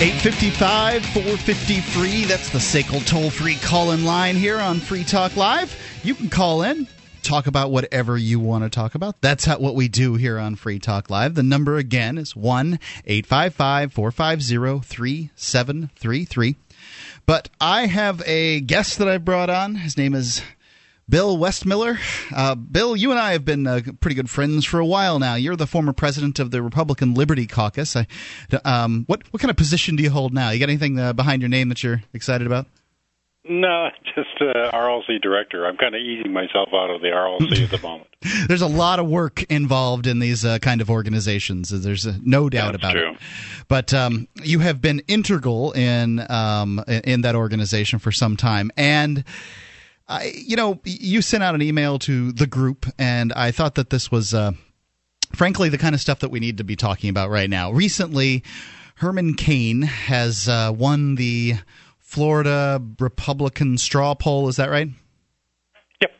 855 450 free. That's the SACL toll free call in line here on Free Talk Live. You can call in, talk about whatever you want to talk about. That's how, what we do here on Free Talk Live. The number again is 1 855 450 3733. But I have a guest that I brought on. His name is Bill Westmiller. Uh, Bill, you and I have been uh, pretty good friends for a while now. You're the former president of the Republican Liberty Caucus. I, um, what what kind of position do you hold now? You got anything uh, behind your name that you're excited about? No, just uh, RLC director. I'm kind of easing myself out of the RLC at the moment. There's a lot of work involved in these uh, kind of organizations. There's uh, no doubt That's about true. it. But um, you have been integral in um, in that organization for some time, and. I, you know, you sent out an email to the group, and I thought that this was, uh, frankly, the kind of stuff that we need to be talking about right now. Recently, Herman Cain has uh, won the Florida Republican straw poll. Is that right? Yep.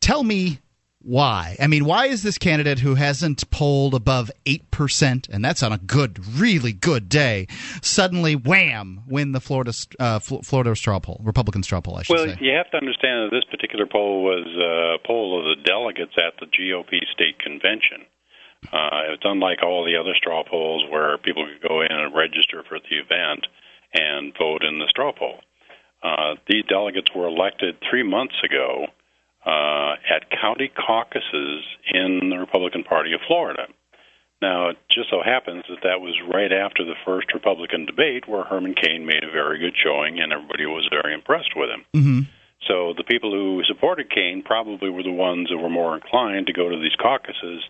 Tell me why. I mean, why is this candidate who hasn't polled above 8%, and that's on a good, really good day, suddenly, wham, win the Florida uh, Florida straw poll, Republican straw poll, I should well, say? Well, you have to understand that this particular poll was a poll of the delegates at the GOP state convention. Uh, it's unlike all the other straw polls where people could go in and register for the event and vote in the straw poll. Uh, these delegates were elected three months ago uh, at county caucuses in the Republican Party of Florida. Now, it just so happens that that was right after the first Republican debate where Herman Cain made a very good showing and everybody was very impressed with him. Mm-hmm. So the people who supported Cain probably were the ones who were more inclined to go to these caucuses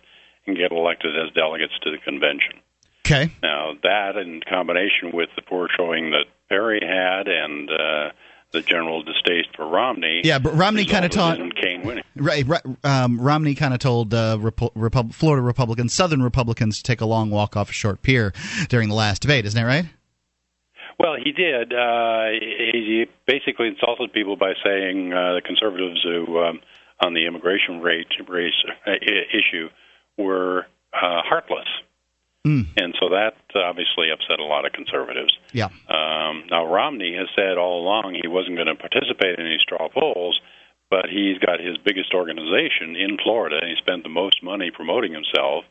and get elected as delegates to the convention. Okay. Now, that in combination with the poor showing that Perry had and uh, the general distaste for Romney. Yeah, but Romney kind of taught Cain winning. Right, right um, Romney kind of told uh, Repu- Repu- Florida Republicans, Southern Republicans, to take a long walk off a short pier during the last debate. Isn't that right? Well, he did. Uh, he basically insulted people by saying uh, the conservatives who, um, on the immigration rate race uh, issue, were uh, heartless. Mm. And so that obviously upset a lot of conservatives. Yeah. Um, now Romney has said all along he wasn't going to participate in any straw polls, but he's got his biggest organization in Florida, and he spent the most money promoting himself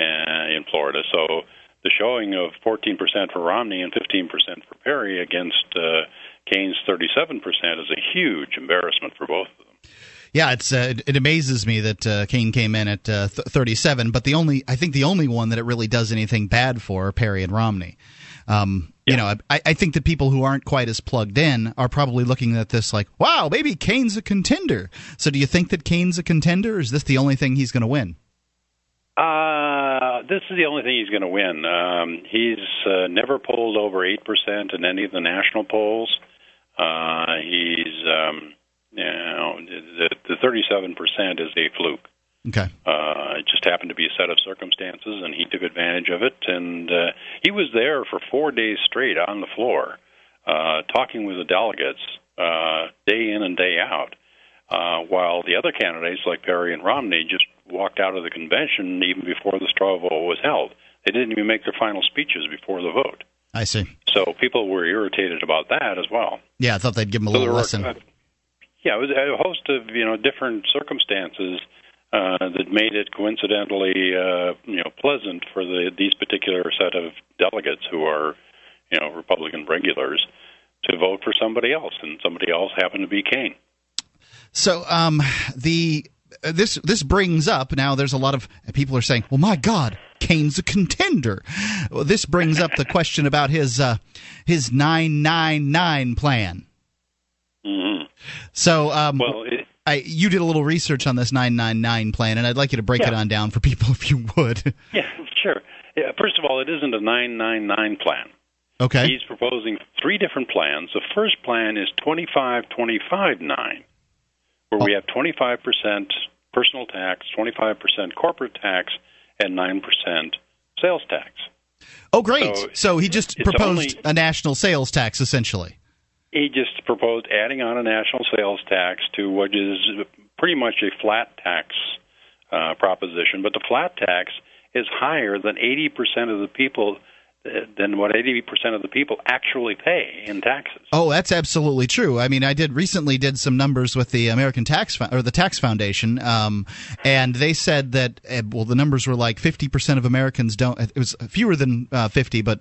uh, in Florida. So the showing of 14% for Romney and 15% for Perry against uh, Cain's 37% is a huge embarrassment for both of them. Yeah, it's uh, it, it, amazes me that uh, Cain came in at uh, th- 37, but the only I think the only one that it really does anything bad for are Perry and Romney. Um, yeah. You know, I, I think that people who aren't quite as plugged in are probably looking at this like, wow, maybe Cain's a contender. So, do you think that Cain's a contender? Or is this the only thing he's going to win? Uh, this is the only thing he's going to win. Um, he's uh, never polled over eight percent in any of the national polls. Uh, he's um, know, the the thirty seven percent is a fluke. Okay. Uh, it just happened to be a set of circumstances, and he took advantage of it. And uh, he was there for four days straight on the floor, uh, talking with the delegates uh, day in and day out. Uh, while the other candidates, like Perry and Romney, just walked out of the convention even before the straw vote was held. They didn't even make their final speeches before the vote. I see. So people were irritated about that as well. Yeah, I thought they'd give them a So little were, lesson. uh, yeah, it was a host of you know different circumstances uh, that made it coincidentally uh, you know pleasant for the these particular set of delegates who are you know Republican regulars to vote for somebody else, and somebody else happened to be Cain. So um, the uh, this this brings up now. There's a lot of people are saying, "Well, my God, Cain's a contender." Well, this brings up the question about his uh, his nine nine nine plan. Mm-hmm. So, um, Well, it, I, you did a little research on this 999 plan, and I'd like you to break Yeah. it on down for people if you would. yeah, sure. Yeah, first of all, it isn't a 999 plan. okay. He's proposing three different plans. The first plan is 25 25 9, where we have 25% personal tax, 25% corporate tax, and 9% sales tax. Oh, great. So, so he just proposed only- a national sales tax, essentially. He just proposed adding on a national sales tax to what is pretty much a flat tax uh, proposition, but the flat tax is higher than 80% of the people than what 80% of the people actually pay in taxes. Oh, that's absolutely true. I mean, I did recently did some numbers with the American Tax or the Tax Foundation, um, and they said that eh, well, the numbers were like 50% of Americans don't. It was fewer than uh, 50, but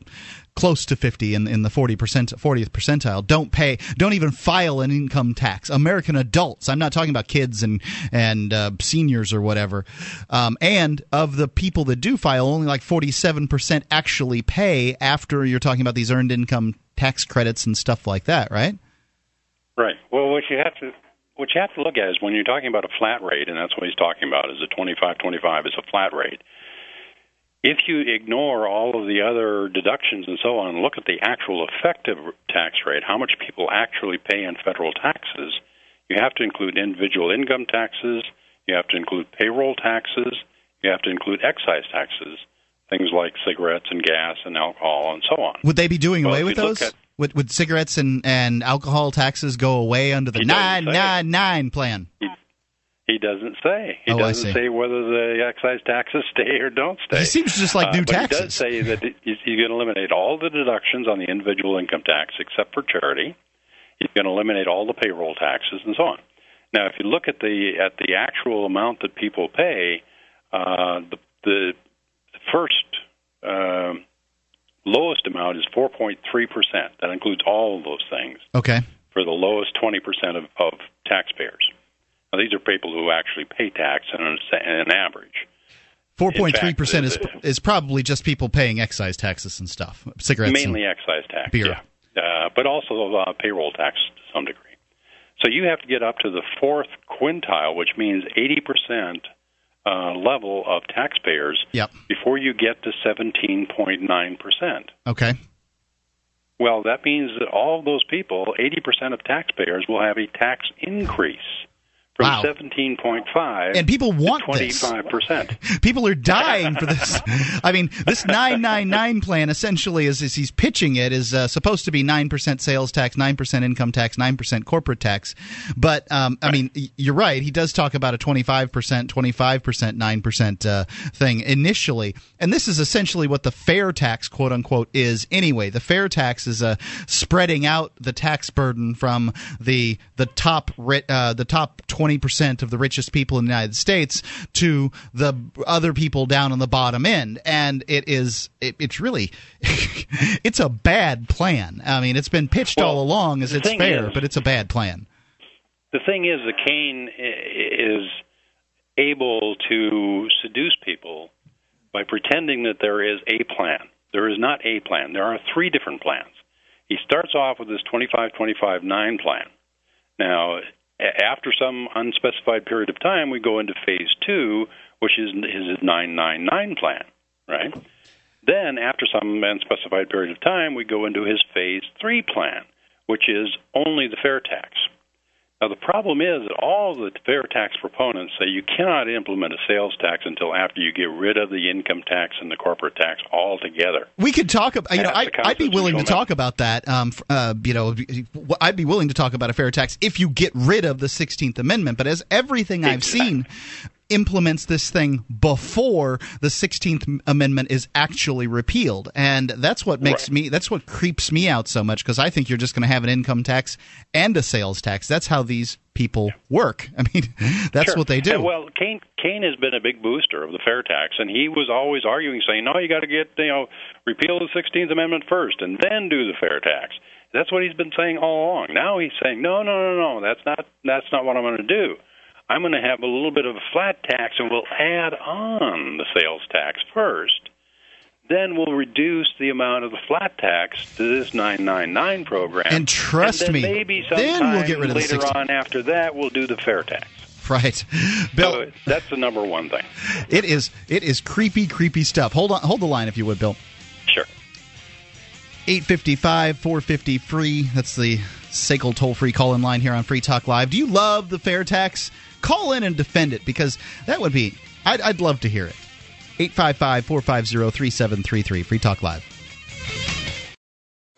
close to 50 in, in the 40 percent 40th percentile. Don't pay don't even file an income tax. American adults i'm not talking about kids and and uh, seniors or whatever. Um, and of the people that do file only like 47 percent actually pay after you're talking about these earned income tax credits and stuff like that right? Right. Well what you have to what you have to look at is when you're talking about a flat rate and that's what he's talking about is a 25 25 is a flat rate if you ignore all of the other deductions and so on, and look at the actual effective tax rate, how much people actually pay in federal taxes, you have to include individual income taxes, you have to include payroll taxes, you have to include excise taxes, things like cigarettes and gas and alcohol and so on. Would they be doing away with those? At, would, would cigarettes and, and alcohol taxes go away under the 999 plan? He, he doesn't say. He oh, doesn't say whether the excise taxes stay or don't stay. He seems just like new uh, taxes. He does say that he's going to eliminate all the deductions on the individual income tax except for charity. He's going to eliminate all the payroll taxes and so on. Now, if you look at the at the actual amount that people pay, uh, the, the first uh, lowest amount is 4.3 percent. That includes all of those things. Okay. For the lowest 20 percent of, of taxpayers. Now, these are people who actually pay tax on an average. Four point three percent is is probably just people paying excise taxes and stuff, cigarettes, mainly excise tax, beer, yeah, uh, but also uh, payroll tax to some degree. So you have to get up to the fourth quintile, which means eighty percent uh, level of taxpayers yep. before you get to seventeen point nine percent. Okay. Well, that means that all those people, eighty percent of taxpayers, will have a tax increase from wow. 17.5 and people want 25%. This. People are dying for this. I mean, this 999 plan essentially is as he's pitching it is uh, supposed to be 9% sales tax, 9% income tax, 9% corporate tax. But um, I mean, you're right. He does talk about a 25%, 25%, 9% uh, thing initially. And this is essentially what the fair tax, quote unquote, is anyway. The fair tax is uh, spreading out the tax burden from the the top uh, the top 20 20% of the richest people in the United States to the other people down on the bottom end. And it is, it, it's really, it's a bad plan. I mean, it's been pitched well, all along as it's fair, is, but it's a bad plan. The thing is, the Cain is able to seduce people by pretending that there is a plan. There is not a plan. There are three different plans. He starts off with this 25 25 9 plan. Now, after some unspecified period of time, we go into phase two, which is his 999 plan, right? Then, after some unspecified period of time, we go into his phase three plan, which is only the fair tax. Now, the problem is that all the fair tax proponents say you cannot implement a sales tax until after you get rid of the income tax and the corporate tax altogether. We could talk about, you know, I, would be willing to talk about that. Um, uh, you know, I'd be willing to talk about a fair tax if you get rid of the 16th Amendment. But as everything I've seen implements this thing before the 16th amendment is actually repealed. And that's what makes right. me that's what creeps me out so much because i think you're just going to have an income tax and a sales tax. That's how these people work. I mean that's sure. what they do. And well Cain Cain has been a big booster of the fair tax and he was always arguing saying no you got to get you know repeal the 16th amendment first and then do the fair tax. That's what he's been saying all along. Now he's saying no no no no that's not that's not what i'm going to do I'm going to have a little bit of a flat tax and we'll add on the sales tax first. Then we'll reduce the amount of the flat tax to this 999 program. And trust and me, maybe then we'll get rid of later the 60. on after that we'll do the fair tax. Right, Bill. So that's the number one thing. It is. It is creepy, creepy stuff. Hold on, hold the line if you would, Bill. Sure. 855 450 free. That's the SACL toll free call in line here on Free Talk Live. Do you love the fair tax? Call in and defend it because that would be, I'd, I'd love to hear it. 855 450 3733. Free Talk Live.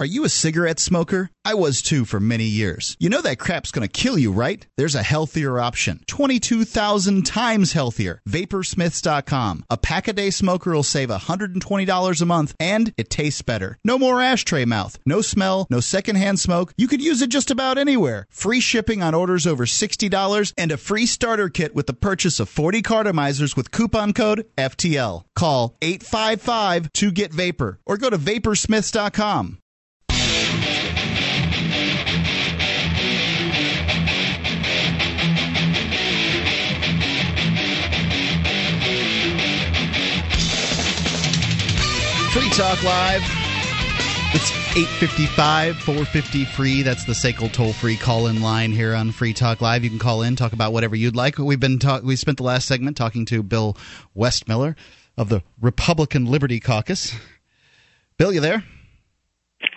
Are you a cigarette smoker? I was too for many years. You know that crap's gonna kill you, right? There's a healthier option. 22,000 times healthier. Vaporsmiths.com. A pack a day smoker will save $120 a month and it tastes better. No more ashtray mouth. No smell, no secondhand smoke. You could use it just about anywhere. Free shipping on orders over $60 and a free starter kit with the purchase of 40 cartomizers with coupon code FTL. Call 855 to get vapor or go to vaporsmiths.com. Free Talk Live. It's 855 450 free. That's the SACL toll free call in line here on Free Talk Live. You can call in, talk about whatever you'd like. We've been talk- we spent the last segment talking to Bill Westmiller of the Republican Liberty Caucus. Bill, you there?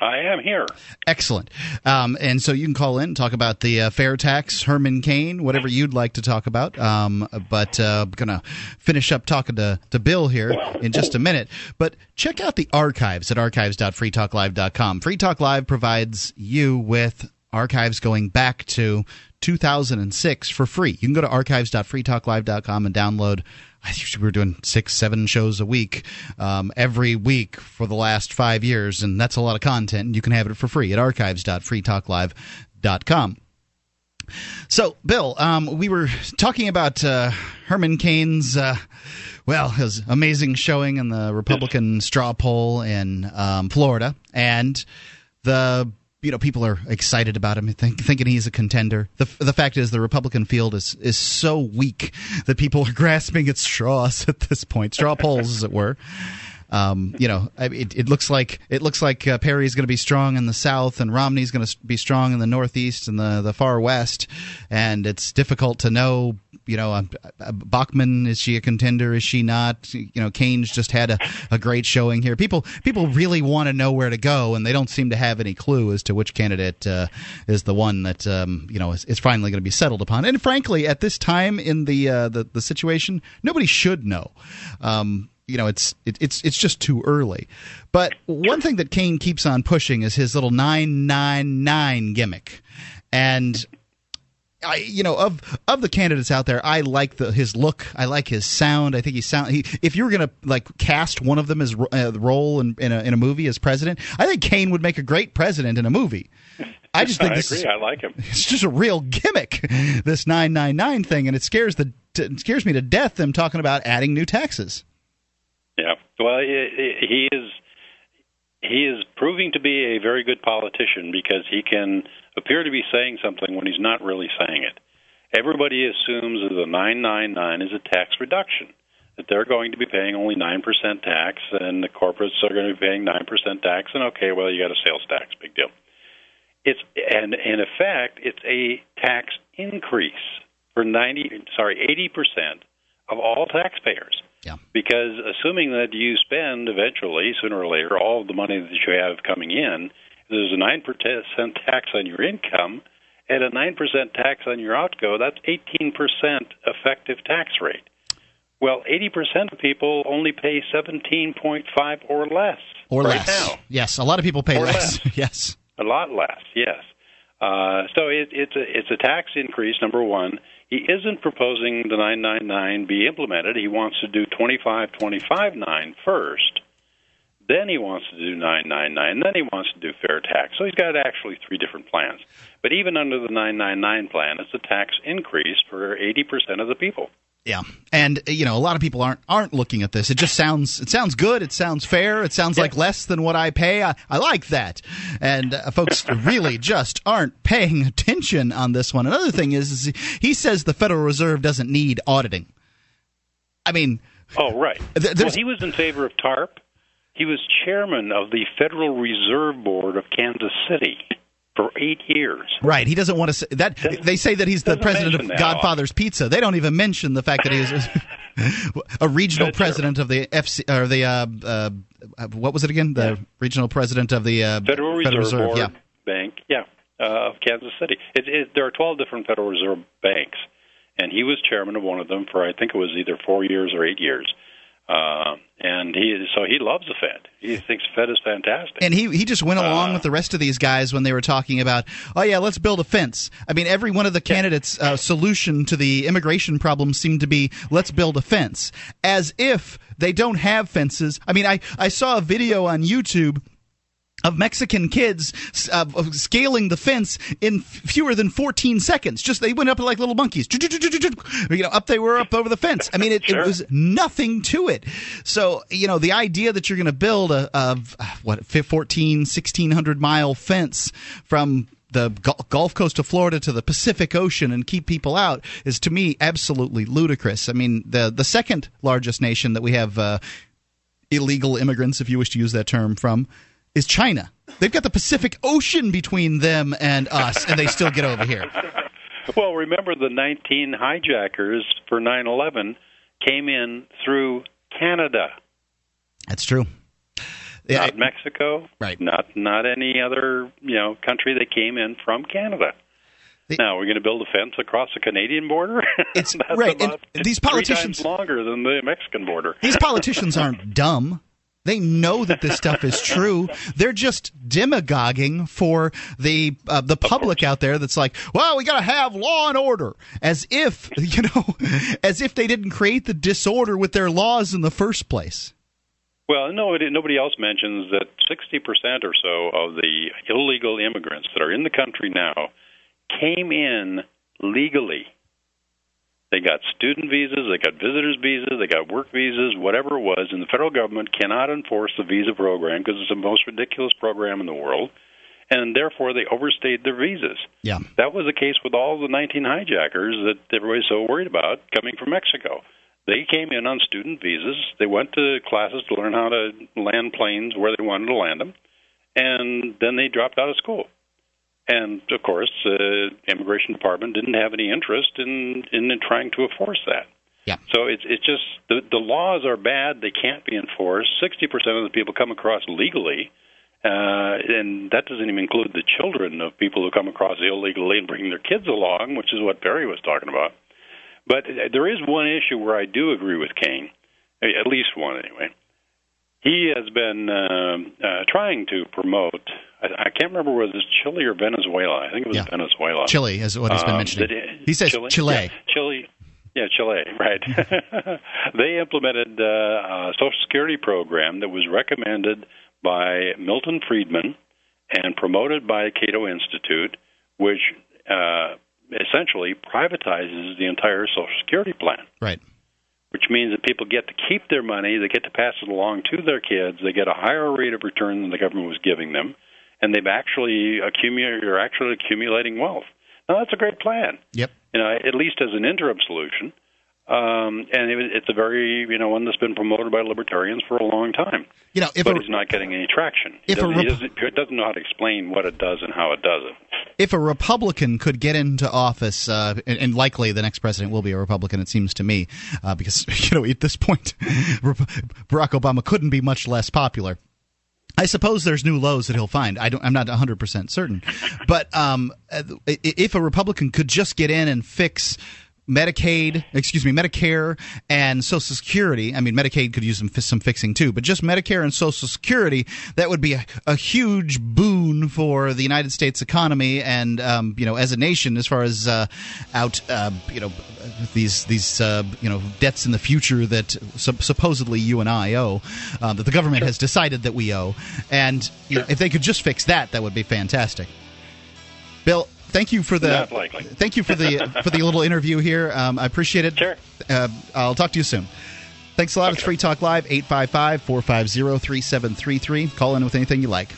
I am here. Excellent. Um, and so you can call in, and talk about the uh, fair tax, Herman Cain, whatever you'd like to talk about. Um, but uh, I'm going to finish up talking to, to Bill here in just a minute. But check out the archives at archives.freetalklive.com. Free Talk Live provides you with archives going back to 2006 for free. You can go to archives.freetalklive.com and download we were doing six, seven shows a week um, every week for the last five years, and that's a lot of content. And you can have it for free at archives.freetalklive.com. So, Bill, um, we were talking about uh, Herman Cain's, uh, well, his amazing showing in the Republican straw poll in um, Florida, and the you know people are excited about him, think, thinking he's a contender. The the fact is the Republican field is is so weak that people are grasping at straws at this point, straw polls, as it were. Um, you know, it, it, looks like it looks like uh, Perry's going to be strong in the South, and Romney's going to be strong in the Northeast and the the far West, and it's difficult to know. You know, uh, uh, Bachmann is she a contender? Is she not? You know, Cain's just had a, a great showing here. People people really want to know where to go, and they don't seem to have any clue as to which candidate uh, is the one that um, you know is, is finally going to be settled upon. And frankly, at this time in the uh, the, the situation, nobody should know. Um, you know it's it, it's it's just too early. But one thing that Cain keeps on pushing is his little nine nine nine gimmick, and. I, you know, of of the candidates out there, I like the his look. I like his sound. I think he sound. He, if you were gonna like cast one of them as uh, role in in a, in a movie as president, I think Cain would make a great president in a movie. I just think I agree. Is, I like him. It's just a real gimmick, this nine nine nine thing, and it scares the it scares me to death. Them talking about adding new taxes. Yeah. Well, he is he is proving to be a very good politician because he can appear to be saying something when he's not really saying it. Everybody assumes that the 999 is a tax reduction, that they're going to be paying only 9% tax and the corporates are going to be paying 9% tax and okay, well you got a sales tax, big deal. It's and in effect, it's a tax increase for 90 sorry, 80% of all taxpayers. Yeah. Because assuming that you spend eventually, sooner or later, all of the money that you have coming in, there's a 9% tax on your income and a 9% tax on your outgo, that's 18% effective tax rate. Well, 80% of people only pay 17.5 or less. Or right less. Now. Yes, a lot of people pay Or less. less. yes. A lot less, yes. Uh, so it, it's a it's a tax increase. Number one, he isn't proposing the 999 be implemented. He wants to do 25 25 9 first. Then he wants to do 999. Then he wants to do fair tax. So he's got actually three different plans. But even under the 999 plan, it's a tax increase for 80% of the people. Yeah, and you know, a lot of people aren't aren't looking at this. It just sounds it sounds good. It sounds fair. It sounds Yeah. like less than what I pay. I, I like that. And uh, folks really just aren't paying attention on this one. Another thing is, is he says the Federal Reserve doesn't need auditing. I mean, Oh, right. Th- Well, he was in favor of TARP. He was chairman of the Federal Reserve Board of Kansas City for eight years. right? He doesn't want to say that. They say that he's the president of Godfather's Pizza. They don't even mention the fact that he is a regional That's true. president of the FC or the uh, uh, what was it again? The Yeah. regional president of the uh, Federal Reserve, Board Yeah. Bank, yeah, uh, of Kansas City. It, it, there are 12 different Federal Reserve banks, and he was chairman of one of them for I think it was either four years or eight years. Uh, and he so he loves the Fed. He thinks the Fed is fantastic. And he he just went along Uh, with the rest of these guys when they were talking about, oh yeah, let's build a fence. I mean, every one of the candidates' uh, solution to the immigration problem seemed to be, let's build a fence, as if they don't have fences. I mean, I I saw a video on YouTube of Mexican kids uh, scaling the fence in f- fewer than 14 seconds. Just they went up like little monkeys. You know, up they were up over the fence. I mean, it, Sure. it was nothing to it. So, you know, the idea that you're going to build a, a what 14 1600 mile fence from the Gulf Coast of Florida to the Pacific Ocean and keep people out is to me absolutely ludicrous. I mean, the the second largest nation that we have uh, illegal immigrants, if you wish to use that term, from is China. They've got the Pacific Ocean between them and us, and they still get over here. Well, remember the 19 hijackers for 9/11 came in through Canada, That's true. Yeah, not Mexico, Right. Not not any other you know country that came in from Canada. The- now we're going to build a fence across the Canadian border. It's- right, and these politicians- longer than the Mexican border. these politicians aren't dumb. They know that this stuff is true. They're just demagoguing for the uh, the public out there. That's like, well, we got to have law and order, as if you know, as if they didn't create the disorder with their laws in the first place. Well, no, nobody else mentions that 60% or so of the illegal immigrants that are in the country now came in legally. They got student visas, they got visitors visas, they got work visas, whatever it was, and the federal government cannot enforce the visa program because it's the most ridiculous program in the world, and therefore they overstayed their visas. Yeah. That was the case with all the 19 hijackers that everybody's so worried about coming from Mexico. They came in on student visas. They went to classes to learn how to land planes where they wanted to land them, and then they dropped out of school. And of course, the immigration department didn't have any interest in in trying to enforce that. Yeah. So it's it's just the the laws are bad; they can't be enforced. Sixty percent of the people come across legally, uh, and that doesn't even include the children of people who come across illegally and bring their kids along, which is what Barry was talking about. But uh, there is one issue where I do agree with Cain, at least one anyway. He has been um uh, trying to promote. I, I can't remember whether it was Chile or Venezuela. I think it was Yeah. Venezuela. Chile is what he's been Um, mentioning. he says Chile. Chile. Yeah, Chile. Yeah, Chile. Right. they implemented uh, a Social Security program that was recommended by Milton Friedman and promoted by Cato Institute, which uh, essentially privatizes the entire Social Security plan Right. Which means that people get to keep their money, they get to pass it along to their kids, they get a higher rate of return than the government was giving them, and they've actually accumulated are actually accumulating wealth. Now that's a great plan, Yep. you know, at least as an interim solution. Um, and it, it's a very, you know, one that's been promoted by libertarians for a long time, You know, if but a, it's not getting any traction. He if a doesn't, he rep- doesn't, he doesn't know how to explain what it does and how it does it. if a Republican could get into office, uh, and, and likely the next president will be a Republican, it seems to me, uh, because you know at this point, Barack Obama couldn't be much less popular. I suppose there's new lows that he'll find. I don't. I'm not 100 percent certain, but um, uh, if a Republican could just get in and fix. Medicaid, excuse me, Medicare and Social Security. I mean, Medicaid could use some, some fixing too, but just Medicare and Social Security, that would be a, a huge boon for the United States economy and, um, you know, as a nation, as far as uh, out, uh, you know, these these uh, you know debts in the future that sup- supposedly you and I owe, uh, that the government has decided that we owe, and you know, if they could just fix that, that would be fantastic. Bill, thank you for the Not likely. thank you for the for the little interview here. Um, I appreciate it. Sure. Uh, I'll talk to you soon. Thanks a lot. It's Free Talk Live, 855 450 3733. Call in with anything you like.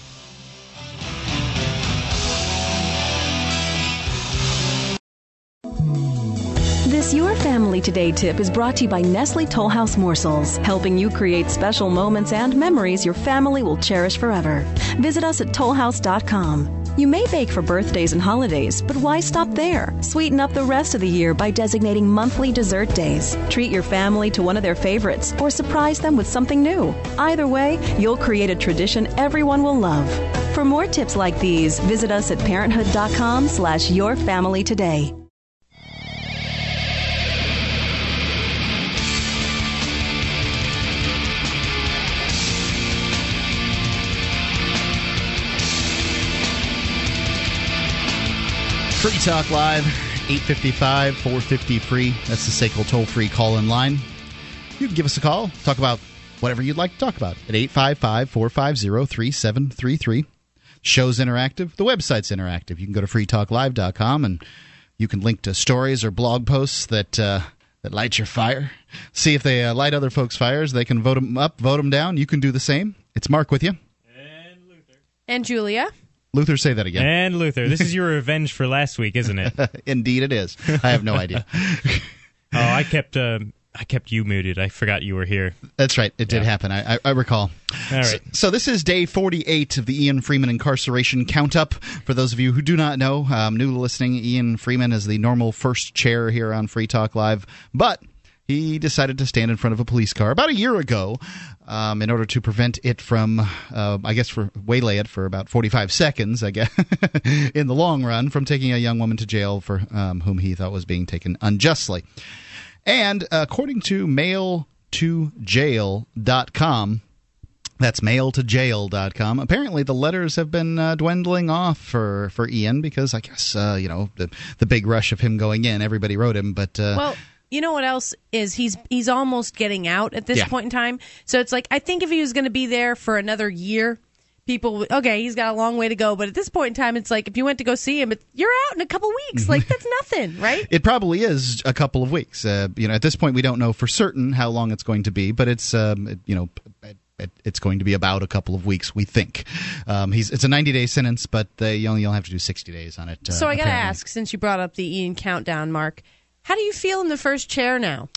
This Your Family Today tip is brought to you by Nestle Tollhouse Morsels, helping you create special moments and memories your family will cherish forever. Visit us at tollhouse.com. You may bake for birthdays and holidays, but why stop there? Sweeten up the rest of the year by designating monthly dessert days. Treat your family to one of their favorites or surprise them with something new. Either way, you'll create a tradition everyone will love. For more tips like these, visit us at parenthood.com slash your family today. Free Talk Live, 855 450 free. That's the SACL toll free call in line. You can give us a call, talk about whatever you'd like to talk about at 855 450 3733. Show's interactive. The website's interactive. You can go to freetalklive.com and you can link to stories or blog posts that. Uh, that light your fire. See if they uh, light other folks' fires. They can vote them up, vote them down. You can do the same. It's Mark with you. And Luther. And Julia. Luther, say that again. And Luther. This is your revenge for last week, isn't it? Indeed, it is. I have no idea. oh, I kept uh, I kept you muted. I forgot you were here. That's right. It did happen. I, I, I recall. All So, so this is day 48 of the Ian Freeman incarceration count up. For those of you who do not know, um, new listening, Ian Freeman is the normal first chair here on Free Talk Live, but he decided to stand in front of a police car about a year ago um, in order to prevent it from, uh, I guess, for waylay it for about 45 seconds, I guess, in the long run, from taking a young woman to jail for um, whom he thought was being taken unjustly. And according to mail2jail.com, that's mail2jail.com. Apparently, the letters have been uh, dwindling off for, for Ian because I guess, uh, you know, the, the big rush of him going in, everybody wrote him, but. Uh, Well, you know what else is he's he's almost getting out at this Yeah. point in time. So it's like I think if he was going to be there for another year, people would- okay, he's got a long way to go. But at this point in time, it's like if you went to go see him, you're out in a couple weeks. Like that's nothing, right? It probably is a couple of weeks. Uh, you know, at this point, we don't know for certain how long it's going to be, but it's um, you know. It, it- it's going to be about a couple of weeks, we think. Um, he's it's a 90 day sentence, but uh, you only you'll have to do 60 days on it. Uh, so I got to ask, since you brought up the Ian countdown, Mark, how do you feel in the first chair now?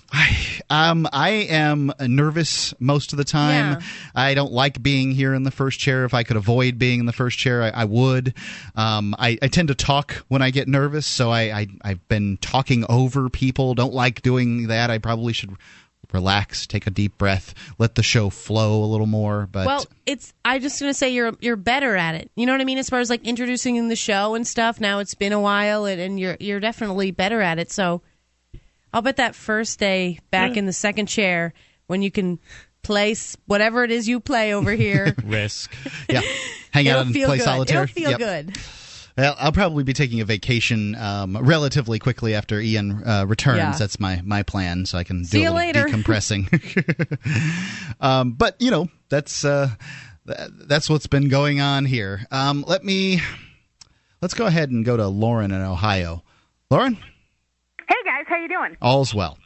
Um, I am nervous most of the time. Yeah. I don't like being here in the first chair. If I could avoid being in the first chair, I, I would. Um, I, I tend to talk when I get nervous, so I, I I've been talking over people. Don't like doing that. I probably should relax, take a deep breath, let the show flow a little more. But Well, it's I'm just gonna say you're you're better at it. You know what I mean? As far as like introducing in the show and stuff. Now it's been a while, and, and you're you're definitely better at it. So I'll bet that first day back in the second chair when you can place whatever it is you play over here. Risk. yeah, hang out It'll and play good. solitaire. It'll feel Yep. good. Well, I'll probably be taking a vacation um, relatively quickly after Ian uh, returns. Yeah. That's my, my plan, so I can See do a you little later. decompressing. um, but you know, that's uh, that's what's been going on here. Um, let me let's go ahead and go to Lauren in Ohio. Lauren, Hey guys, how you doing? all's well.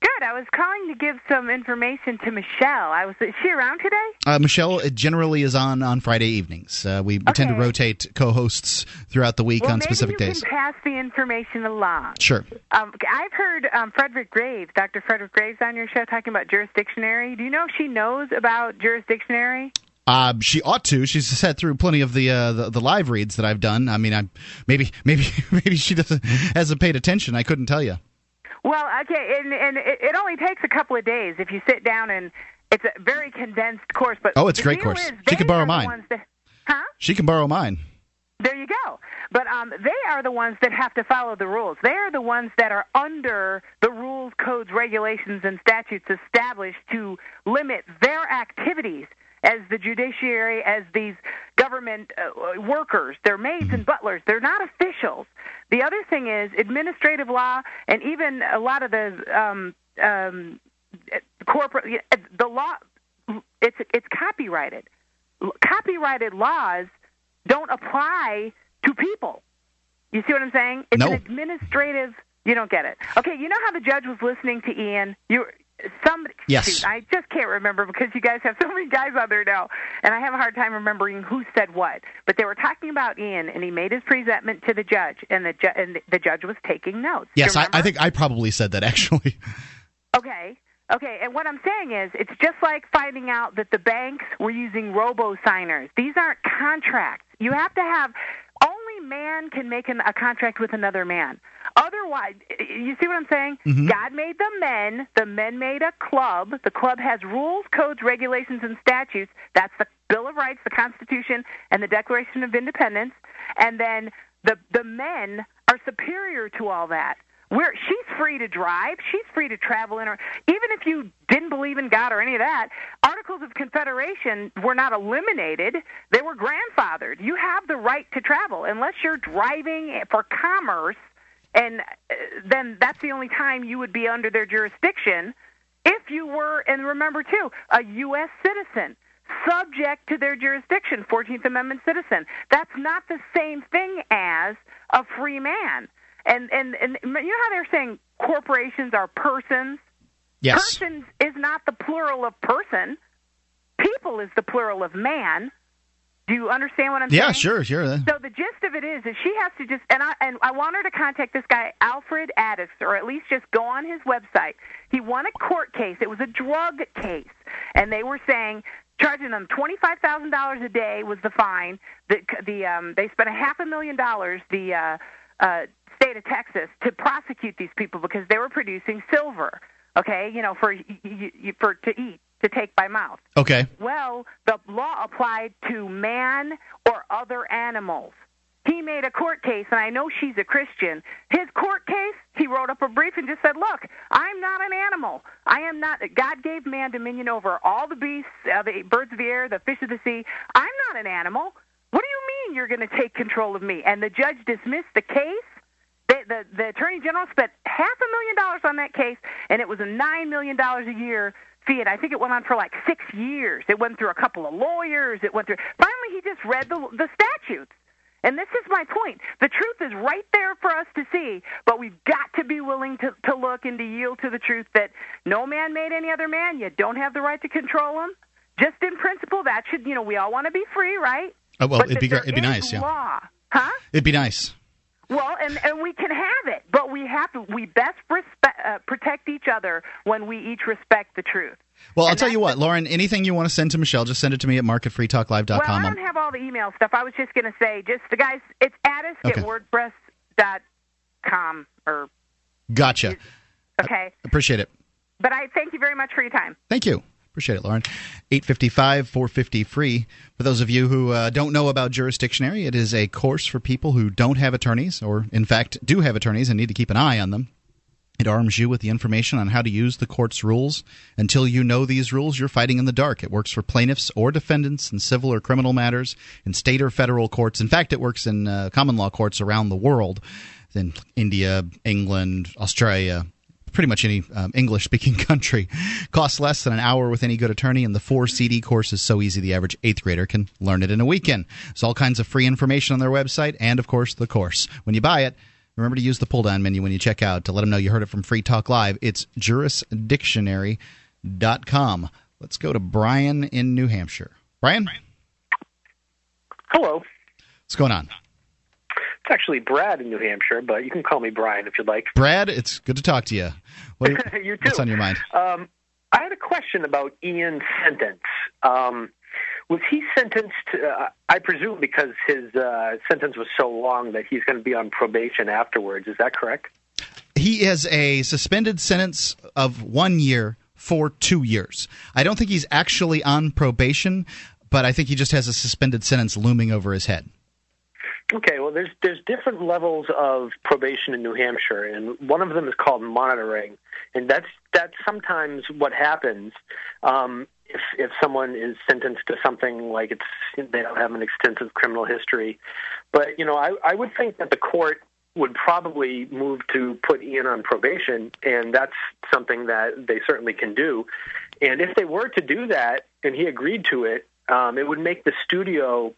Good. I was calling to give some information to Michelle. I was is she around today? Uh, Michelle generally is on on Friday evenings. Uh, we, we tend to rotate co-hosts throughout the week well, on specific days. can pass the information along. Sure. Um, I've heard um, Frederick Graves, Dr. Frederick Graves, on your show talking about jurisdictionary. Do you know if she knows about jurisdictionary? Uh, she ought to. She's sat through plenty of the, uh, the the live reads that I've done. I mean, I maybe maybe maybe she doesn't hasn't paid attention. I couldn't tell you. Well, okay, and, and it, it only takes a couple of days if you sit down and it's a very condensed course. But Oh, it's a great course. Is She could borrow mine. that- huh? She can borrow mine. There you go. But um, they are the ones that have to follow the rules. They are the ones that are under the rules, codes, regulations, and statutes established to limit their activities as the judiciary, as these government uh, workers. They're maids and butlers. They're not officials. The other thing is administrative law, and even a lot of the um, um, corporate the law. It's it's copyrighted. Copyrighted laws don't apply to people. You see what I'm saying? It's No. an administrative. You don't get it. Okay, you know how the judge was listening to Ian? You some Yes. shoot, I just can't remember because you guys have so many guys on there now, and I have a hard time remembering who said what. But they were talking about Ian, and he made his presentment to the judge, and the ju- and the judge was taking notes. Yes, I, I think I probably said that actually. Okay. Okay, and what I'm saying is, it's just like finding out that the banks were using robo signers. These aren't contracts. You have to have man can make an, a contract with another man. Otherwise, you see what I'm saying? Mm-hmm. God made the men. The men made a club. The club has rules, codes, regulations, and statutes. That's the Bill of Rights, the Constitution, and the Declaration of Independence. And then the the men are superior to all that. We're, she's free to drive. She's free to travel in her. Even if you didn't believe in God or any of that, Articles of Confederation were not eliminated. They were grandfathered. You have the right to travel unless you're driving for commerce, and uh, then that's the only time you would be under their jurisdiction. If you were, and remember too, a U.S. citizen subject to their jurisdiction, 14th Amendment citizen. That's not the same thing as a free man. And and and you know how they're saying corporations are persons. Yes. Persons is not the plural of person. People is the plural of man. Do you understand what I'm Yeah, saying? Yeah, sure, sure. So the gist of it is, is she has to just and I and I want her to contact this guy Alfred Addis, or at least just go on his website. He won a court case. It was a drug case, and they were saying charging them twenty five thousand dollars a day was the fine. The the um, they spent a half a million dollars. The uh, uh, state of Texas to prosecute these people because they were producing silver. Okay, you know for y- y- for to eat to take by mouth. Okay. Well, the law applied to man or other animals. He made a court case, and I know she's a Christian. His court case, he wrote up a brief and just said, Look, I'm not an animal. I am not. God gave man dominion over all the beasts, uh, the birds of the air, the fish of the sea. I'm not an animal. What do you mean you're going to take control of me? And the judge dismissed the case. The, the, the attorney general spent half a million dollars on that case, and it was a nine million dollars a year fee. And I think it went on for like six years. It went through a couple of lawyers. It went through. Finally, he just read the the statutes. And this is my point. The truth is right there for us to see, but we've got to be willing to, to look and to yield to the truth that no man made any other man. You don't have the right to control him. Just in principle, that should, you know, we all want to be free, right? Oh, well, But it'd be great. It'd be nice, yeah. Law, huh? It'd be nice. Well, and and we can have it, but we have to. We best respect, uh, protect each other when we each respect the truth. Well, I'll And tell you what, Lauren. Anything you want to send to Michelle, just send it to me at Well, marketfreetalklive.com. I I'm- don't have all the email stuff. I was just going to say, just the guys, it's Addis Okay. at WordPress dot com or Gotcha. okay. Appreciate it. But I thank you very much for your time. Thank you. Appreciate it, Lauren. 855 450 free. For those of you who uh, don't know about Jurisdictionary, it is a course for people who don't have attorneys, or in fact do have attorneys and need to keep an eye on them. It arms you with the information on how to use the court's rules. Until you know these rules, you're fighting in the dark. It works for plaintiffs or defendants in civil or criminal matters, in state or federal courts. In fact, it works in uh, common law courts around the world, in India, England, Australia, pretty much any um, English speaking country. Costs less than an hour with any good attorney, and the four CD course is so easy the average eighth grader can learn it in a weekend. There's all kinds of free information on their website, and of course, the course. When you buy it, remember to use the pull down menu when you check out to let them know you heard it from Free Talk Live. It's jurisdictionary.com. Let's go to Brian in New Hampshire. Brian, Hello. what's going on? It's actually Brad in New Hampshire, but you can call me Brian if you'd like. Brad, it's good to talk to you. What, You too. What's on your mind? Um, I had a question about Ian's sentence. Um, was he sentenced, uh, I presume, because his uh, sentence was so long that he's going to be on probation afterwards? Is that correct? he has a suspended sentence of one year for two years. I don't think he's actually on probation, but I think he just has a suspended sentence looming over his head. Okay, well, there's there's different levels of probation in New Hampshire, and one of them is called monitoring, and that's that's sometimes what happens um, if if someone is sentenced to something like it's they don't have an extensive criminal history. But you know, I I would think that the court would probably move to put Ian on probation, and that's something that they certainly can do. And if they were to do that, and he agreed to it, um, it would make the studio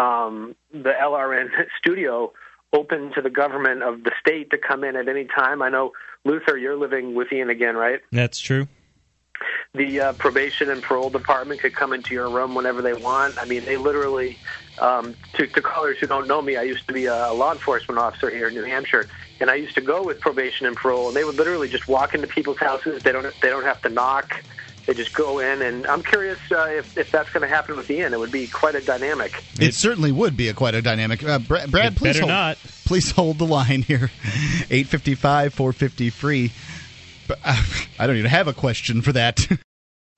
um, the LRN studio open to the government of the state to come in at any time. I know Luther, you're living with Ian again, right? That's true. The uh, probation and parole department could come into your room whenever they want. I mean, they literally. Um, to, to callers who don't know me, I used to be a law enforcement officer here in New Hampshire, and I used to go with probation and parole, and they would literally just walk into people's houses. They don't they don't have to knock. They just go in, and I'm curious uh, if, if that's going to happen with Ian. It would be quite a dynamic. It, certainly would be a quite a dynamic. Uh, Bra- Brad, please hold, not. Please hold the line here. Eight fifty five, four fifty free. But, uh, I don't even have a question for that.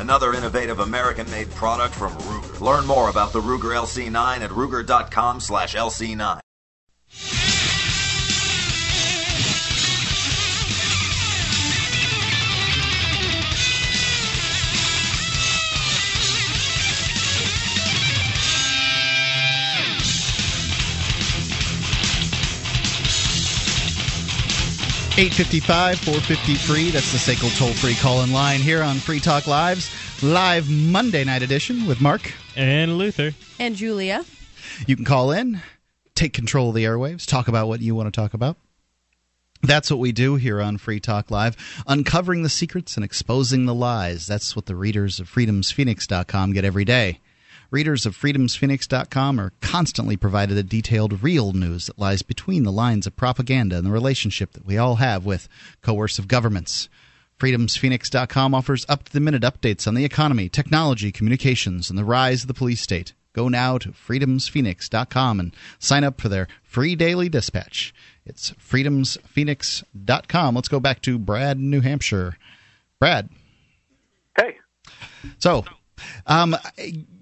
another innovative American-made product from Ruger. Learn more about the Ruger LC9 at ruger.com/lc9. Eight fifty-five, four fifty-three. That's the SACL toll-free call-in line here on Free Talk Live's live Monday night edition with Mark and Luther and Julia. You can call in, take control of the airwaves, talk about what you want to talk about. That's what we do here on Free Talk Live, uncovering the secrets and exposing the lies. That's what the readers of freedomsphoenix.com get every day. Readers of freedomsphoenix.com are constantly provided a detailed real news that lies between the lines of propaganda and the relationship that we all have with coercive governments. Freedomsphoenix.com offers up to the minute updates on the economy, technology, communications, and the rise of the police state. Go now to freedomsphoenix.com and sign up for their free daily dispatch. It's freedomsphoenix.com. Let's go back to Brad, New Hampshire. Brad. Hey. So, um,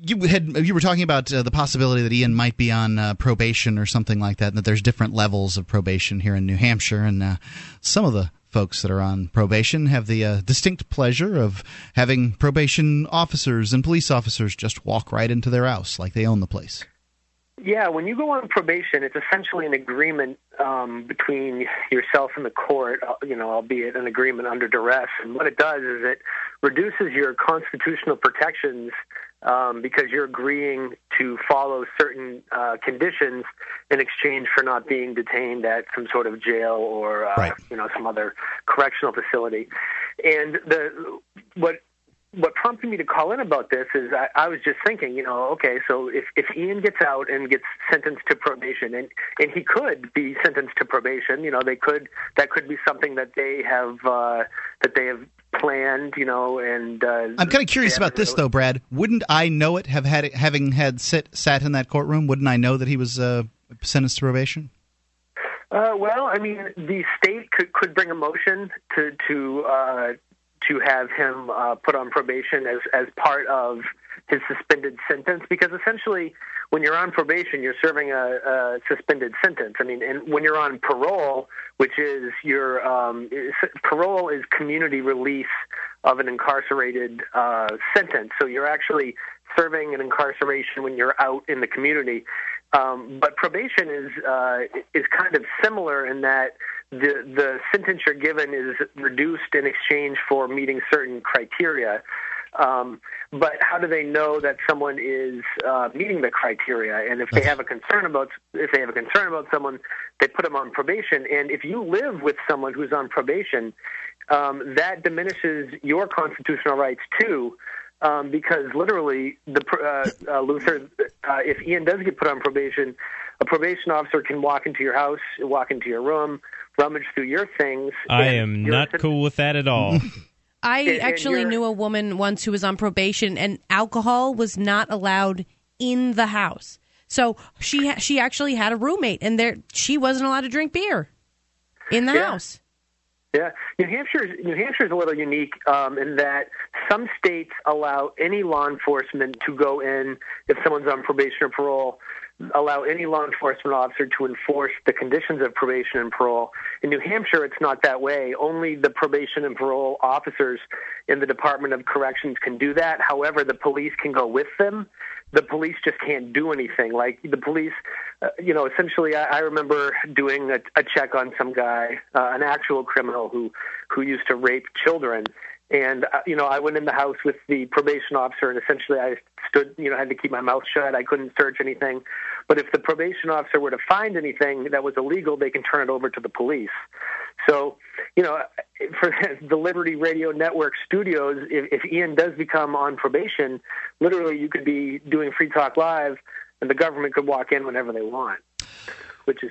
you had you were talking about uh, the possibility that Ian might be on uh, probation or something like that, and that there's different levels of probation here in New Hampshire, and uh, some of the folks that are on probation have the uh, distinct pleasure of having probation officers and police officers just walk right into their house like they own the place. Yeah, when you go on probation, it's essentially an agreement um, between yourself and the court, uh, you know, albeit an agreement under duress. And what it does is it reduces your constitutional protections um, because you're agreeing to follow certain uh, conditions in exchange for not being detained at some sort of jail or uh, right. you know some other correctional facility. And the what what prompted me to call in about this is I, I was just thinking, you know, okay, so if, if Ian gets out and gets sentenced to probation, and and he could be sentenced to probation, you know, they could that could be something that they have uh, that they have planned, you know, and uh, I'm kind of curious about this though, Brad. Wouldn't I know it? Have had it, having had sit sat in that courtroom, wouldn't I know that he was uh, sentenced to probation? Uh, well, I mean, the state could could bring a motion to to uh, to have him uh, put on probation as as part of his suspended sentence because essentially when you're on probation you're serving a, a suspended sentence. I mean and when you're on parole which is your um, parole is community release of an incarcerated uh, sentence. So you're actually serving an incarceration when you're out in the community um, but probation is uh, is kind of similar in that the the sentence you're given is reduced in exchange for meeting certain criteria. Um, but how do they know that someone is uh, meeting the criteria? And if they have a concern about if they have a concern about someone, they put them on probation. And if you live with someone who's on probation, um, that diminishes your constitutional rights too. Um, because literally, the uh, uh, Luther, uh, if Ian does get put on probation, a probation officer can walk into your house, walk into your room, rummage through your things. I am not cool with that at all. I And- and actually you're- knew a woman once who was on probation, and alcohol was not allowed in the house. So she ha- she actually had a roommate, and there she wasn't allowed to drink beer in the Yeah. house. Yeah, New Hampshire New Hampshire is a little unique um, in that some states allow any law enforcement to go in if someone's on probation or parole. Allow any law enforcement officer to enforce the conditions of probation and parole. In New Hampshire, it's not that way. Only the probation and parole officers in the Department of Corrections can do that. However, the police can go with them. The police just can't do anything. Like the police, uh, you know, essentially, I, I remember doing a, a check on some guy, uh, an actual criminal who who used to rape children, and uh, you know, I went in the house with the probation officer, and essentially, I stood, you know, had to keep my mouth shut. I couldn't search anything. But if the probation officer were to find anything that was illegal, they can turn it over to the police. So, you know, for the Liberty Radio Network studios, if, if Ian does become on probation, literally you could be doing Free Talk Live, and the government could walk in whenever they want. which is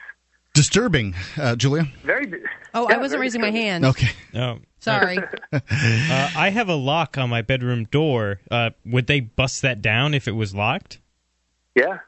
Disturbing, uh, Julia. very. Oh, yeah, I wasn't very raising my hand. Okay. Oh, Sorry. uh, I have a lock on my bedroom door. Uh, would they bust that down if it was locked? Yeah.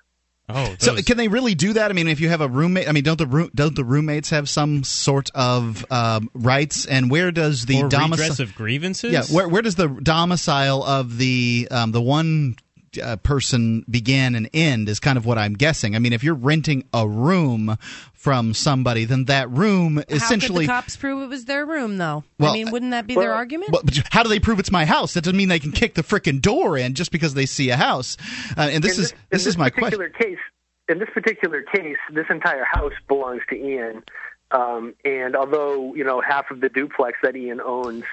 Oh, So can they really do that? I mean, if you have a roommate, I mean, don't the room, don't the roommates have some sort of um, rights? And where does the redress domicile? of grievances? Yeah, where where does the domicile of the um, the one uh, person begin and end is kind of what I'm guessing. I mean, if you're renting a room from somebody, then that room essentially. How could the cops prove it was their room, though? Well, I mean, wouldn't that be their argument? But, but how do they prove it's my house? That doesn't mean they can kick the frickin' door in just because they see a house. Uh, and this in is in this is my question. particular case. In this particular case, this entire house belongs to Ian, um, and although you know half of the duplex that Ian owns,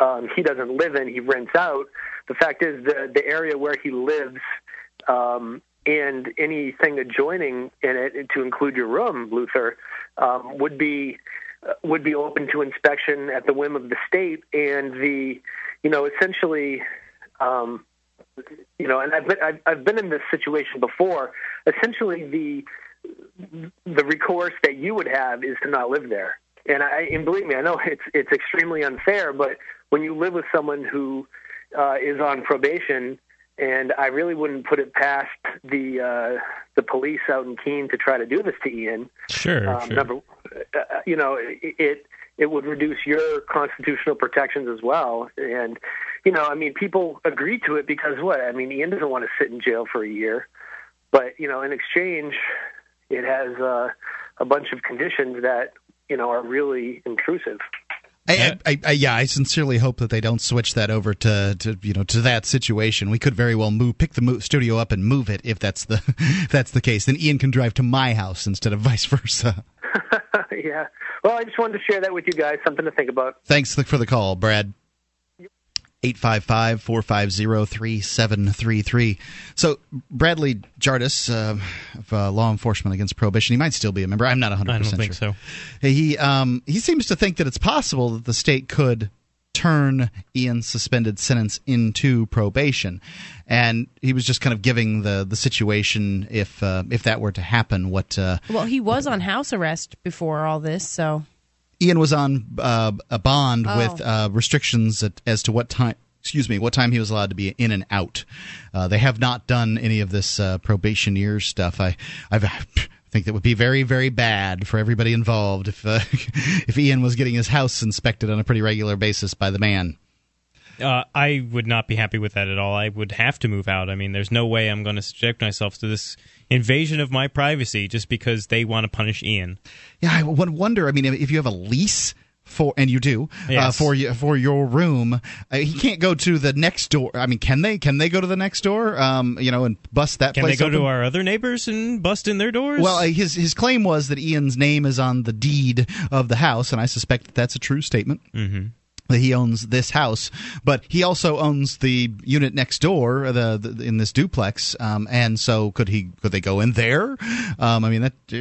um, he doesn't live in. He rents out. The fact is, the the area where he lives. Um, and anything adjoining in it, to include your room, Luther, um, would be uh, would be open to inspection at the whim of the state. And the, you know, essentially, um, you know, and I've been I've, I've been in this situation before. Essentially, the the recourse that you would have is to not live there. And I and believe me, I know it's it's extremely unfair, but when you live with someone who uh, is on probation, and I really wouldn't put it past the uh, the police out in Keene to try to do this to Ian. Sure, Um, sure. Number, uh, you know, it, it it would reduce your constitutional protections as well. And you know, I mean, people agree to it because what? I mean, Ian doesn't want to sit in jail for a year, but you know, in exchange, it has uh, a bunch of conditions that you know are really intrusive. I, I, I, yeah, I sincerely hope that they don't switch that over to, to you know to that situation. We could very well move, pick the studio up and move it if that's the if that's the case. Then Ian can drive to my house instead of vice versa. yeah. Well, I just wanted to share that with you guys. Something to think about. Thanks for the call, Brad. 855 450 3733. So, Bradley Jardis uh, of uh, Law Enforcement Against Prohibition, he might still be a member. I'm not 100% I don't sure. so. He, um, he seems to think that it's possible that the state could turn Ian's suspended sentence into probation. And he was just kind of giving the, the situation if uh, if that were to happen, what. Uh, well, he was on house arrest before all this, so Ian was on uh, a bond Oh. with uh, restrictions at, as to what time. Excuse me, what time he was allowed to be in and out. Uh, they have not done any of this uh, probation years stuff. I, I've, I think that would be very, very bad for everybody involved if uh, if Ian was getting his house inspected on a pretty regular basis by the man. Uh, I would not be happy with that at all. I would have to move out. I mean, there's no way I'm going to subject myself to this invasion of my privacy just because they want to punish Ian. Yeah, I would wonder. I mean, if you have a lease for, and you do uh, for y- for your room, uh, he can't go to the next door. I mean, can they? Can they go to the next door? Um, you know, and bust that place? Can they go open? to our other neighbors and bust in their doors? Well, uh, his his claim was that Ian's name is on the deed of the house, and I suspect that that's a true statement. Mm-hmm. That he owns this house, but he also owns the unit next door, the, the in this duplex, um, and so could he? Could they go in there? Um, I mean, that uh,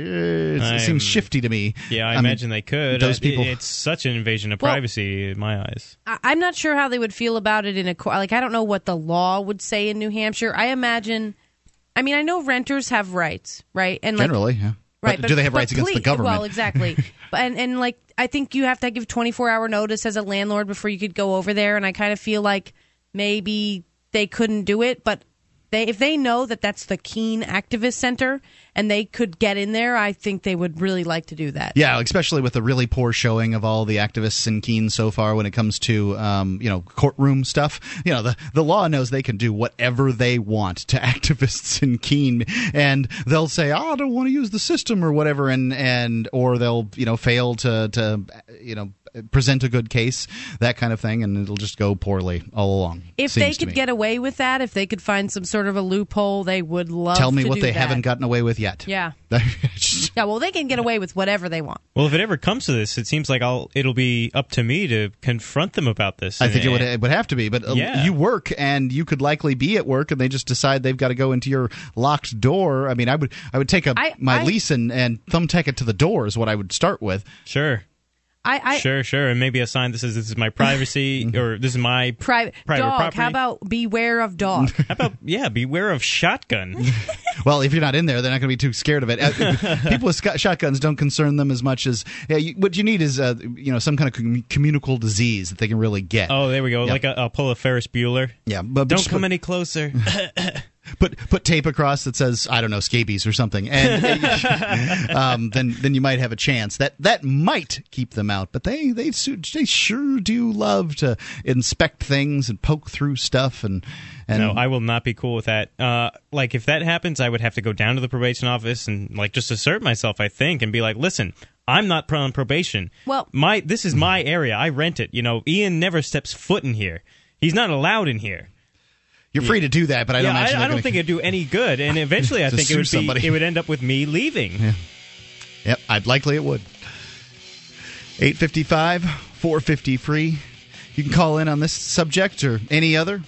it seems shifty to me. yeah, I, mean, imagine they could. Those Uh, people. it's such an invasion of Well- privacy in my eyes. I- I'm not sure how they would feel about it in a court. Like, I don't know what the law would say in New Hampshire. I imagine. I mean, I know renters have rights, right? And like, generally, yeah. Right, but, do they have but rights against the government? Well, exactly. and, and like I think you have to give 24 hour notice as a landlord before you could go over there. And I kind of feel like maybe they couldn't do it, but they if they know that that's the Keene Activist Center and they could get in there, I think they would really like to do that. Yeah, especially with the really poor showing of all the activists in Keene so far when it comes to um, you know courtroom stuff. You know the the law knows they can do whatever they want to activists in Keene, and they'll say, "Oh, I don't want to use the system" or whatever, and and or they'll you know fail to to you know present a good case, that kind of thing, and it'll just go poorly all along. If they could get away with that, if they could find some sort of a loophole, they would love. tell me to what do they that. haven't gotten away with yet. Yeah. Yeah. Well, they can get away with whatever they want. Well, if it ever comes to this, it seems like I'll it'll be up to me to confront them about this. I think it would it would have to be, but uh, Yeah. you work and you could likely be at work, and they just decide they've got to go into your locked door. I mean, I would I would take a I- my I- lease and and thumbtack it to the door is what I would start with. Sure. I, I sure, sure, and maybe a sign that says this is my privacy or this is my private private dog. property. How about beware of dog? How about yeah, beware of shotgun. Well, if you're not in there, they're not going to be too scared of it. Uh, people with sc- shotguns don't concern them as much as yeah, you, what you need is uh, you know some kind of com- communicable disease that they can really get. Oh, there we go. Yeah. Like a, a pull a Ferris Bueller. Yeah, but Don't just come put, any closer. Put put tape across that says I don't know scabies or something, and um, then then you might have a chance. That that might keep them out, but they they they sure do love to inspect things and poke through stuff and and no, I will not be cool with that. Uh, like if that happens, I would have to go down to the probation office and like just assert myself. I think and be like, listen. I'm not on probation. Well- my this is my area. I rent it. You know, Ian never steps foot in here. He's not allowed in here. You're free to do that. But I don't. yeah, imagine I, I don't think it'd do any good. And eventually, I think it would be somebody. it would end up with me leaving. Yep, I'd likely it would. 855 450 free. You can call in on this subject or any other.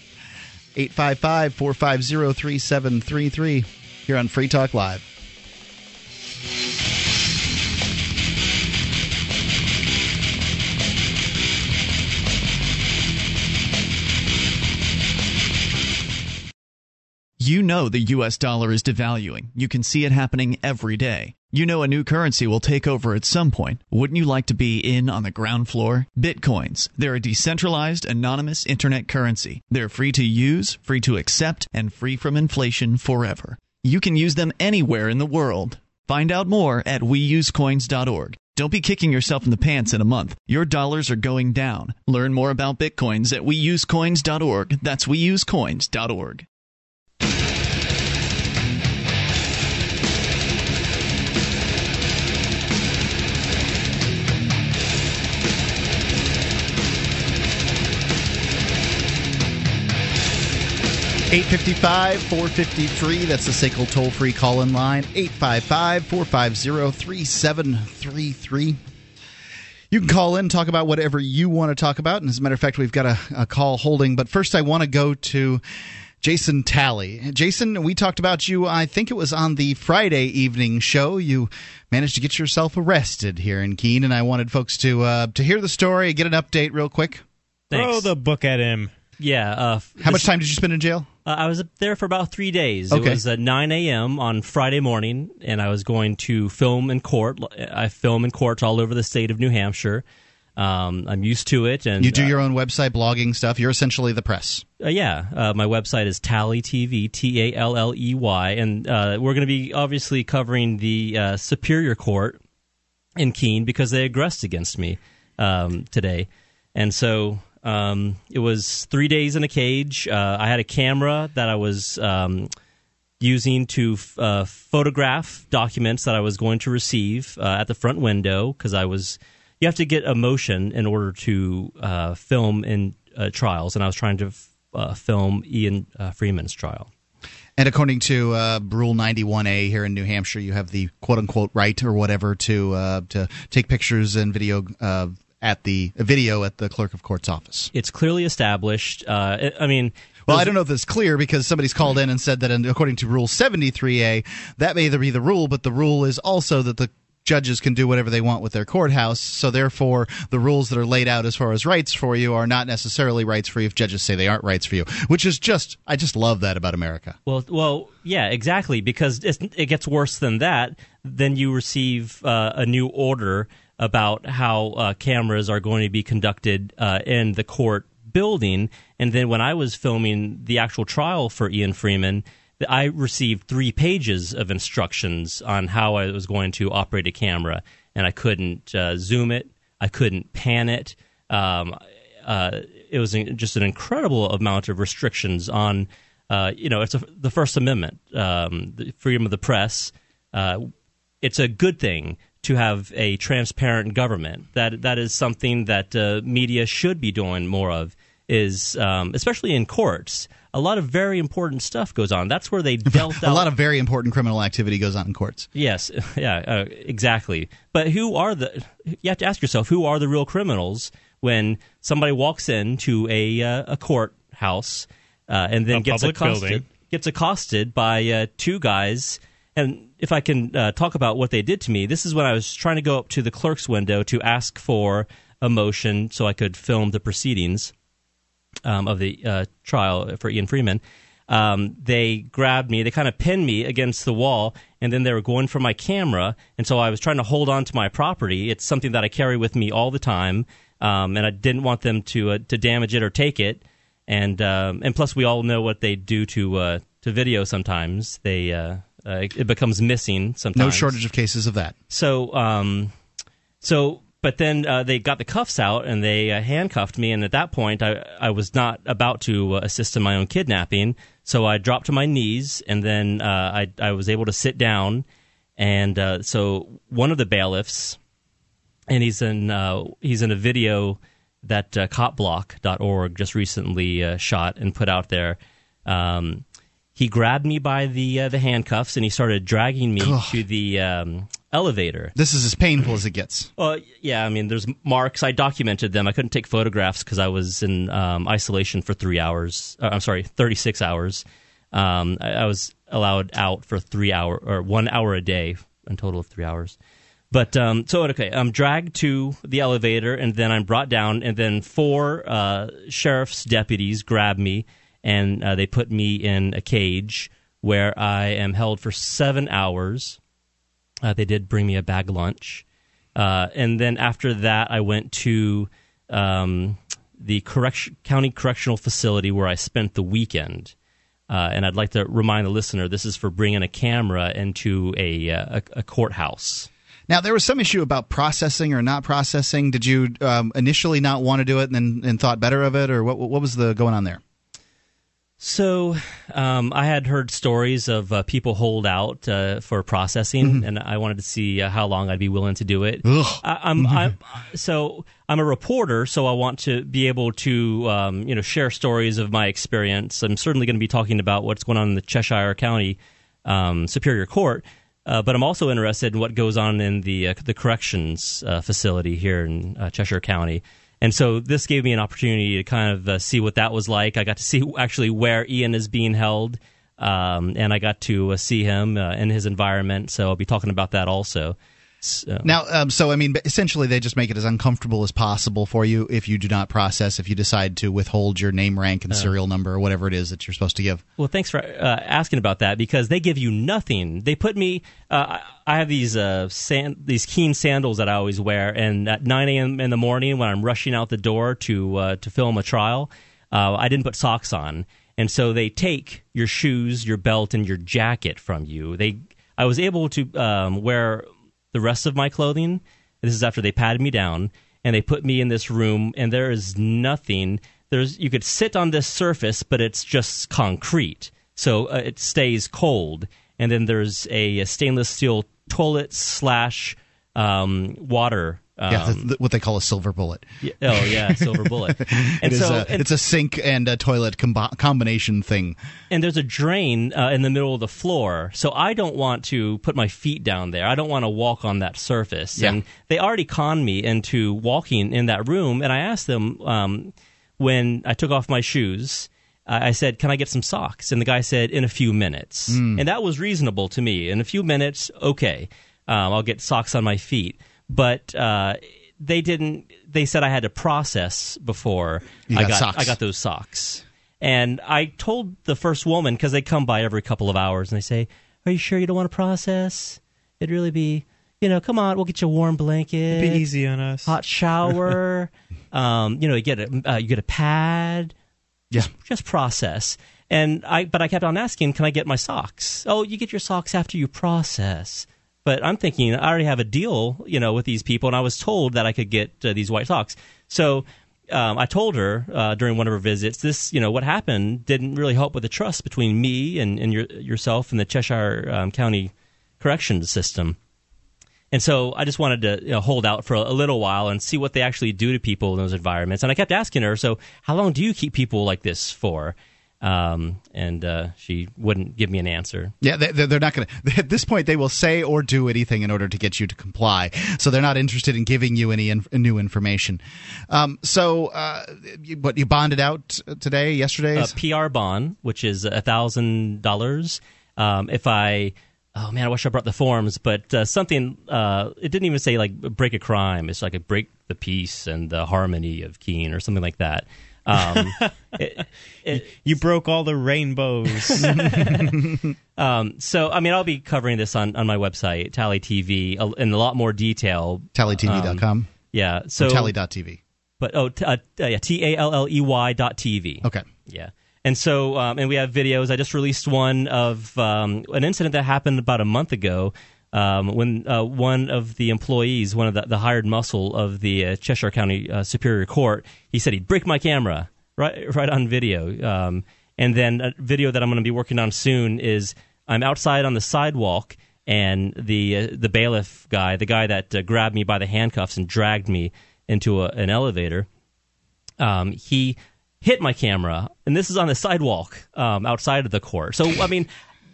855 450 3733 here on Free Talk Live. You know the US dollar is devaluing. You can see it happening every day. You know a new currency will take over at some point. Wouldn't you like to be in on the ground floor? Bitcoins. They're a decentralized, anonymous internet currency. They're free to use, free to accept, and free from inflation forever. You can use them anywhere in the world. Find out more at weusecoins.org. Don't be kicking yourself in the pants in a month. Your dollars are going down. Learn more about bitcoins at weusecoins.org. That's weusecoins.org. Eight fifty five four fifty three. That's the SACL toll free call in line. 855 450 3733. You can call in, talk about whatever you want to talk about. And as a matter of fact, we've got a, a call holding. But first, I want to go to Jason Talley. Jason, we talked about you, I think it was on the Friday evening show. You managed to get yourself arrested here in Keene, and I wanted folks to uh, to hear the story, get an update real quick. Throw the book at him. Yeah. Uh, How much time did you spend in jail? Uh, I was there for about three days. Okay. It was at 9 a.m. on Friday morning, and I was going to film in court. I film in courts all over the state of New Hampshire. Um, I'm used to it, and You do uh, your own website, blogging stuff. You're essentially the press. Uh, yeah, uh, my website is Talley TV, T A L L E Y, and uh, we're going to be obviously covering the uh, Superior Court in Keene because they aggressed against me um, today, and so um, it was three days in a cage. Uh, I had a camera that I was um, using to f- uh, photograph documents that I was going to receive uh, at the front window because I was. You have to get a motion in order to uh, film in uh, trials, and I was trying to f- uh, film Ian Freeman's trial. And according to uh, Rule 91A here in New Hampshire, you have the quote unquote right or whatever to uh, to take pictures and video uh, at the video at the clerk of court's office. It's clearly established. Uh, I- mean, Well, I don't know if that's clear because somebody's called in and said that according to Rule 73A, that may either be the rule, but the rule is also that the judges can do whatever they want with their courthouse. So therefore, the rules that are laid out as far as rights for you are not necessarily rights for you if judges say they aren't rights for you. Which is just, I just love that about America. Well, well, yeah, exactly. Because it gets worse than that. Then you receive uh, a new order about how uh, cameras are going to be conducted uh, in the court building. And then when I was filming the actual trial for Ian Freeman, I received three pages of instructions on how I was going to operate a camera, and I couldn't uh, zoom it, I couldn't pan it. Um, uh, it was just an incredible amount of restrictions on, uh, you know, it's a, the First Amendment, um, the freedom of the press. Uh, it's a good thing to have a transparent government. That that is something that uh, media should be doing more of. Is um, especially in courts, a lot of very important stuff goes on. That's where they dealt A out lot of very important criminal activity goes on in courts. Yes, yeah, uh, exactly. But who are the? You have to ask yourself who are the real criminals when somebody walks into a uh, a courthouse uh, and then A gets accosted building. gets accosted by uh, two guys. And if I can uh, talk about what they did to me, this is when I was trying to go up to the clerk's window to ask for a motion so I could film the proceedings um, of the uh, trial for Ian Freeman. um, they grabbed me, they kind of pinned me against the wall, and then they were going for my camera. And so I was trying to hold on to my property. It's something that I carry with me all the time, um, and I didn't want them to uh, to damage it or take it. And um, and plus, we all know what they do to uh, to video. Sometimes they uh, it becomes missing. Sometimes No shortage of cases of that. so, um, so, but then uh, they got the cuffs out and they uh, handcuffed me. And at that point, I, I was not about to uh, assist in my own kidnapping. So I dropped to my knees and then uh, I, I was able to sit down. And uh, so one of the bailiffs, and he's in uh, he's in a video that uh, copblock.org just recently uh, shot and put out there. Um, he grabbed me by the uh, the handcuffs and he started dragging me Ugh. to the um, elevator. This is as painful as it gets. Well, yeah, I mean, there's marks. I documented them. I couldn't take photographs because I was in um, isolation for three hours. Uh, I'm sorry, 36 hours. Um, I, I was allowed out for three hour or one hour a day, a total of three hours. But um, so okay, I'm dragged to the elevator, and then I'm brought down, and then four uh, sheriff's deputies grab me, and uh, they put me in a cage where I am held for seven hours. Uh, they did bring me a bag lunch, uh, and then after that, I went to um, the correction, county correctional facility where I spent the weekend. Uh, and I'd like to remind the listener this is for bringing a camera into a, uh, a, a courthouse. Now there was some issue about processing or not processing. Did you um, initially not want to do it and then and thought better of it, or what? What was the going on there? So um, I had heard stories of uh, people hold out uh, for processing, and I wanted to see uh, how long I'd be willing to do it. I, I'm, I'm so I'm a reporter, so I want to be able to um, you know share stories of my experience. I'm certainly going to be talking about what's going on in the Cheshire County um, Superior Court. Uh, but I'm also interested in what goes on in the uh, the corrections uh, facility here in uh, Cheshire County. And so this gave me an opportunity to kind of uh, see what that was like. I got to see actually where Ian is being held, um, and I got to uh, see him uh, in his environment. So I'll be talking about that also. So, Now, um, so I mean, essentially, they just make it as uncomfortable as possible for you if you do not process. If you decide to withhold your name, rank, and serial number, or whatever it is that you're supposed to give. Well, thanks for uh, asking about that because they give you nothing. They put me. Uh, I have these uh, sand, these Keen sandals that I always wear, and at 9 a.m. in the morning when I'm rushing out the door to uh, to film a trial, uh, I didn't put socks on, and so they take your shoes, your belt, and your jacket from you. They I was able to um, wear the rest of my clothing. This is after they patted me down and they put me in this room, and there is nothing. There's you could sit on this surface, but it's just concrete, so uh, it stays cold. And then there's a, a stainless steel toilet slash um, water. Um, yeah, th- th- what they call a silver bullet. yeah, oh yeah, silver bullet. And It so a, and, it's a sink and a toilet combi- combination thing. and there's a drain uh, in the middle of the floor. So I don't want to put my feet down there. I don't want to walk on that surface. Yeah. And they already conned me into walking in that room. And I asked them um, when I took off my shoes. I I said, "Can I get some socks?" And the guy said, "In a few minutes." And that was reasonable to me. In a few minutes, okay, um, I'll get socks on my feet. But uh, they didn't. They said I had to process before You I got got socks. I got those socks. And I told the first woman because they come by every couple of hours and they say, "Are you sure you don't want to process? It'd really be, you know, come on, we'll get you a warm blanket, It'd Be easy on us. hot shower. um, you know, you get a uh, you get a pad. Yeah. Just, just process." And I, but I kept on asking, "Can I get my socks?" Oh, you get your socks after you process. But I'm thinking I already have a deal, you know, with these people, and I was told that I could get uh, these white socks. So um, I told her uh, during one of her visits, this, you know, what happened didn't really help with the trust between me and, and your, yourself and the Cheshire um, County Corrections System. And so I just wanted to you know, hold out for a, a little while and see what they actually do to people in those environments. And I kept asking her, so how long do you keep people like this for? Um, and uh, she wouldn't give me an answer. Yeah, they, they're not going to. At this point, they will say or do anything in order to get you to comply. So they're not interested in giving you any in, new information. Um, so, uh, you, what you bonded out today, yesterday? a PR bond, which is a thousand dollars. Um, if I, oh man, I wish I brought the forms, but uh, something. Uh, it didn't even say like break a crime. It's like a break the peace and the harmony of Keene or something like that. Um, it, it, you broke all the rainbows. um, so, I mean, I'll be covering this on, on my website, Talley TV, uh, in a lot more detail. TalleyTV.com. Um, yeah. So Talley.tv. But oh, t- uh, yeah, T A L L E Y dot TV. Okay. Yeah. And so, um, and we have videos. I just released one of um, an incident that happened about a month ago um, when uh, one of the employees, one of the, the hired muscle of the uh, Cheshire County uh, Superior Court, he said he'd break my camera right, right on video. Um, and then a video that I'm going to be working on soon is I'm outside on the sidewalk, and the uh, the bailiff guy, the guy that uh, grabbed me by the handcuffs and dragged me into a, an elevator, um, he hit my camera, and this is on the sidewalk um, outside of the court. So, I mean,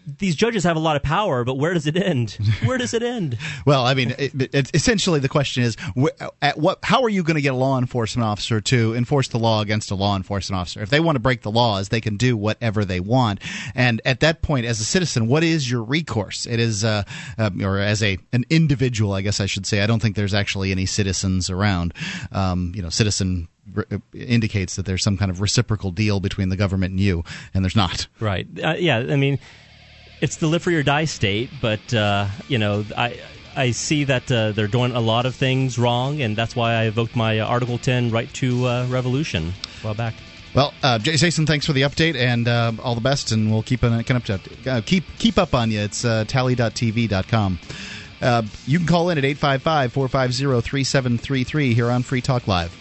these judges have a lot of power, but where does it end? Where does it end? well, I mean, it, it, essentially the question is, at what? How are you going to get a law enforcement officer to enforce the law against a law enforcement officer? If they want to break the laws, they can do whatever they want. And at that point, as a citizen, what is your recourse? It is, uh, uh, or as a an individual, I guess I should say. I don't think there's actually any citizens around. Um, you know, citizen indicates that there's some kind of reciprocal deal between the government and you, and there's not. Right. Uh, yeah. I mean, it's the live free or die state, but uh, you know, I I see that uh, they're doing a lot of things wrong, and that's why I evoked my Article 10 right to uh, revolution a while back. Well, uh, Jason, thanks for the update and uh, all the best, and we'll keep an, up to, uh, keep keep up on you. It's uh, talley.tv.com. Uh, you can call in at 855 450 3733 here on Free Talk Live.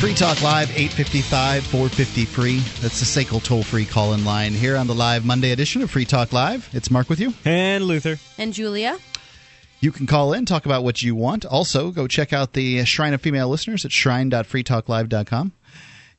Free Talk Live, 855 450 free. That's the SACL toll free call in line here on the live Monday edition of Free Talk Live. It's Mark with you. And Luther. And Julia. You can call in, talk about what you want. Also, go check out the Shrine of Female Listeners at shrine.freetalklive.com.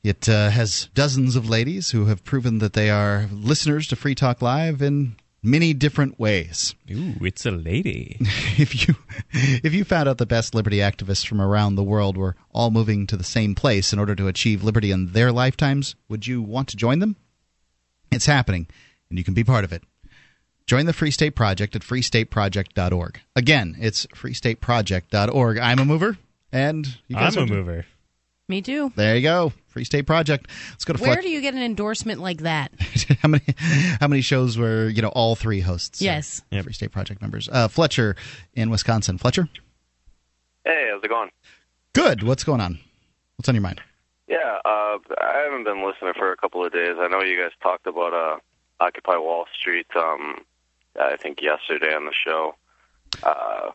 It uh, has dozens of ladies who have proven that they are listeners to Free Talk Live in many different ways. Ooh, it's a lady. if you if you found out the best liberty activists from around the world were all moving to the same place in order to achieve liberty in their lifetimes, would you want to join them? It's happening, and you can be part of it. Join the Free State Project at freestateproject.org. Again, it's freestateproject.org. I'm a mover, and you guys I'm a mover. Me too. There you go. Free State Project. Let's go to Where Fletcher. do you get an endorsement like that? how many how many shows were you know all three hosts? are Yes. Free State Project members. Uh, Fletcher in Wisconsin. Fletcher. Hey, how's it going? Good. What's going on? What's on your mind? Yeah, uh, I haven't been listening for a couple of days. I know you guys talked about uh, Occupy Wall Street. Um, I think yesterday on the show. Uh,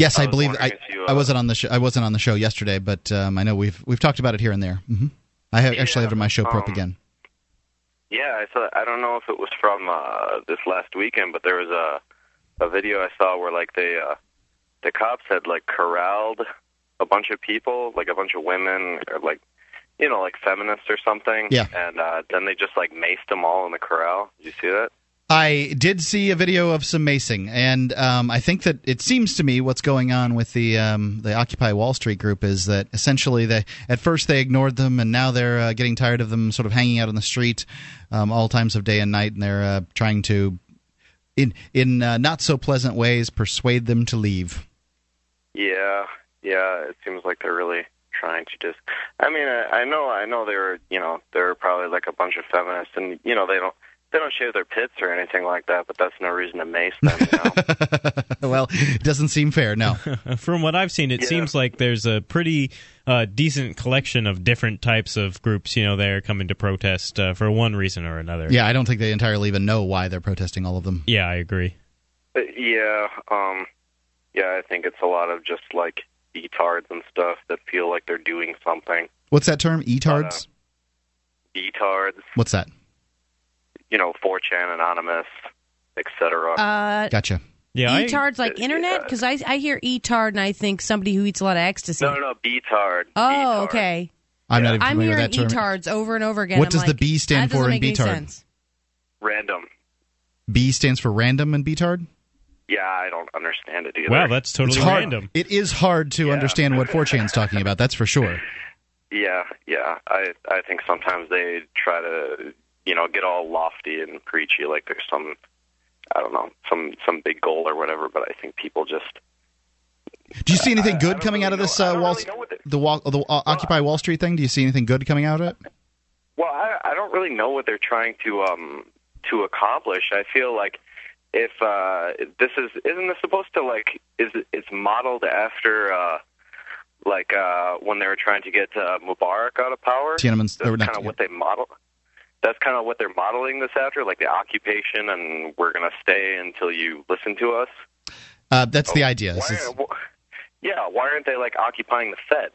Yes, I I, believe I, you, I uh, wasn't on the show. I wasn't on the show yesterday, but um, I know we've we've talked about it here and there. hmm I have, actually have it in my show prep um, again. yeah, I saw. I don't know if it was from uh, this last weekend, but there was a a video I saw where like they uh, the cops had like corralled a bunch of people, like a bunch of women, or like you know, like feminists or something. Yeah. And uh, then they just like maced them all in the corral. Did you see that? I did see a video of some macing, and um, I think that it seems to me what's going on with the um, the Occupy Wall Street group is that essentially they at first they ignored them, and now they're uh, getting tired of them sort of hanging out on the street um, all times of day and night, and they're uh, trying to, in in uh, not so pleasant ways, persuade them to leave. Yeah, yeah. It seems like they're really trying to just. I mean, I, I know, I know they were, you know, they're probably like a bunch of feminists, and you know, they don't, they don't shave their pits or anything like that. But that's no reason to mace them. You know? well, it doesn't seem fair. No. From what I've seen, it Yeah. seems like there's a pretty uh, decent collection of different types of groups, you know, there coming to protest uh, for one reason or another. Yeah, I don't think they entirely even know why they're protesting all of them. Yeah, I agree. But yeah, um, yeah. I think it's a lot of just like betards and stuff that feel like they're doing something. What's that term? Etards? Betards, What's that? You know, 4chan Anonymous, etc. Uh, Gotcha. Yeah, I- E-tard's like internet? Because I, I hear e-tard and I think somebody who eats a lot of ecstasy. No, no, no B-tard. Oh, okay. I'm not even I'm familiar hearing with that term. e-tards over and over again. What I'm does the B stand for in B-tard? Random. B stands for random and betard? Yeah, I don't understand it either. Wow, that's totally it's hard. random. It is hard to understand what 4chan's talking about, that's for sure. Yeah, yeah. I I think sometimes they try to, you know, get all lofty and preachy, like there's some, I don't know, some some big goal or whatever. But I think people just Do you see anything good coming out of this uh, Wall, the, wall, the uh, Occupy Wall Street thing? Do you see anything good coming out of it? Well, I, I don't really know what they're trying to um to accomplish. I feel like if uh this is isn't this supposed to like is it's modeled after uh like uh when they were trying to get uh, Mubarak out of power. Tiananmen- That's kind of what they model. That's kind of what they're modeling this after, like the occupation, and we're gonna stay until you listen to us. Uh, that's the idea. Why, This is- yeah, why aren't they like occupying the Fed?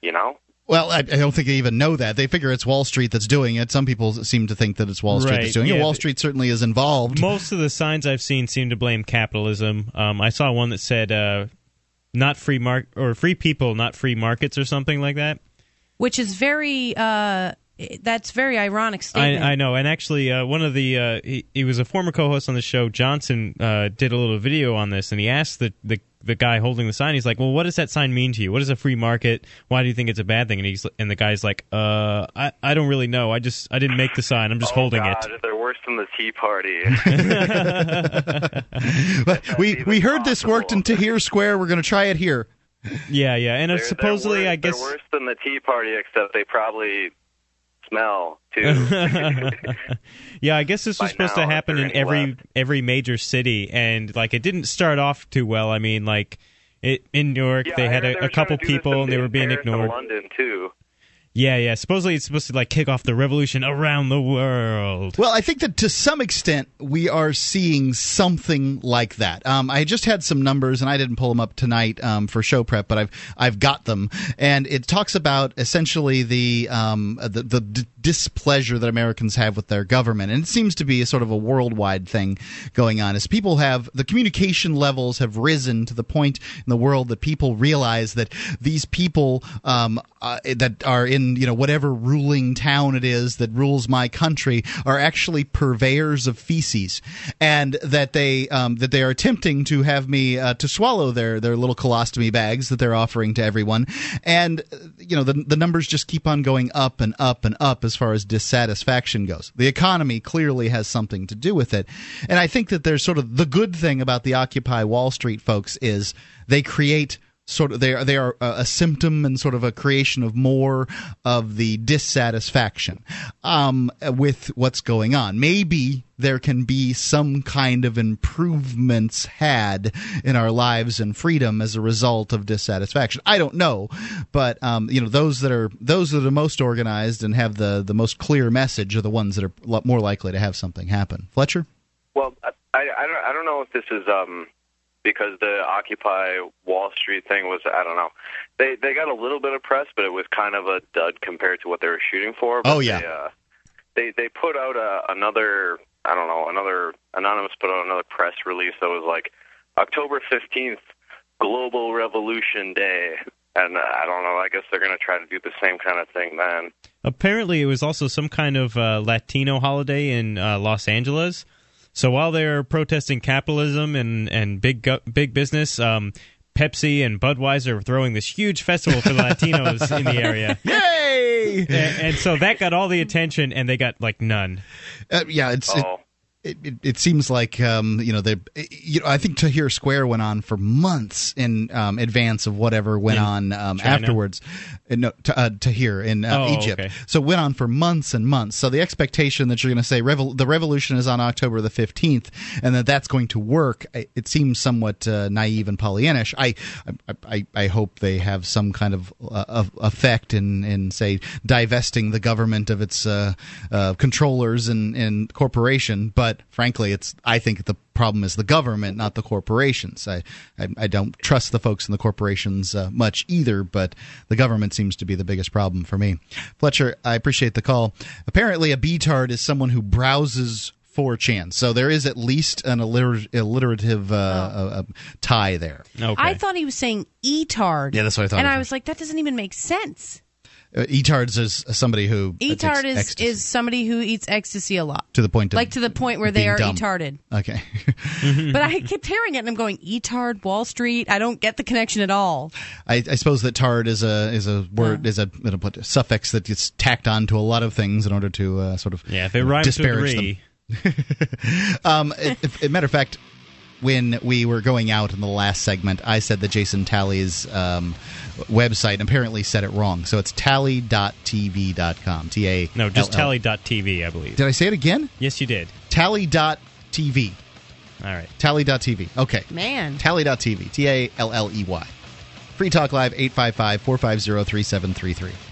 You know? well, I, I don't think they even know that. They figure it's Wall Street that's doing it. Some people seem to think that it's Wall Street Right, that's doing it. Wall Street certainly is involved. Most of the signs I've seen seem to blame capitalism. Um, I saw one that said uh, "not free mark" or "free people, not free markets" or something like that. Which is very, uh, that's very ironic statement. I, I know, and actually, uh, one of the uh, he, he was a former co-host on the show. Johnson uh, did a little video on this, and he asked the, the the guy holding the sign. He's like, "Well, what does that sign mean to you? What is a free market? Why do you think it's a bad thing?" And he's and the guy's like, "Uh, I, I don't really know. I just I didn't make the sign. I'm just oh holding God, it." they're worse than the Tea Party. But we we heard this worked in Tahrir Square. We're going to try it here. Yeah, yeah, and They're- supposedly, they're worse, I guess they're worse than the Tea Party, except they probably smell too. yeah, I guess this was By supposed now, to happen in are any every every major city, and like it didn't start off too well. I mean, like it in New York, yeah, they I had a, they a couple to do this people, and they were being Paris ignored. London too. Yeah, yeah. Supposedly, it's supposed to like kick off the revolution around the world. Well, I think that to some extent we are seeing something like that. Um, I just had some numbers, and I didn't pull them up tonight um, for show prep, but I've I've got them, and it talks about essentially the um, the, the d- displeasure that Americans have with their government, and it seems to be a sort of a worldwide thing going on. As people have the communication levels have risen to the point in the world that people realize that these people um, uh, that are in you know whatever ruling town it is that rules my country are actually purveyors of feces, and that they um, that they are attempting to have me uh, to swallow their their little colostomy bags that they're offering to everyone, and uh, you know the the numbers just keep on going up and up and up as far as dissatisfaction goes. The economy clearly has something to do with it, and I think that there's sort of the good thing about the Occupy Wall Street folks is they create sort of they are they are a symptom and sort of a creation of more of the dissatisfaction um, with what's going on. Maybe there can be some kind of improvements had in our lives and freedom as a result of dissatisfaction. I don't know, but um, you know those that are those that are most organized and have the the most clear message are the ones that are more likely to have something happen. Fletcher. Well, I, I don't I don't know if this is um because the Occupy Wall Street thing was I don't know. They they got a little bit of press, but it was kind of a dud compared to what they were shooting for. But Oh, yeah. They, uh, they they put out a, another I don't know another anonymous put out another press release that was like October fifteenth, Global Revolution Day. And uh, I don't know. I guess they're going to try to do the same kind of thing then. Apparently, it was also some kind of uh, Latino holiday in uh, Los Angeles. So while they're protesting capitalism and and big big business, um, Pepsi and Budweiser were throwing this huge festival for the Latinos in the area. Yay! And, and so that got all the attention, and they got like none. Uh, yeah, it's. Oh. It, it, it seems like um, you know they you know I think Tahrir Square went on for months in um, advance of whatever went In on um, afterwards. Uh, no, t- uh, Tahrir in uh, Oh, Egypt. okay. So it went on for months and months. So the expectation that you're going to say revol- the revolution is on October the 15th and that that's going to work, I- it seems somewhat uh, naive and Pollyannish. I, I I I hope they have some kind of, uh, of effect in in say divesting the government of its uh, uh, controllers and, and corporation, but but frankly, it's I think the problem is the government, not the corporations. I I, I don't trust the folks in the corporations uh, much either, but the government seems to be the biggest problem for me. Fletcher, I appreciate the call. Apparently, a beatard is someone who browses 4chan. So there is at least an alliter- alliterative uh, uh, tie there. Okay. I thought he was saying etard. Yeah, that's what I thought And I was. was like, that doesn't even make sense. Uh, etards is somebody who uh, Etard is, ecstasy is somebody who eats ecstasy a lot. to the point of Like to the point where they are dumb. etarded. Okay. But I kept hearing it and I'm going, etard, Wall Street. I don't get the connection at all. I, I suppose that tard is a is a word is a, what do suffix that gets tacked on to a lot of things in order to uh, sort of Yeah, if it rhymes to disparage agree. them. um, if, if, matter of fact, when we were going out in the last segment, I said that Jason Talley's um, website apparently said it wrong. So it's talley.tv.com. T A No, just talley.tv, I believe. Did I say it again? Yes, you did. Talley.tv. All right. Talley.tv. Okay. Man. Talley.tv. T A L L E Y. Free Talk Live 855 450 3733.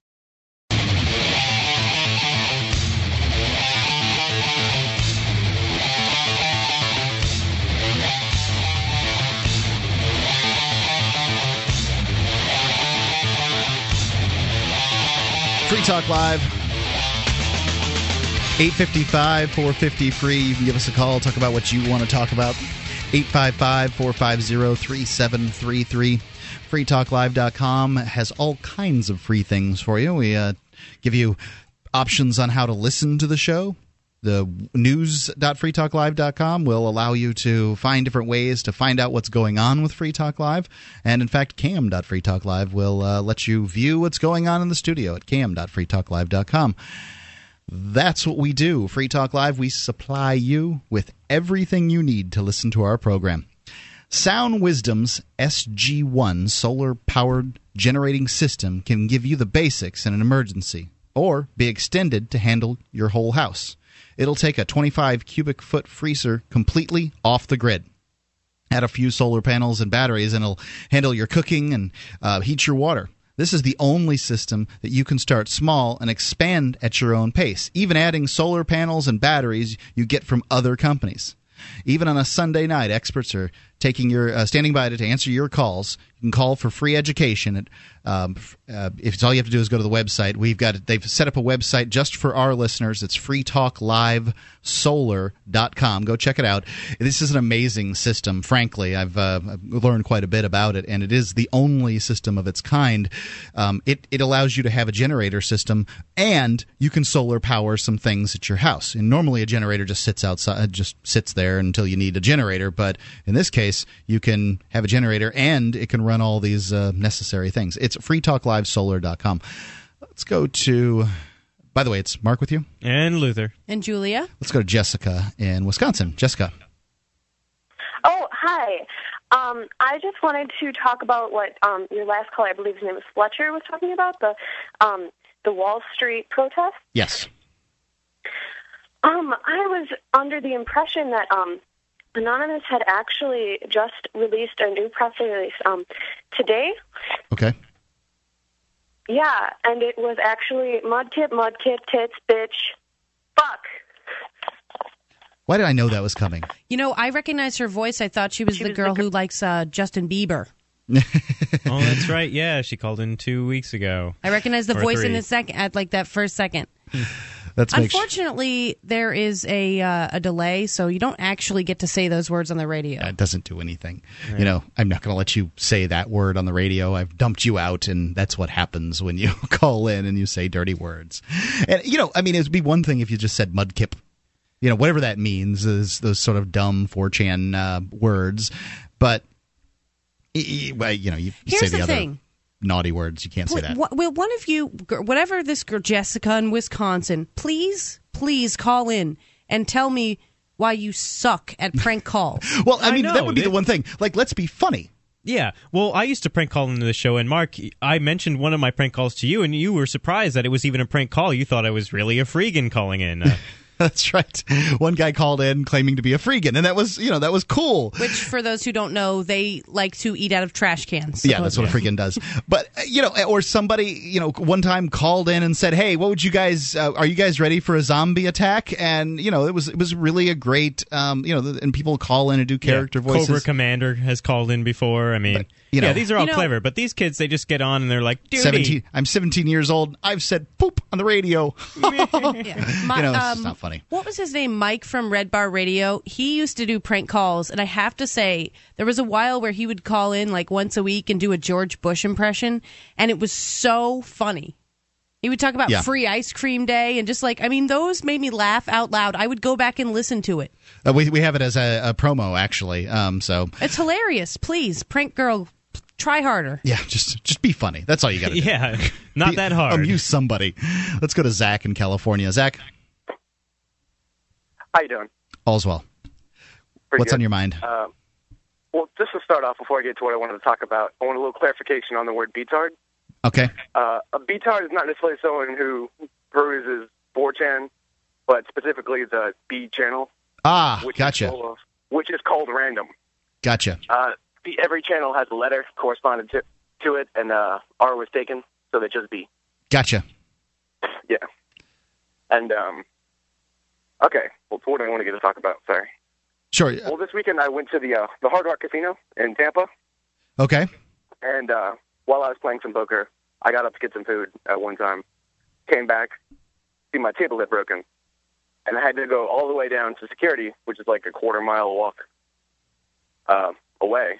Free Talk Live. 855 450 free. You can give us a call, talk about what you want to talk about. 855 450 3733. FreeTalkLive.com has all kinds of free things for you. We uh, give you options on how to listen to the show. The news.freetalklive.com will allow you to find different ways to find out what's going on with Free Talk Live. And in fact, cam.freetalklive will uh, let you view what's going on in the studio at cam.freetalklive.com. That's what we do. Free Talk Live, we supply you with everything you need to listen to our program. Sound Wisdom's SG1 solar powered generating system can give you the basics in an emergency or be extended to handle your whole house. It'll take a 25 cubic foot freezer completely off the grid. Add a few solar panels and batteries, and it'll handle your cooking and uh, heat your water. This is the only system that you can start small and expand at your own pace, even adding solar panels and batteries you get from other companies. Even on a Sunday night, experts are taking your uh, standing by to, answer your calls. You can call for free education. At, um, uh, if it's all you have to do is go to the website, we've got they've set up a website just for our listeners. It's freetalklivesolar.com. Go check it out. This is an amazing system. Frankly, I've, uh, learned quite a bit about it, and it is the only system of its kind. Um, it it allows you to have a generator system, and you can solar power some things at your house. And normally, a generator just sits outside, just sits there until you need a generator. But in this case, you can have a generator, and it can run all these uh, necessary things. It's freetalklivesolar.com. Let's go to. By the way, it's Mark with you. And Luther. And Julia? Let's go to Jessica in Wisconsin. Jessica. Oh, hi. Um, I just wanted to talk about what um, your last caller, I believe his name was Fletcher, was talking about the um, the Wall Street protest. Yes. Um, I was under the impression that um, Anonymous had actually just released a new press release um, today. Okay. Yeah, and it was actually Mudkip, Mudkip, Tits, Bitch, Fuck. Why did I know that was coming? You know, I recognized her voice. I thought she was the girl who likes uh, Justin Bieber. oh, that's right. Yeah, she called in two weeks ago. I recognized the Or voice in the second, at like that first second. That's Unfortunately, there is a uh, a delay, so you don't actually get to say those words on the radio. It doesn't do anything. You know, I'm not going to let you say that word on the radio. I've dumped you out, and that's what happens when you call in and you say dirty words. And you know, I mean, it'd be one thing if you just said mudkip. You know, whatever that means is those sort of dumb 4chan uh, words. But y- y- well, you know, you, you Here's say the, the other. thing. Naughty words. You can't say that. Wh- Will one of you, whatever this girl, Jessica in Wisconsin, please, please call in and tell me why you suck at prank calls. Well, I, I mean, that would be the one thing. Like, let's be funny. Yeah. Well, I used to prank call into the show, and Mark, I mentioned one of my prank calls to you, and you were surprised that it was even a prank call. You thought I was really a freegan calling in. Uh, That's right. One guy called in claiming to be a freegan, and that was, you know, that was cool. Which, for those who don't know, they like to eat out of trash cans. Yeah, that's what a supposedly. freegan does. But uh, you know, or somebody, you know, one time called in and said, "Hey, what would you guys? Uh, are you guys ready for a zombie attack?" And you know, it was it was really a great, um, you know, and people call in and do character yeah, voices. Cobra Commander has called in before. I mean, you know- yeah, these are all You know- clever, but these kids, they just get on and they're like, duty. Seventeen. I'm 17 years old. I've said poop on the radio. Yeah. My- you know, it's um, just not funny. What was his name? Mike from Red Bar Radio. He used to do prank calls, and I have to say, there was a while where he would call in like once a week and do a George Bush impression, and it was so funny. He would talk about Yeah. free ice cream day and just like, I mean, those made me laugh out loud. I would go back and listen to it. Uh, we we have it as a, a promo actually. Um, so It's hilarious. Please, prank girl, try harder. yeah, just just be funny. That's all you got to do. Yeah, not Be- that hard. Amuse somebody. Let's go to Zach in California. Zach, How you doing? all's well. Pretty What's good. on your mind? Uh, well, just to start off, before I get to what I wanted to talk about, I want a little clarification on the word beatard. Okay. Uh, a beatard is not necessarily someone who peruses 4chan, but specifically the B channel, Ah, which is gotcha, full of, which is called random. gotcha. Uh, the, every channel has a letter corresponding to, to it, and uh, R was taken, so they just B. Gotcha. Yeah. And um, okay, well, what do I want to get to talk about? Sorry. Sure. Well, this weekend I went to the uh, the Hard Rock Casino in Tampa, Okay. and uh, while I was playing some poker, I got up to get some food at one time. Came back, see my table had broken, and I had to go all the way down to security, which is like a quarter mile walk uh, away.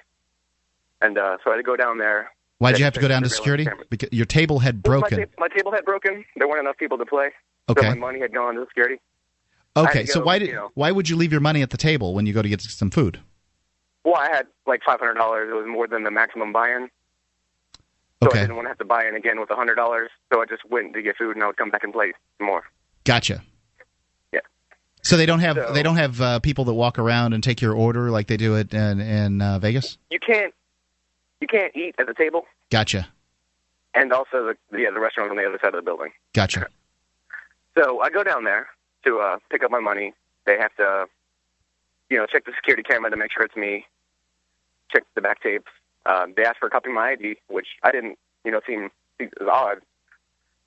And uh, so I had to go down there. Why'd you have to go down to security? camera. Because your table had broken. My, ta- my table had broken. There weren't enough people to play. Okay. So my money had gone to security. Okay, so go, why did you know- why would you leave your money at the table when you go to get some food? Well, I had like five hundred dollars. It was more than the maximum buy-in. So I didn't want to have to buy in again with a hundred dollars. So I just went to get food, and I would come back and play some more. gotcha. Yeah. So they don't have So- they don't have uh, people that walk around and take your order like they do it in in uh, Vegas. You can't you can't eat at the table, Gotcha, and also the yeah the restaurant's on the other side of the building. gotcha. So I go down there to uh, pick up my money. They have to, you know, check the security camera to make sure it's me. Check the back tapes. Um, they asked for a copy of my ID, which I didn't, you know, seem seem as odd.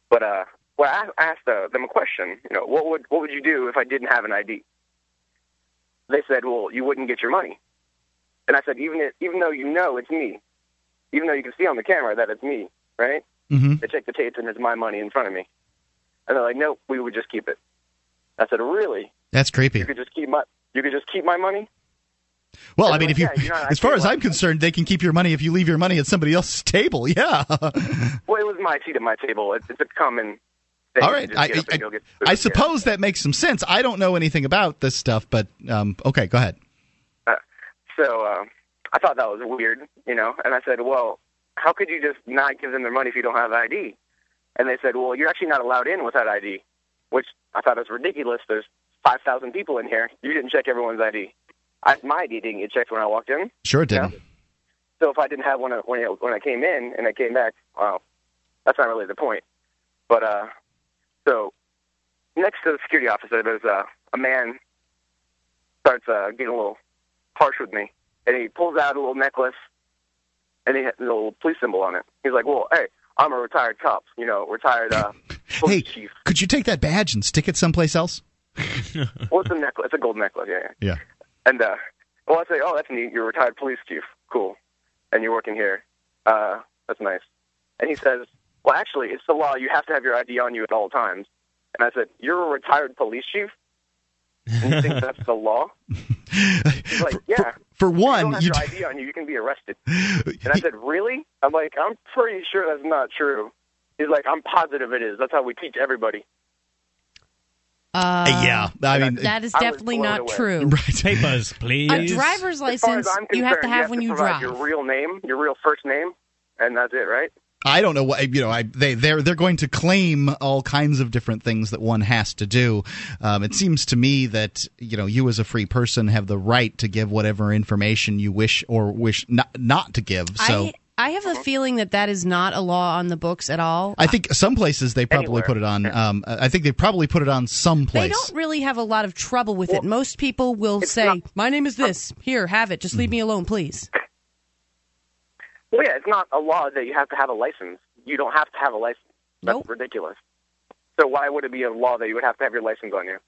But uh, well, I asked uh, them a question. You know, what would what would you do if I didn't have an ID? They said, well, you wouldn't get your money. And I said, even if, even though you know it's me, even though you can see on the camera that it's me, right? Mm-hmm. They check the tapes and it's my money in front of me. And they're like, nope, we would just keep it. I said, really? That's creepy. You could just keep my you could just keep my money? Well, I mean, if you, yeah, not as far as I'm concerned, they can keep your money if you leave your money at somebody else's table. Yeah. Well, it was my seat at my table. It's, it's a common thing. All to I, I, and go get food. I suppose that makes some sense. I don't know anything about this stuff, but um, okay, go ahead. Uh, so uh, I thought that was weird, you know. And I said, well, how could you just not give them their money if you don't have ID? And they said, well, you're actually not allowed in without ID, which I thought was ridiculous. There's 5,000 people in here. You didn't check everyone's ID. I, my ID didn't get checked when I walked in. Sure, it didn't. So if I didn't have one uh, when I, when I came in and I came back, well, that's not really the point. But uh, so next to the security officer, there's uh, a man starts uh, getting a little harsh with me, and he pulls out a little necklace, and he has a little police symbol on it. He's like, "Well, hey, I'm a retired cop, you know, retired uh, Hey, could you take that badge and stick it someplace else? well, it's a necklace, it's a gold necklace, yeah." yeah. Yeah. And uh, well, I say, "Oh, that's neat. You're a retired police chief. Cool. And you're working here. Uh, that's nice." And he says, "Well, actually, it's the law. You have to have your ID on you at all times." And I said, "You're a retired police chief, and you think that's the law?" He's like, "Yeah." For If you one, don't have you your ID on you, you can be arrested. And I said, "Really?" I'm like, "I'm pretty sure that's not true." He's like, "I'm positive it is. That's how we teach everybody." Uh, yeah, I mean, that is definitely not away. true. Right. Papers, please. A driver's As far as license I'm you have to concerned, have when to you drive. Your real name, your real first name, and that's it, right? I don't know what you know. I they they're they're going to claim all kinds of different things that one has to do. Um, it seems to me that you know you as a free person have the right to give whatever information you wish or wish not not to give. So. I, I have a feeling that that is not a law on the books at all. I think some places they probably Anywhere. put it on. Um, I think they probably put it on some place. They don't really have a lot of trouble with it. Most people will say, "My name is this. Here, have it. Just leave me alone, please." Well, yeah, it's not a law that you have to have a license. You don't have to have a license. That's ridiculous. So why would it be a law that you would have to have your license on you?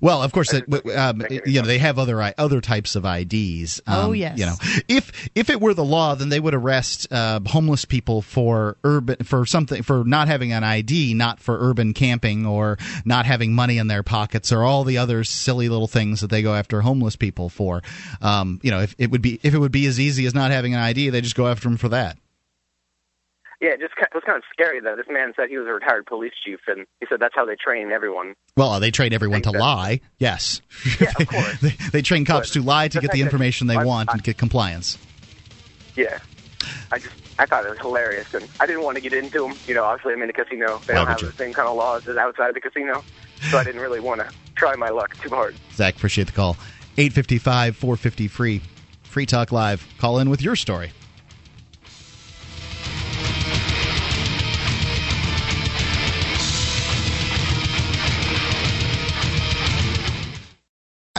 Well, of course, it, um, you know they have other other types of IDs. Um, Oh, yes. You know, if if it were the law, then they would arrest uh, homeless people for urban for something for not having an ID, not for urban camping or not having money in their pockets or all the other silly little things that they go after homeless people for. Um, you know, if it would be if it would be as easy as not having an ID, they just go after them for that. Yeah, it just it was kind of scary though. This man said he was a retired police chief, and he said that's how they train everyone. Well, they train everyone to that- lie. Yes. Yeah, of course. they, they train cops to lie to get the information they want and get compliance. Yeah, I just I thought it was hilarious, and I didn't want to get into them. You know, obviously I'm in a casino. They Why don't have the same kind of laws as outside the casino, so I didn't really want to try my luck too hard. Zach, appreciate the call. 855 450 free. Free Talk Live. Call in with your story.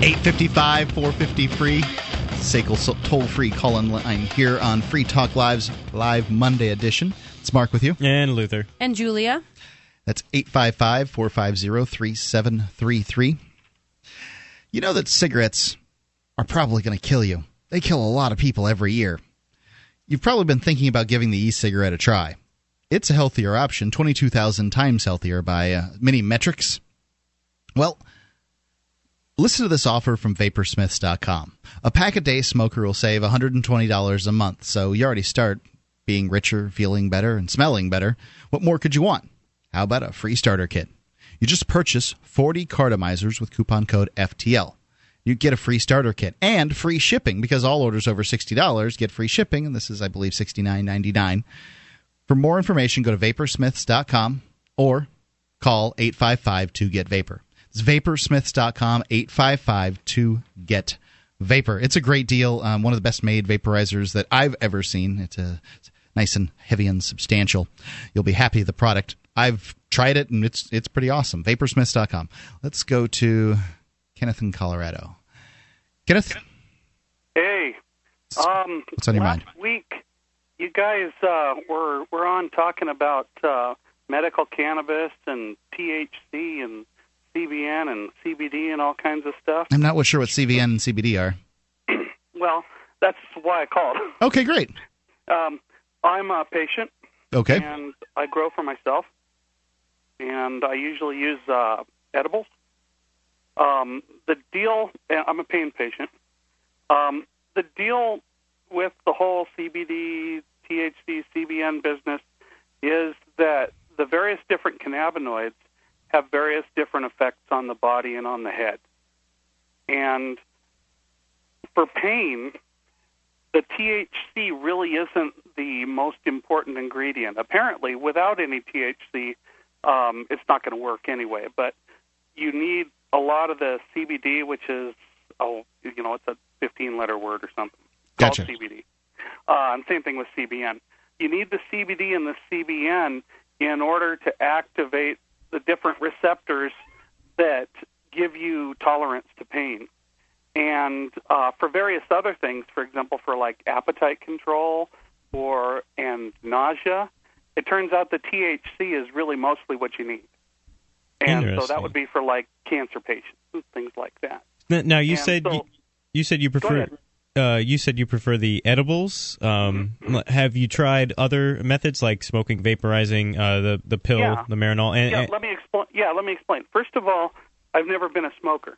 855 450 free. SACL toll free call in line here on Free Talk Live's live Monday edition. It's Mark with you. And Luther. And Julia. That's 855 450 3733. You know that cigarettes are probably going to kill you, they kill a lot of people every year. You've probably been thinking about giving the e cigarette a try. It's a healthier option, 22,000 times healthier by uh, many metrics. Well, Listen to this offer from Vaporsmiths.com. A pack a day smoker will save $120 a month, so you already start being richer, feeling better, and smelling better. What more could you want? How about a free starter kit? You just purchase 40 cartomizers with coupon code FTL. You get a free starter kit and free shipping because all orders over $60 get free shipping, and this is, I believe, $69.99. For more information, go to vaporsmiths.com or call 855 to get vapor. It's vaporsmiths.com, 855 to get vapor. It's a great deal. Um, one of the best made vaporizers that I've ever seen. It's a it's nice and heavy and substantial. You'll be happy with the product. I've tried it and it's it's pretty awesome. Vaporsmiths.com. Let's go to Kenneth in Colorado. Kenneth, Hey, um, What's on your last week you guys uh, were were on talking about uh, medical cannabis and THC and CBN and CBD and all kinds of stuff. I'm not sure what CBN and CBD are. Well, that's why I called. Okay, great. Um, I'm a patient. Okay. And I grow for myself, and I usually use uh, edibles. Um, the deal, I'm a pain patient. Um, the deal with the whole CBD, THC, CBN business is that the various different cannabinoids have various different effects on the body and on the head. And for pain, the THC really isn't the most important ingredient. Apparently, without any THC, um, it's not going to work anyway. But you need a lot of the CBD, which is oh, you know, it's a 15-letter word or something Gotcha. called CBD. Uh, and same thing with CBN. You need the CBD and the CBN in order to activate the different receptors that give you tolerance to pain. And uh, for various other things, for example, for like appetite control or and nausea, it turns out the THC is really mostly what you need. And so that would be for like cancer patients and things like that. N- Now you And said so- you, you said you prefer. Uh, you said you prefer the edibles. Um, Mm-hmm. Have you tried other methods like smoking, vaporizing, uh, the the pill, Yeah. the Marinol? And, yeah, let me explain. Yeah, let me explain. First of all, I've never been a smoker.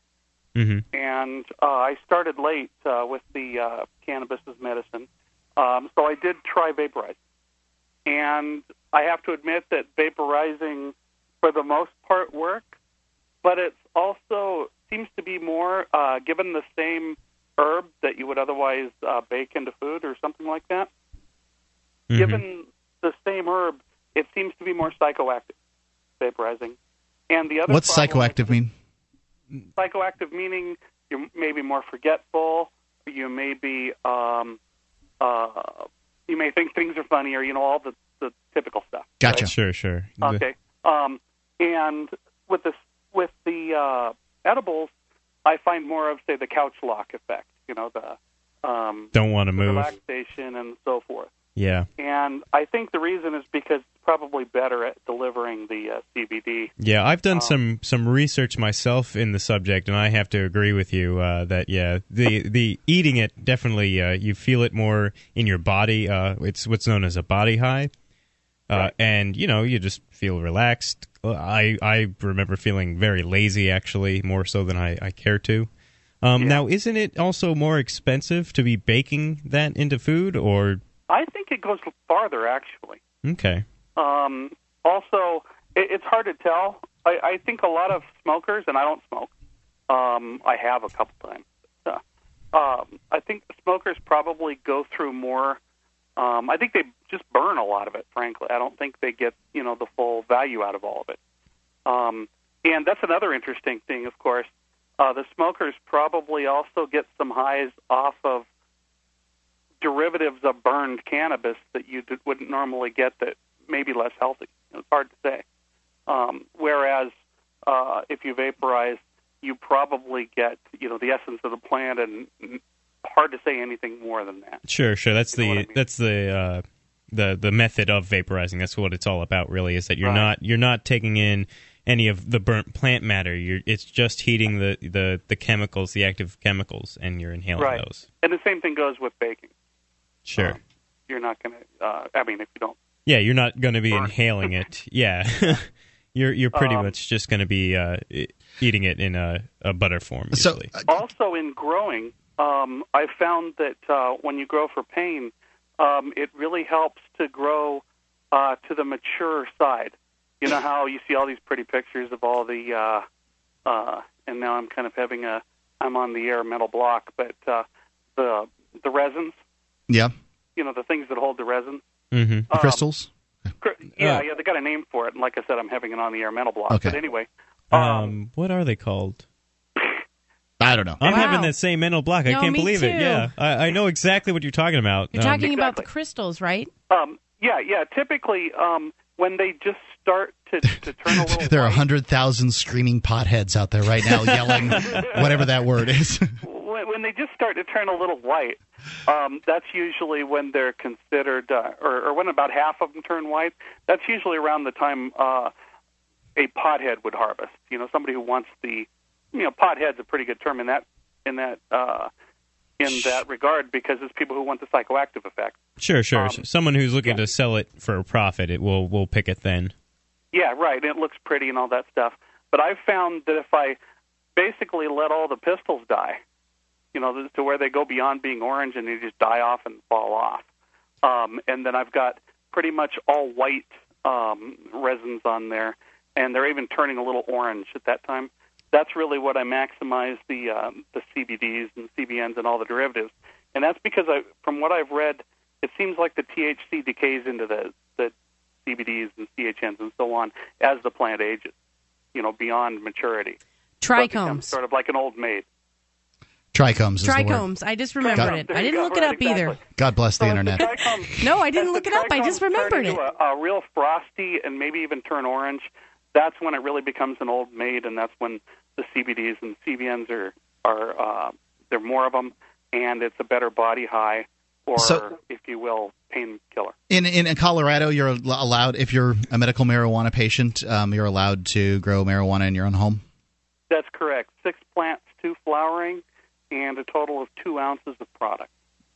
Mhm. and uh, I started late uh, with the uh, cannabis as medicine. Um, so I did try vaporizing, and I have to admit that vaporizing, for the most part, works. But it's also seems to be more uh, given the same herb that you would otherwise uh, bake into food or something like that. Mm-hmm. Given the same herb, it seems to be more psychoactive. Vaporizing, and the other What's psychoactive mean? psychoactive meaning you may be more forgetful you may be um uh you may think things are funny or you know all the the typical stuff Gotcha. Sure, sure. okay um and with this with the uh edibles i find more of say the couch lock effect you know the um Don't want to move. relaxation and so forth Yeah. and i think the reason is because it's probably better at delivering the uh, cbd Yeah, I've done Um, some some research myself in the subject, and I have to agree with you uh, that yeah, the the eating it definitely uh, you feel it more in your body. Uh, it's what's known as a body high, uh, and you know you just feel relaxed. Uh, I I remember feeling very lazy actually, more so than I, I care to. Um, Now, isn't it also more expensive to be baking that into food, or i think it goes farther actually okay? Um, also, it, it's hard to tell. I, I think a lot of smokers, and I don't smoke. Um, I have a couple times. Uh, um, I think smokers probably go through more. Um, I think they just burn a lot of it. Frankly, I don't think they get you know the full value out of all of it. Um, and that's another interesting thing, of course. Uh, the smokers probably also get some highs off of derivatives of burned cannabis that you d- wouldn't normally get that may be less healthy. It's hard to say. Um, whereas uh, if you vaporize, you probably get you know the essence of the plant, and hard to say anything more than that. Sure, sure. That's the that's the uh, the the method of vaporizing. That's what it's all about, really. Is that you're Right. not you're not taking in any of the burnt plant matter. You're it's just heating the the the chemicals, the active chemicals, and you're inhaling right. those. And the same thing goes with baking. Sure. You're not going to. Uh, I mean, if you don't. yeah, you're not going to be inhaling it. Yeah. you're you're pretty Um, much just going to be uh, eating it in a, a butter form. Usually. also, in growing, um, I found that uh, when you grow for pain, um, it really helps to grow uh, to the mature side. You know how you see all these pretty pictures of all the, uh, uh, and now I'm kind of having a, I'm on the air metal block, but uh, the the resins, Yeah. you know, the things that hold the resin. Mm-hmm. Um, Crystals. Cr- Yeah, Uh, yeah, they got a name for it, and like I said, I'm having it on the air metal block. Okay. But anyway, um, what are they called? I don't know. I'm Wow. having that same mental block. I can't me believe it. Yeah, I, I know exactly what you're talking about. You're Um, talking about the crystals, right? Um, yeah, yeah. Typically, um, when they just start to, to turn a little, There are 100,000 screaming potheads out there right now yelling whatever that word is. when, when they just start to turn a little white, um, that's usually when they're considered, uh, or, or when about half of them turn white. That's usually around the time uh, a pothead would harvest. You know, somebody who wants the, you know, pothead's a pretty good term in that in that uh, in that regard because it's people who want the psychoactive effect. Sure, sure. Um, Someone who's looking to sell it for a profit, it will will pick it then. Yeah, right. And it looks pretty and all that stuff. But I've found that if I basically let all the pistils die, you know, to where they go beyond being orange and they just die off and fall off, um, and then I've got pretty much all white um, resins on there, and they're even turning a little orange at that time. That's really what I maximize the um, the CBDs and CBNs and all the derivatives, and that's because I, from what I've read, it seems like the THC decays into the the CBDs and CBNs and so on as the plant ages, you know, beyond maturity. So Trichomes. sort of like an old maid. Trichomes is the word. Trichomes. I just remembered Got- it. I didn't look it up either. God bless the internet. No, I didn't look it up. I just remembered it. into A, a real frosty and maybe even turn orange. That's when it really becomes an old maid, and that's when the CBDs and CBNs are are uh, there are more of them, and it's a better body high or So- if you will, painkiller. In, in Colorado, you're al- allowed if you're a medical marijuana patient, um, you're allowed to grow marijuana in your own home. That's correct. Six plants, two flowering, and a total of two ounces of product.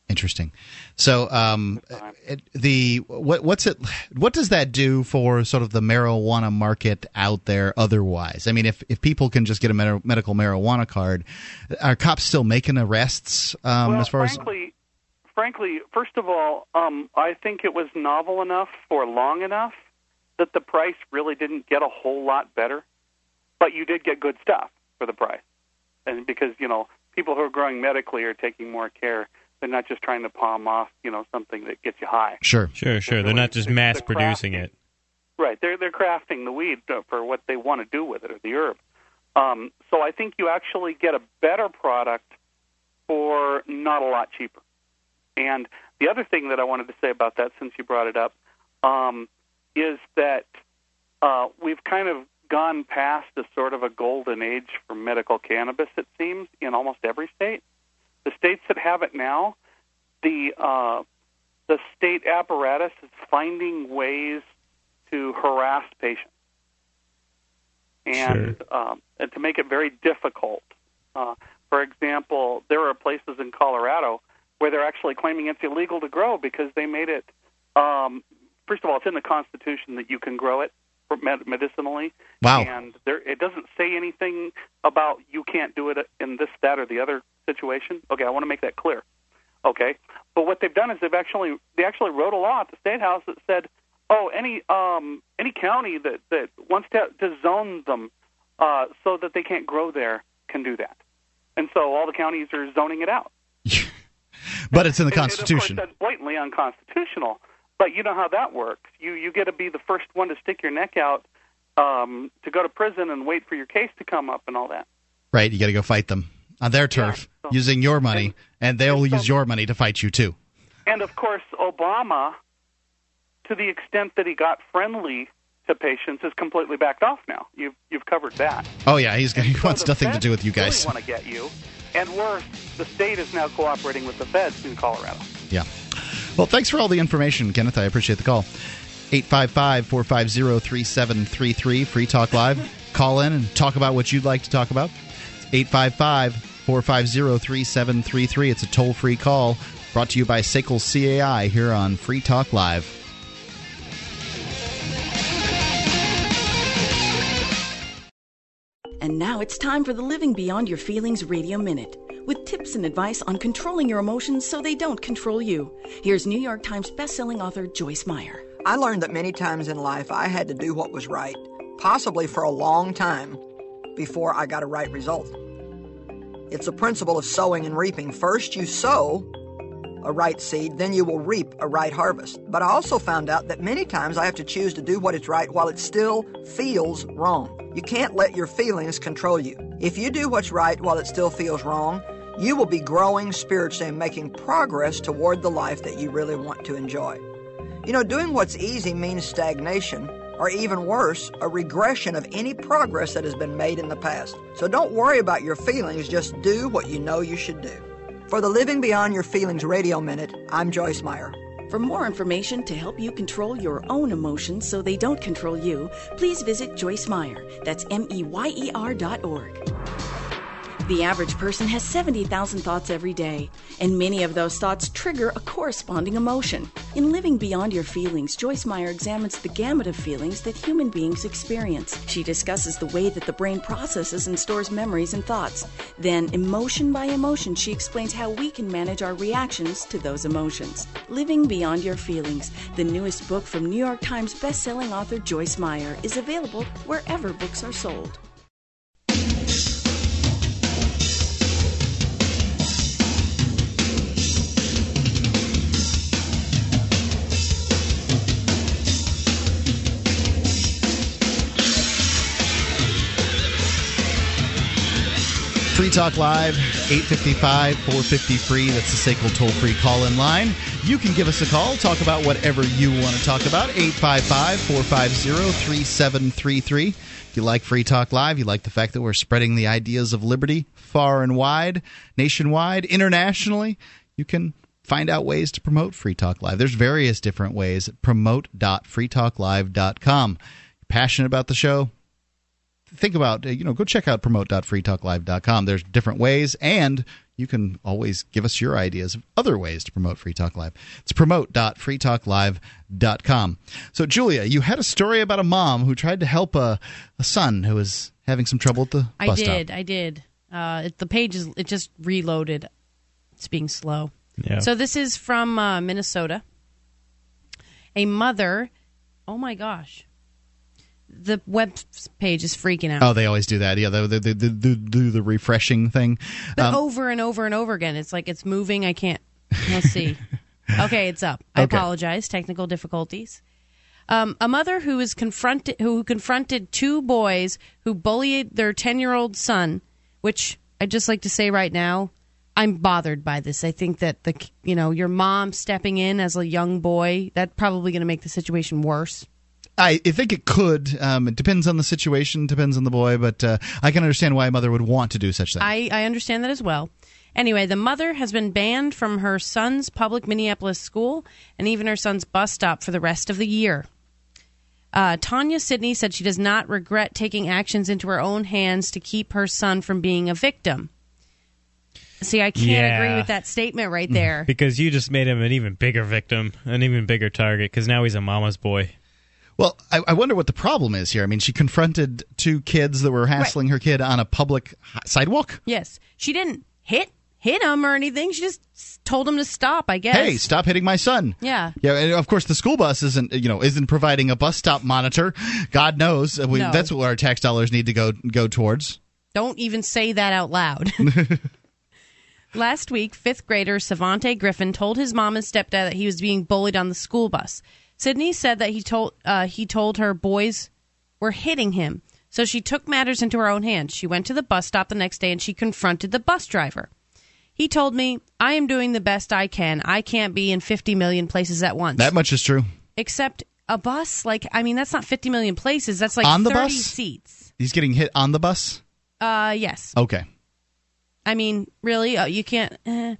Interesting. So, um, it, the what what's it? What does that do for sort of the marijuana market out there? Otherwise, I mean, if if people can just get a med- medical marijuana card, are cops still making arrests? Um, well, as far as frankly, frankly, first of all, um, I think it was novel enough for long enough that the price really didn't get a whole lot better, but you did get good stuff for the price, and because you know people who are growing medically are taking more care. They're not just trying to palm off, you know, something that gets you high. Sure, sure, sure. They're not just mass producing it. Right. They're they're crafting the weed for what they want to do with it or the herb. Um, so I think you actually get a better product for not a lot cheaper. And the other thing that I wanted to say about that, since you brought it up, um, is that uh, we've kind of gone past a sort of a golden age for medical cannabis. It seems in almost every state. The states that have it now, the uh, the state apparatus is finding ways to harass patients and um, and to make it very difficult. Uh, for example, there are places in Colorado where they're actually claiming it's illegal to grow because they made it. Um, first of all, it's in the Constitution that you can grow it medicinally. Wow. And there, it doesn't say anything about you can't do it in this, that, or the other situation. Okay, I want to make that clear. Okay, but what they've done is they've actually they actually wrote a law at the state house that said, oh, any um any county that that wants to, to zone them uh, so that they can't grow there can do that. And so all the counties are zoning it out. but it's in the And- and Constitution. of course, that's blatantly unconstitutional. But you know how that works. You you get to be the first one to stick your neck out um, to go to prison and wait for your case to come up and all that. Right, you got to go fight them on their turf using your money, and they'll use your money to fight you too. And of course, Obama, to the extent that he got friendly to patients, is completely backed off now. You've you've covered that. Oh yeah, he's he wants nothing to do with you guys. Really want to get you, and worse, the state is now cooperating with the feds in Colorado. Yeah. Well, thanks for all the information, Kenneth. I appreciate the call. 855 450 3733, Free Talk Live. Call in and talk about what you'd like to talk about. 855 450 3733. It's a toll free call brought to you by SACL CAI here on Free Talk Live. And now it's time for the Living Beyond Your Feelings Radio Minute with tips and advice on controlling your emotions so they don't control you. Here's New York Times bestselling author Joyce Meyer. I learned that many times in life I had to do what was right, possibly for a long time, before I got a right result. It's a principle of sowing and reaping. First, you sow a right seed, then you will reap a right harvest. But I also found out that many times I have to choose to do what is right while it still feels wrong. You can't let your feelings control you. If you do what's right while it still feels wrong, you will be growing spiritually and making progress toward the life that you really want to enjoy. You know, doing what's easy means stagnation, or even worse, a regression of any progress that has been made in the past. So don't worry about your feelings, just do what you know you should do. For the Living Beyond Your Feelings Radio Minute, I'm Joyce Meyer. For more information to help you control your own emotions so they don't control you, please visit Joyce Meyer. That's M E Y E R dot org. The average person has 70,000 thoughts every day, and many of those thoughts trigger a corresponding emotion. In Living Beyond Your Feelings, Joyce Meyer examines the gamut of feelings that human beings experience. She discusses the way that the brain processes and stores memories and thoughts. Then, emotion by emotion, she explains how we can manage our reactions to those emotions. Living Beyond Your Feelings, the newest book from New York Times bestselling author Joyce Meyer, is available wherever books are sold. Free Talk Live, 855 450 free. That's the SACL toll free call in line. You can give us a call, talk about whatever you want to talk about. 855 450 3733. If you like Free Talk Live, you like the fact that we're spreading the ideas of liberty far and wide, nationwide, internationally, you can find out ways to promote Free Talk Live. There's various different ways. Promote.freetalklive.com. Passionate about the show? Think about, uh, you know, go check out promote.freetalklive.com. There's different ways, and you can always give us your ideas of other ways to promote Free Talk Live. It's promote.freetalklive.com. So, Julia, you had a story about a mom who tried to help a, a son who was having some trouble at the I bus did. stop. I did. Uh, it, the page is it just reloaded. It's being slow. Yeah. So this is from uh, Minnesota. A mother. Oh my gosh. The web page is freaking out. Oh, they always do that. Yeah, they, they, they, they do, the refreshing thing. But Um, over and over and over again. It's like it's moving. I can't. Let's see. okay, it's up. I Okay. apologize. Technical difficulties. Um, a mother who is confronted who confronted two boys who bullied their ten year old son, which I just like to say right now, I'm bothered by this. I think that the you know your mom stepping in as a young boy that probably going to make the situation worse. I, I think it could. Um, it depends on the situation, depends on the boy, but uh, I can understand why a mother would want to do such things. I, I understand that as well. Anyway, the mother has been banned from her son's public Minneapolis school and even her son's bus stop for the rest of the year. Uh, Tanya Sidney said she does not regret taking actions into her own hands to keep her son from being a victim. See, I can't Yeah. agree with that statement right there. Because you just made him an even bigger victim, an even bigger target, because now he's a mama's boy. Well, I, I wonder what the problem is here. I mean, she confronted two kids that were hassling her kid on a public sidewalk. Yes, she didn't hit hit him or anything. She just told him to stop. I guess. Hey, stop hitting my son. Yeah. Yeah, and of course the school bus isn't you know isn't providing a bus stop monitor. God knows uh, we, No. that's what our tax dollars need to go go towards. Don't even say that out loud. Last week, fifth grader Savante Griffin told his mom and stepdad that he was being bullied on the school bus. Sidney said that he told uh, he told her boys were hitting him, so she took matters into her own hands. She went to the bus stop the next day and she confronted the bus driver. He told me, "I am doing the best I can. I can't be in 50 million places at once." That much is true. Except a bus, like I mean, that's not 50 million places. That's like On the 30 bus? seats. He's getting hit on the bus. Uh, yes. Okay. I mean, really? Oh, you can't. Uh,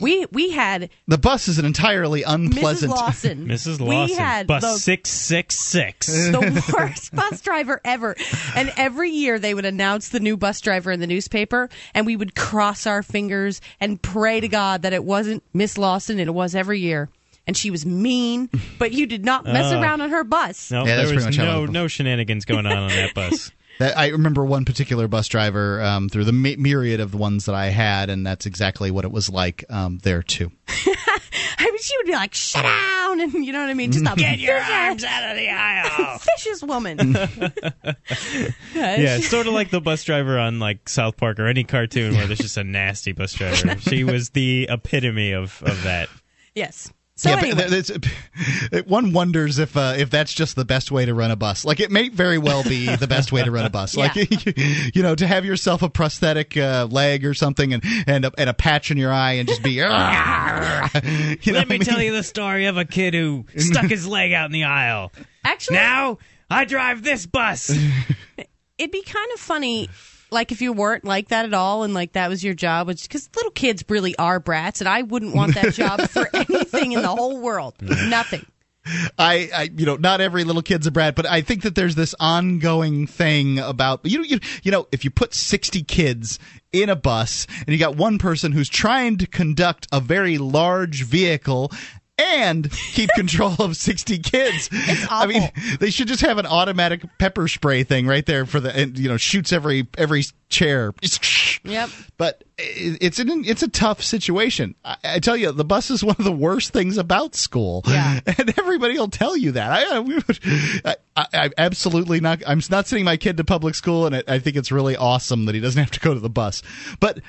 we we had The bus is an entirely unpleasant. Mrs. Lawson. Mrs. We Lawson, had bus six six six. the worst bus driver ever. And every year they would announce the new bus driver in the newspaper, and we would cross our fingers and pray to God that it wasn't Miss Lawson, and it was every year. And she was mean, but you did not mess Oh. around on her bus. No, Yeah, there was pretty much how no no shenanigans going on on that bus. That, I remember one particular bus driver um, through the my- myriad of the ones that I had, and that's exactly what it was like um, there too. I mean, she would be like, "Shut down," and you know what I mean. Just a Get your vicious- arms out of the aisle. vicious woman. Yeah, it's sort of like the bus driver on like South Park or any cartoon where there's just a nasty bus driver. She was the epitome of, of that. Yes. So yeah, anyway. but th- it's- one wonders if uh, if that's just the best way to run a bus. Like it may very well be the best way to run a bus. Like you know, to have yourself a prosthetic uh, leg or something, and and a, and a patch in your eye, and just be. you know Let me I mean? tell you the story of a kid who stuck his leg out in the aisle. Actually, now I drive this bus. it'd be kind of funny like if you weren't like that at all and like that was your job which because little kids really are brats and i wouldn't want that job for anything in the whole world. Mm. Nothing. I, I, you know, not every little kid's a brat, but I think that there's this ongoing thing about you know, you, you know, if you put 60 kids in a bus and you got one person who's trying to conduct a very large vehicle and keep control of 60 kids. I mean, they should just have an automatic pepper spray thing right there for the, and, you know, shoots every every chair. Yep. But it's an it's a tough situation. I, I tell you, the bus is one of the worst things about school. Yeah. And everybody will tell you that. I, I, we I, I, I absolutely not. I'm not sending my kid to public school, and I, I think it's really awesome that he doesn't have to go to the bus. But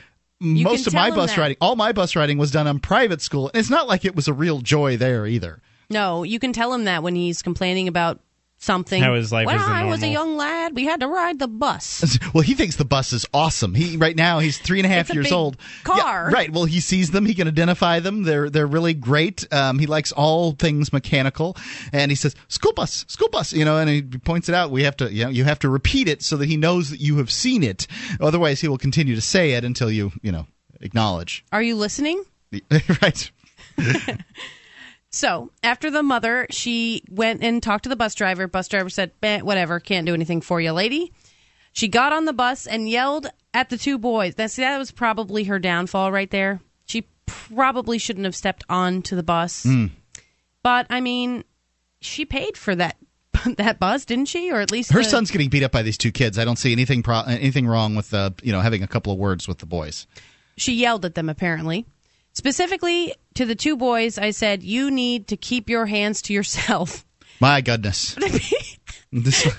You most of my bus riding, all my bus riding was done on private school, it's not like it was a real joy there either. no you can tell him that when he's complaining about something How his life when i was a young lad we had to ride the bus Well, he thinks the bus is awesome. He right now he's three and a half a years old. car. Yeah, right. Well, he sees them. He can identify them. They're they're really great. Um, he likes all things mechanical, and he says school bus, school bus. You know, and he points it out. We have to you know you have to repeat it so that he knows that you have seen it. Otherwise, he will continue to say it until you you know acknowledge. are you listening right. So after the mother, she went and talked to the bus driver. Bus driver said, "Eh, "Whatever, can't do anything for you, lady." She got on the bus and yelled at the two boys. That see, that was probably her downfall right there. She probably shouldn't have stepped onto the bus. Hmm. But I mean, she paid for that that bus, didn't she? Or at least Her the- son's getting beat up by these two kids. I don't see anything pro- anything wrong with uh, you know having a couple of words with the boys. She yelled at them, apparently. Specifically to the two boys, I said, You need to keep your hands to yourself. My goodness, this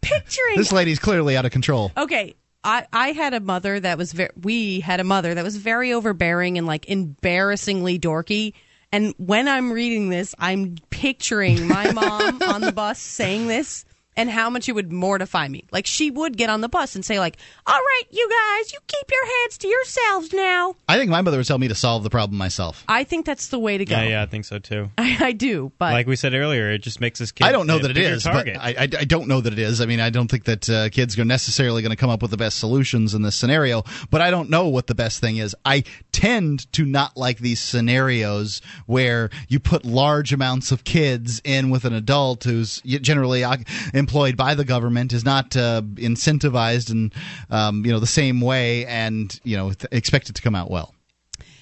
Picturing. this lady's clearly out of control. Okay. I, I had a mother that was very, we had a mother that was very overbearing and like embarrassingly dorky. And when I'm reading this, I'm picturing my mom on the bus saying this and how much it would mortify me. Like she would get on the bus and say like, "All right, you guys, you keep your hands to yourselves now." I think my mother would tell me to solve the problem myself. I think that's the way to go. Yeah, yeah, I think so too. I, I do, but like we said earlier, it just makes us. kid. I don't know that it is, bigger but. I, I, I don't know that it is. I mean, I don't think that uh, kids are necessarily going to come up with the best solutions in this scenario. But I don't know what the best thing is. I tend to not like these scenarios where you put large amounts of kids in with an adult who's generally uh, employed by the government, is not uh, incentivized in um, you know the same way, and you know th- expect it to come out well.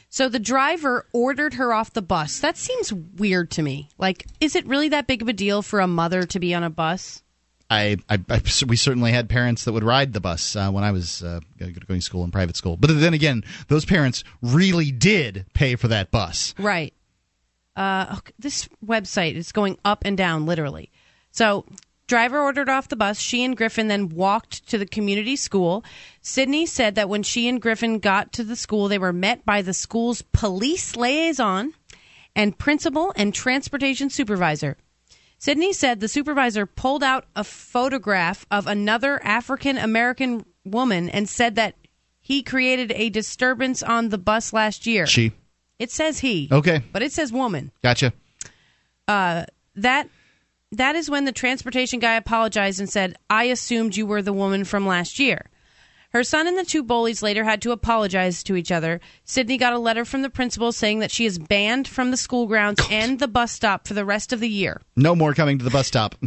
So the driver ordered her off the bus. That seems weird to me. Like, is it really that big of a deal for a mother to be on a bus? I, I, I we certainly had parents that would ride the bus uh, when I was uh, going to school in private school. But then again, those parents really did pay for that bus. Right. Uh, this website is going up and down, literally. So, driver ordered off the bus. She and Griffin then walked to the community school. Sidney said that when she and Griffin got to the school, they were met by the school's police liaison and principal and transportation supervisor. Sidney said the supervisor pulled out a photograph of another African American woman and said that he created a disturbance on the bus last year. She. It says he. Okay. But it says woman. Gotcha. Uh, that that is when the transportation guy apologized and said, "I assumed you were the woman from last year." Her son and the two bullies later had to apologize to each other. Sidney got a letter from the principal saying that she is banned from the school grounds and the bus stop for the rest of the year. No more coming to the bus stop.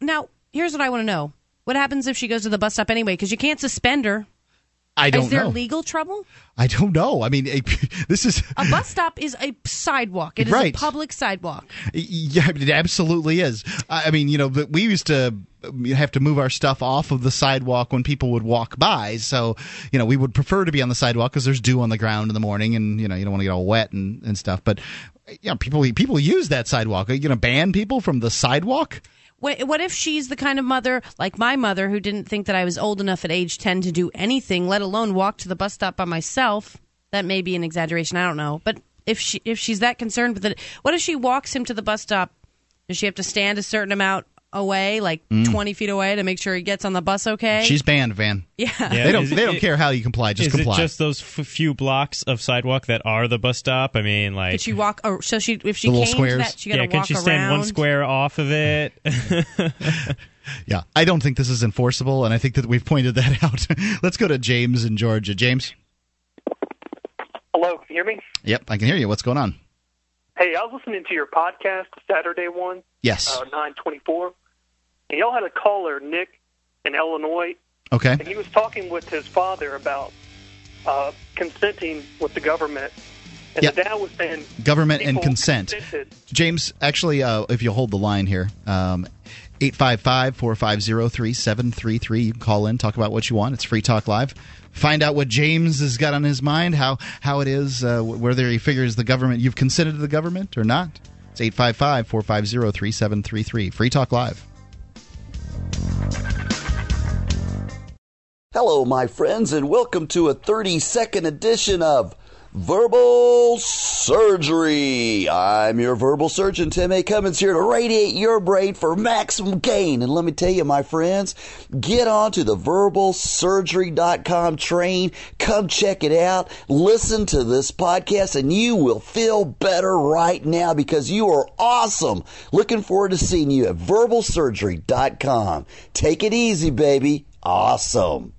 Now, here's what I want to know: What happens if she goes to the bus stop anyway? Because you can't suspend her. I don't is there know. legal trouble? I don't know. I mean, this is A bus stop is a sidewalk. It is Right. a public sidewalk. Yeah, it absolutely is. I I mean, you know, we used to have to move our stuff off of the sidewalk when people would walk by. So, you know, we would prefer to be on the sidewalk because there's dew on the ground in the morning, and you know, you don't want to get all wet and, and stuff. But you know, people people use that sidewalk. Are you going to ban people from the sidewalk? What, if she's the kind of mother like my mother who didn't think that I was old enough at age 10 to do anything, let alone walk to the bus stop by myself? That may be an exaggeration, I don't know. But if she if she's that concerned with it, what if she walks him to the bus stop? Does she have to stand a certain amount away, like Mm. 20 feet away to make sure he gets on the bus okay? She's banned, Van. Yeah. they don't. is it- they don't it- care how you comply. Just is comply. it just those f- few blocks of sidewalk that are the bus stop? I mean, like Could she walk or so she if she The little came squares? to that she got to yeah, walk can she stand around? one square off of it? yeah, I don't think this is enforceable, and I think that we've pointed that out. Let's go to James in Georgia. James. Hello, can you hear me? Yep, I can hear you. What's going on? Hey, I was listening to your podcast, Saturday one. Yes. Uh, 924. And y'all had a caller, Nick, in Illinois. Okay. And he was talking with his father about uh, consenting with the government. And Yeah. the dad was saying Government and consent. consented. James, actually, uh, if you'll hold the line here, um, 855 450 3733. You can call in, talk about what you want. It's Free Talk Live. Find out what James has got on his mind, how, how it is, uh, whether he figures the government, you've consented to the government or not. It's 855 450 3733. Free Talk Live. Hello, my friends, and welcome to a 30 second edition of Verbal Surgery. I'm your verbal surgeon, Tim A. Cummins, here to radiate your brain for maximum gain. And let me tell you, my friends, get on to the verbalsurgery.com train. Come check it out. Listen to this podcast, and you will feel better right now because you are awesome. Looking forward to seeing you at verbalsurgery.com. Take it easy, baby. Awesome.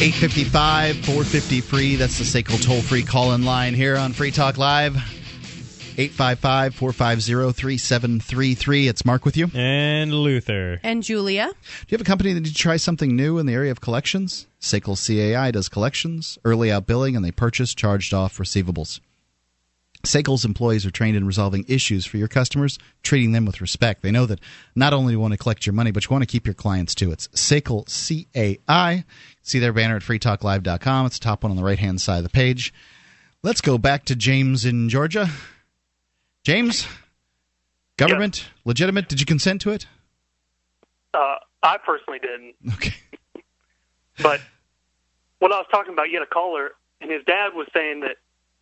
Eight fifty five, four fifty free. That's the SACL toll free call in line here on Free Talk Live. 855 450 3733. It's Mark with you. And Luther. And Julia. Do you have a company that needs to try something new in the area of collections? SACL CAI does collections, early out billing, and they purchase charged off receivables. SACL's employees are trained in resolving issues for your customers, treating them with respect. They know that not only do you want to collect your money, but you want to keep your clients too. It's SACL CAI. See their banner at freetalklive.com. It's the top one on the right hand side of the page. Let's go back to James in Georgia. James, government, legitimate. Did you consent to it? Uh, I personally didn't. Okay. but what I was talking about, you had a caller, and his dad was saying that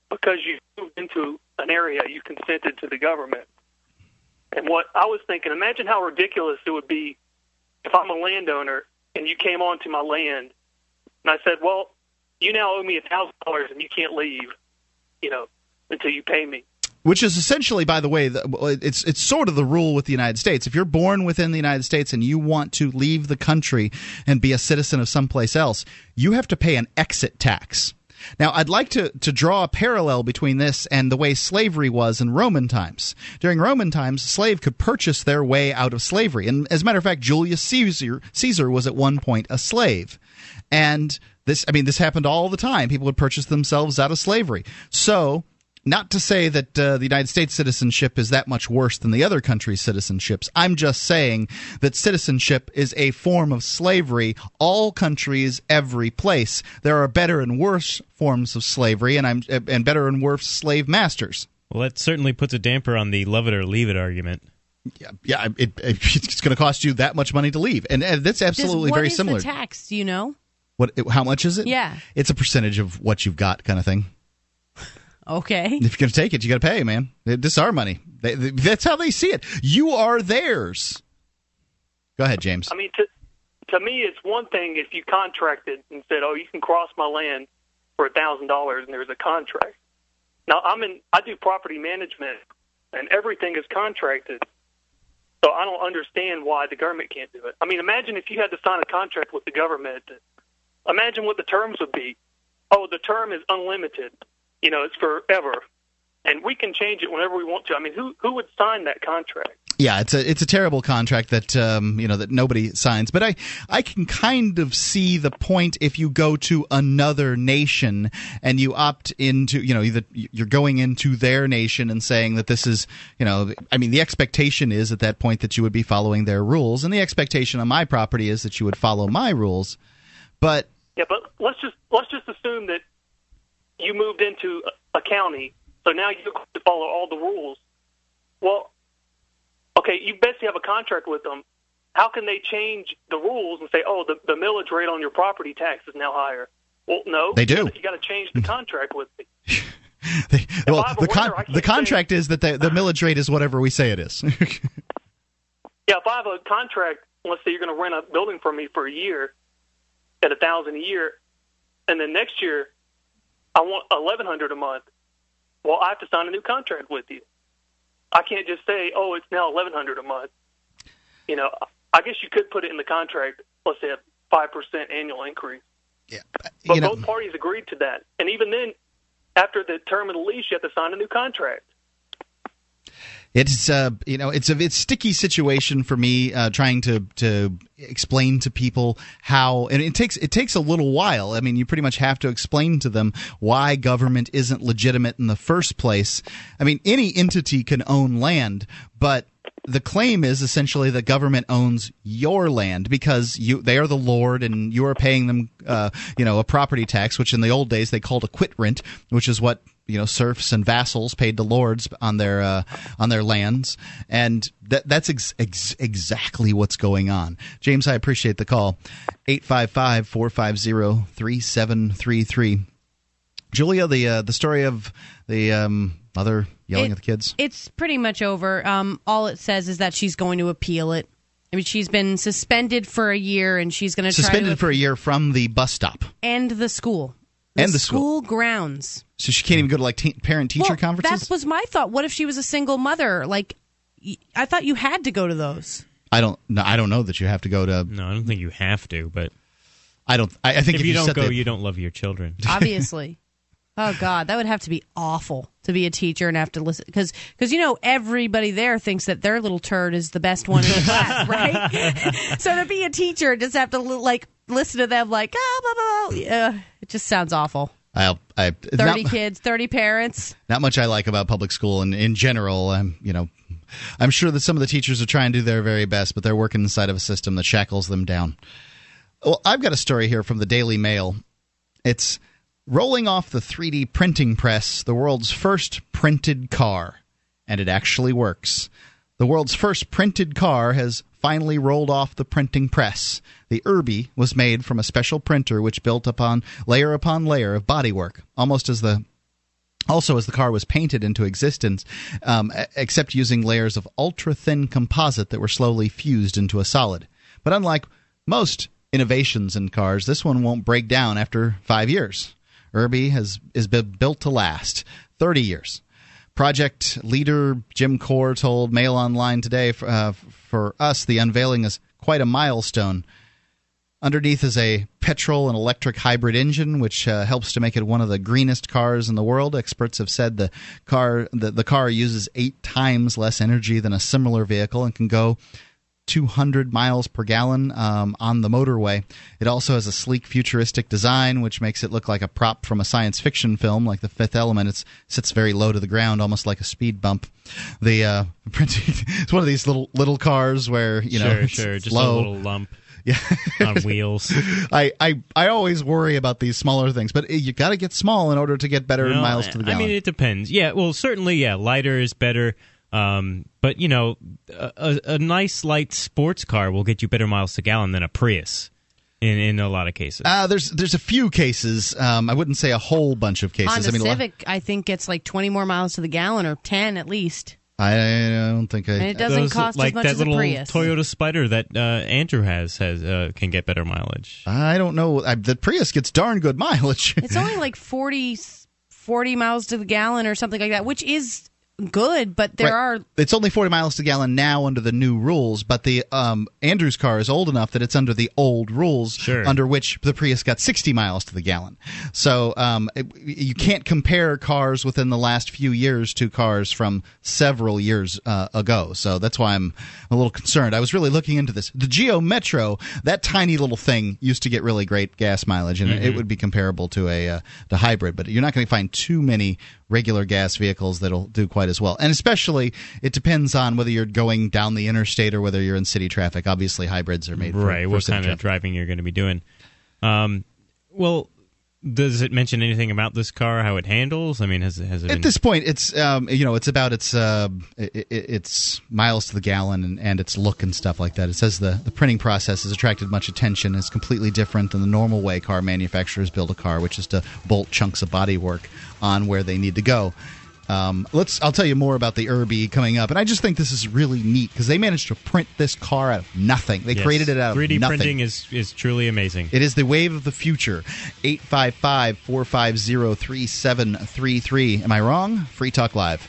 because you moved into an area, you consented to the government. And what I was thinking, imagine how ridiculous it would be if I'm a landowner and you came onto my land and I said, "Well, you now owe me a thousand dollars and you can't leave, you know, until you pay me." Which is essentially, by the way, it's it's sort of the rule with the United States. If you're born within the United States and you want to leave the country and be a citizen of someplace else, you have to pay an exit tax. Now, I'd like to, to draw a parallel between this and the way slavery was in Roman times. During Roman times, a slave could purchase their way out of slavery. And as a matter of fact, Julius Caesar, Caesar was at one point a slave. And this, I mean, this happened all the time. People would purchase themselves out of slavery. So, not to say that uh, the United States citizenship is that much worse than the other countries' citizenships. I'm just saying that citizenship is a form of slavery. All countries, every place. There are better and worse forms of slavery, and I'm and better and worse slave masters. Well, that certainly puts a damper on the love it or leave it argument. Yeah, yeah, it, it, it's going to cost you that much money to leave, and, and that's absolutely Does, very what is similar. the tax? Do you know? What? How much is it? Yeah. It's a percentage of what you've got, kind of thing. Okay. If you're going to take it, you got to pay, man. This is our money. They, they, that's how they see it. You are theirs. Go ahead, James. I mean, to to me, it's one thing if you contracted and said, "Oh, you can cross my land for a thousand dollars," and there's a contract. Now, I'm in. I do property management, and everything is contracted. So I don't understand why the government can't do it. I mean, imagine if you had to sign a contract with the government. Imagine what the terms would be. Oh, the term is unlimited. You know, it's forever, and we can change it whenever we want to. I mean, who who would sign that contract? Yeah, it's a it's a terrible contract that um, you know that nobody signs. But I I can kind of see the point if you go to another nation and you opt into you know either you're going into their nation and saying that this is you know I mean the expectation is at that point that you would be following their rules, and the expectation on my property is that you would follow my rules. But Yeah, but let's just let's just assume that you moved into a county, so now you have to follow all the rules. Well, okay, you basically have a contract with them. How can they change the rules and say, "Oh, the the millage rate on your property tax is now higher"? Well, no, They do. You got to change the contract with me. well, have a the con- winner, the contract is that the the millage rate is whatever we say it is. Yeah, if I have a contract, let's say you're going to rent a building for me for a year at a thousand a year, and then next year I want eleven hundred a month. Well, I have to sign a new contract with you. I can't just say, "Oh, it's now eleven hundred a month." You know, I guess you could put it in the contract. Let's say a five percent annual increase. Yeah, but know- both parties agreed to that, and even then, after the term of the lease, you have to sign a new contract. It's uh, you know, it's a it's sticky situation for me uh, trying to to explain to people how, and it takes it takes a little while. I mean, you pretty much have to explain to them why government isn't legitimate in the first place. I mean, any entity can own land, but the claim is essentially the government owns your land because you they are the lord and you are paying them uh, you know a property tax which in the old days they called a quit rent which is what you know serfs and vassals paid to lords on their uh, on their lands and that that's ex- ex- exactly what's going on James I appreciate the call 855-450-3733 Julia the uh, the story of the um, mother yelling It- at the kids It's pretty much over. Um, all it says is that she's going to appeal it. I mean, she's been suspended for a year, and she's going to try suspended to for a year from the bus stop and the school. And the school. grounds. So she can't even go to like te- parent teacher well, conferences. That was my thought. What if she was a single mother? Like, I thought you had to go to those. I don't. No, I don't know that you have to go to. No, I don't think you have to, but I don't. I, I think if, if, you, don't set go, the- you don't love your children. Obviously. oh God, that would have to be awful to be a teacher and have to listen because because you know everybody there thinks that their little turd is the best one in the class, right? so to be a teacher just have to like listen to them like ah blah, blah, blah. yeah, it just sounds awful. I'll, I, Thirty not, kids, thirty parents. not much I like about public school, and in general, I'm you know, I'm sure that some of the teachers are trying to do their very best, but they're working inside of a system that shackles them down. Well, I've got a story here from the Daily Mail. It's rolling off the 3D printing press, the world's first printed car, and it actually works. The world's first printed car has finally rolled off the printing press. The Urbee was made from a special printer which built upon layer upon layer of bodywork, almost as the also as the car was painted into existence, um, except using layers of ultra thin composite that were slowly fused into a solid. But unlike most innovations in cars, this one won't break down after five years. Urbee has is built to last thirty years. Project leader Jim Kor told Mail Online today, uh, for us, the unveiling is quite a milestone. Underneath is a petrol and electric hybrid engine, which uh, helps to make it one of the greenest cars in the world. Experts have said the car the, the car uses eight times less energy than a similar vehicle and can go 200 miles per gallon um, on the motorway. It also has a sleek, futuristic design, which makes it look like a prop from a science fiction film, like The Fifth Element. It sits very low to the ground, almost like a speed bump. The uh, it's one of these little little cars where you know sure, it's sure, just low. a little lump. Yeah. on wheels. I, I I always worry about these smaller things, but you got to get small in order to get better No, miles to the gallon. I mean, it depends. Yeah, well, certainly, yeah, lighter is better. Um, but you know, a, a, a nice light sports car will get you better miles to gallon than a Prius. In in a lot of cases. uh, there's there's a few cases. Um, I wouldn't say a whole bunch of cases. Honda I mean, a lot- Civic, I think gets like twenty more miles to the gallon or ten at least. I, I don't think I. And it doesn't Those, cost as like much that as a little Prius. Toyota Spider that uh, Andrew has has uh, can get better mileage. I don't know. I, the Prius gets darn good mileage. It's only like 40, 40 miles to the gallon or something like that, which is good, but there Right. are It's only 40 miles to gallon now under the new rules, but the um, Andrew's car is old enough that it's under the old rules, under which the Prius got 60 miles to the gallon. So um, it, you can't compare cars within the last few years to cars from several years uh, ago. So that's why I'm a little concerned. I was really looking into this. The Geo Metro, that tiny little thing, used to get really great gas mileage, and it Mhm. would be comparable to a uh, to hybrid. But you're not going to find too many regular gas vehicles that'll do quite as well. And especially, it depends on whether you're going down the interstate or whether you're in city traffic. Obviously, hybrids are made for, right. for what kind traffic. of driving you're going to be doing? Um, well, does it mention anything about this car? How it handles? I mean, has it has it At been this point, it's um, you know it's about its uh, i i- its miles to the gallon and, and its look and stuff like that. It says the the printing process has attracted much attention. It's completely different than the normal way car manufacturers build a car, which is to bolt chunks of bodywork on where they need to go. Um, let's. I'll tell you more about the Urbee coming up, and I just think this is really neat because they managed to print this car out of nothing. They Yes. created it out of 3D nothing. printing is is truly amazing. It is the wave of the future. 855 450 3733. Am I wrong? Free Talk Live.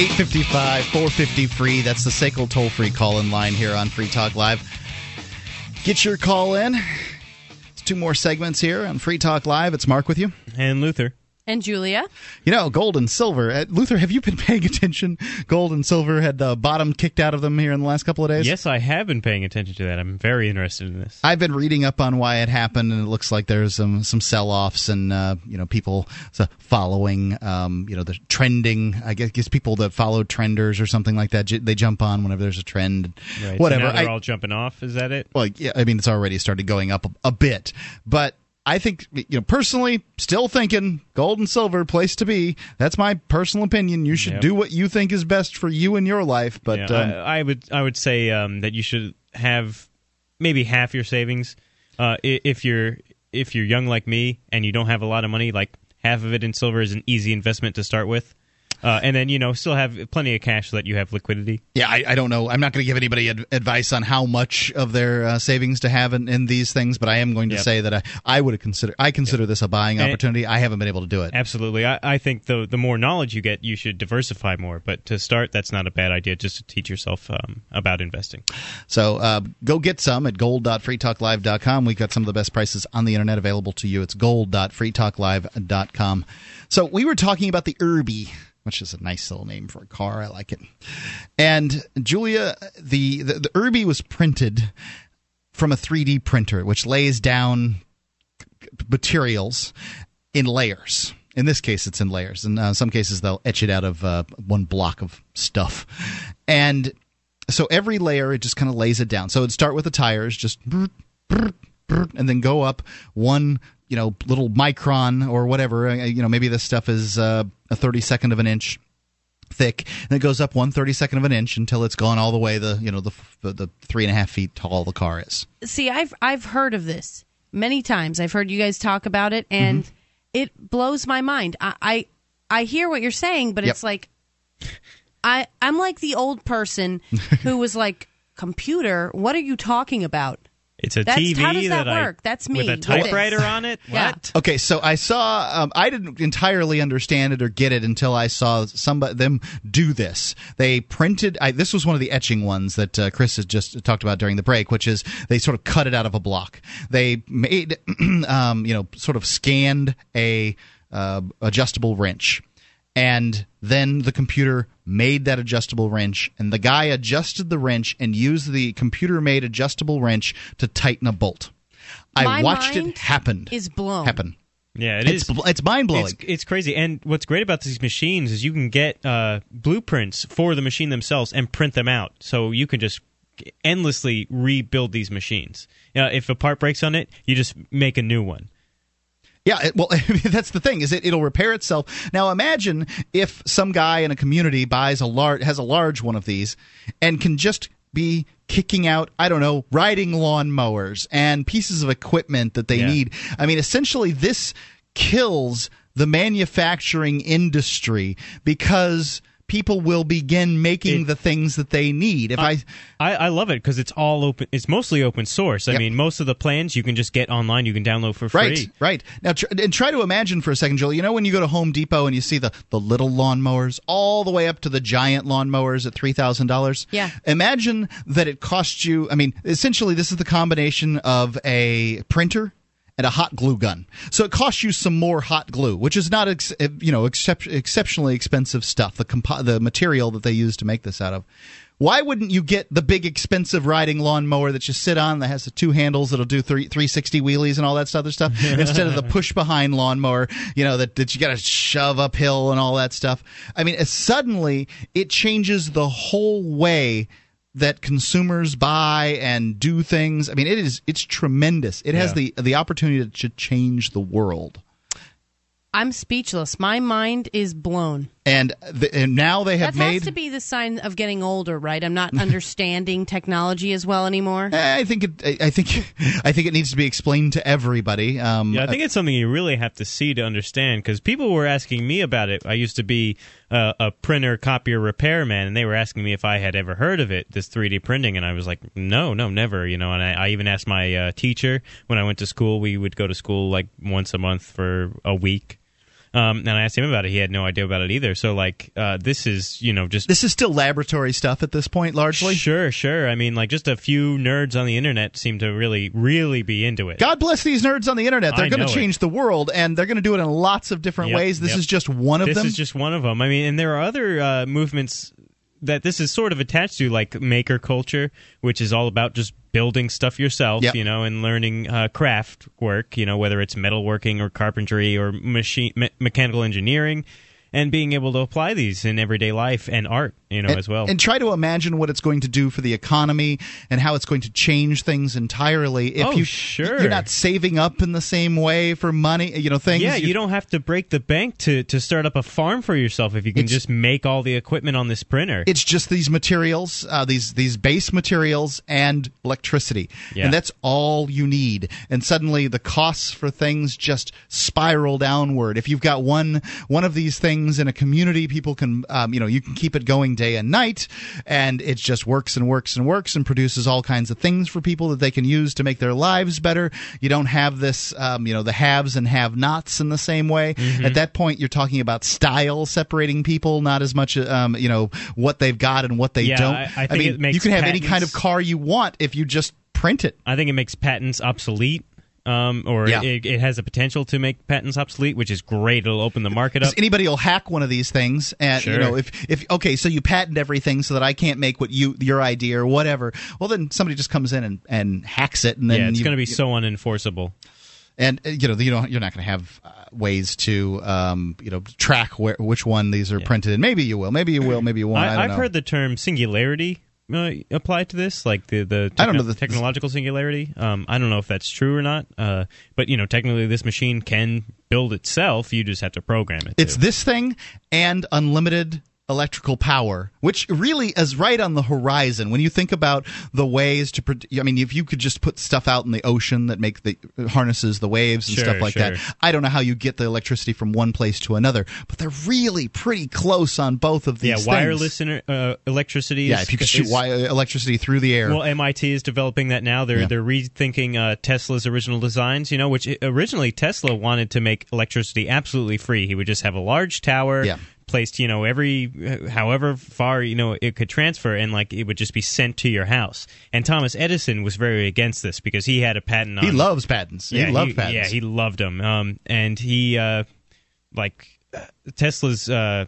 Eight fifty five, four fifty free. That's the SACL toll free call in line here on Free Talk Live. Get your call in. It's two more segments here on Free Talk Live. It's Mark with you. And Luther. And Julia? You know, gold and silver. Uh, Luther, have you been paying attention? Gold and silver had the bottom kicked out of them here in the last couple of days. Yes, I have been paying attention to that. I'm very interested in this. I've been reading up on why it happened, and it looks like there's some some sell-offs and uh, you know people following um, you know the trending. I guess, guess people that follow trenders or something like that. j- They jump on whenever there's a trend. Right. Whatever. So now they're I- all jumping off. Is that it? well, yeah, I mean, it's already started going up a, a bit, but I think, you know, personally, still thinking gold and silver place to be. That's my personal opinion. You should Yep. do what you think is best for you and your life. But Yeah, um, I, I would I would say um, that you should have maybe half your savings uh, if you're if you're young like me and you don't have a lot of money. Like half of it in silver is an easy investment to start with, uh, and then you know still have plenty of cash so that you have liquidity. yeah, I, I don't know. I'm not going to give anybody ad- advice on how much of their uh, savings to have in, in these things, but I am going to Yep. say that I, I would consider I consider this a buying And- opportunity. I haven't been able to do it. Absolutely, I, I think the the more knowledge you get, you should diversify more. But to start, that's not a bad idea. Just to teach yourself um, about investing. So uh, go get some at gold.freetalklive.com. We've got some of the best prices on the internet available to you. It's gold.freetalklive.com. So we were talking about the Urbee, which is a nice little name for a car. I like it. And Julia, the, the, the Urbee was printed from a 3D printer, which lays down materials in layers. In this case, it's in layers. In uh, some cases, they'll etch it out of uh, one block of stuff. And so every layer, it just kind of lays it down. So it'd start with the tires, just and then go up one, you know, little micron or whatever. Uh, You know, maybe this stuff is uh, a 32nd of an inch thick, and it goes up one thirty second of an inch until it's gone all the way the you know the the, the three and a half feet tall the car is. See, I've I've heard of this many times. I've heard you guys talk about it, and Mm-hmm. it blows my mind. I, I I hear what you're saying, but Yep. it's like I I'm like the old person who was like, "Computer, what are you talking about?" It's a That's- TV how does that I- work? That's me. with a typewriter on it. Yeah. What? Okay, so I saw. Um, I didn't entirely understand it or get it until I saw somebody them do this. They printed. I, this was one of the etching ones that uh, Chris has just talked about during the break, which is they sort of cut it out of a block. They made, um, you know, sort of scanned a uh, adjustable wrench, and then the computer made that adjustable wrench, and the guy adjusted the wrench and used the computer-made adjustable wrench to tighten a bolt. I My watched mind it happen. Is blown. Happen. Yeah, it It's is. it's mind-blowing. It's, it's crazy. And what's great about these machines is you can get uh, blueprints for the machine themselves and print them out. So you can just endlessly rebuild these machines. Uh, if a part breaks on it, you just make a new one. Yeah, it, well, that's the thing is it it'll repair itself. Now imagine if some guy in a community buys a large has a large one of these and can just be kicking out I don't know riding lawn mowers and pieces of equipment that they Yeah. need. I mean, essentially this kills the manufacturing industry because people will begin making the things that they need. If I I, I love it because it's all open. It's mostly open source. I Yep. mean, most of the plans you can just get online. You can download for free. Right, right. Now, tr- and try to imagine for a second, Joel. You know when you go to Home Depot and you see the the little lawnmowers, all the way up to the giant lawnmowers at three thousand dollars. Yeah. Imagine that it costs you. I mean, essentially, this is the combination of a printer and a hot glue gun. So it costs you some more hot glue, which is not ex- eh, you know excep- exceptionally expensive stuff. The compo- the material that they use to make this out of. Why wouldn't you get the big expensive riding lawnmower that you sit on that has the two handles that'll do three, 360 wheelies and all that other stuff instead of the push behind lawnmower, you know, that, that you got to shove uphill and all that stuff? I mean, suddenly it changes the whole way that consumers buy and do things. I mean, it is it's tremendous. It has the the opportunity to change the world. I'm speechless. My mind is blown. And, the, and now they have That made has to be the sign of getting older, right? I'm not understanding technology as well anymore. I think it. I I think. I think it needs to be explained to everybody. Um, Yeah, I think it's something you really have to see to understand because people were asking me about it. I used to be uh, a printer, copier, repairman, and they were asking me if I had ever heard of it, this 3D printing, and I was like, no, no, never. You know, and I, I even asked my uh, teacher when I went to school. We would go to school like once a month for a week. Um, and I asked him about it. He had no idea about it either. So like, uh, this is you know just this is still laboratory stuff at this point, largely. Sure, sure. I mean, like just a few nerds on the internet seem to really, really be into it. God bless these nerds on the internet. They're going to it. change the world, and they're going to do it in lots of different Yep, ways. This yep. is just one of this them. This is just one of them. I mean, and there are other uh, movements that this is sort of attached to, like maker culture, which is all about just building stuff yourself, Yep. you know, and learning uh, craft work, you know, whether it's metalworking or carpentry or machine me- mechanical engineering, and being able to apply these in everyday life and art, you know, and, as well. and try to imagine what it's going to do for the economy and how it's going to change things entirely. If Oh, you, sure. you're not saving up in the same way for money, you know, things. yeah, you don't have to break the bank to, to start up a farm for yourself if you can just make all the equipment on this printer. It's just these materials, uh, these these base materials and electricity, Yeah. and that's all you need. And suddenly, the costs for things just spiral downward. If you've got one one of these things in a community, people can, um, you know, you can keep it going day and night, and it just works and works and works and produces all kinds of things for people that they can use to make their lives better. You don't have this, um, you know, the haves and have-nots in the same way. Mm-hmm. At that point, you're talking about style separating people, not as much, um, you know, what they've got and what they Yeah, don't. I- I think mean, it makes you can have any kind of car you want if you just print it. I think it makes patents obsolete. Um, or Yeah. it, it has the potential to make patents obsolete, which is great. It'll open the market up. anybody will hack one of these things, and you know if if okay, so you patent everything so that I can't make what you your idea or whatever. Well, then somebody just comes in and, and hacks it, and then yeah, it's going to be so unenforceable. and uh, you know you know you're not going to have uh, ways to um, you know track where which one these are printed in. Maybe you will, maybe you will, maybe you won't. I, I, don't I've know. heard the term singularity uh, applied to this, like the the I don't know the- technological singularity. Um, I don't know if that's true or not. Uh, but you know, technically, this machine can build itself. You just have to program it. It's to. this thing and unlimited electrical power, which really is right on the horizon. When you think about the ways to, I mean, if you could just put stuff out in the ocean that make the harnesses the waves and Sure, stuff like that, I don't know how you get the electricity from one place to another, but they're really pretty close on both of these. yeah, things. wireless inter- uh, electricity. Yeah, is- if you could shoot is- electricity through the air. Well, MIT is developing that now. They're Yeah. they're rethinking uh, Tesla's original designs. You know, which originally Tesla wanted to make electricity absolutely free. He would just have a large tower. Yeah. Placed, you know, every however far you know it could transfer, and like it would just be sent to your house. And Thomas Edison was very against this because he had a patent on. he loves patents. Yeah, he loved he, patents. Yeah, he loved them. Um, and he uh, like uh, Tesla's. Uh,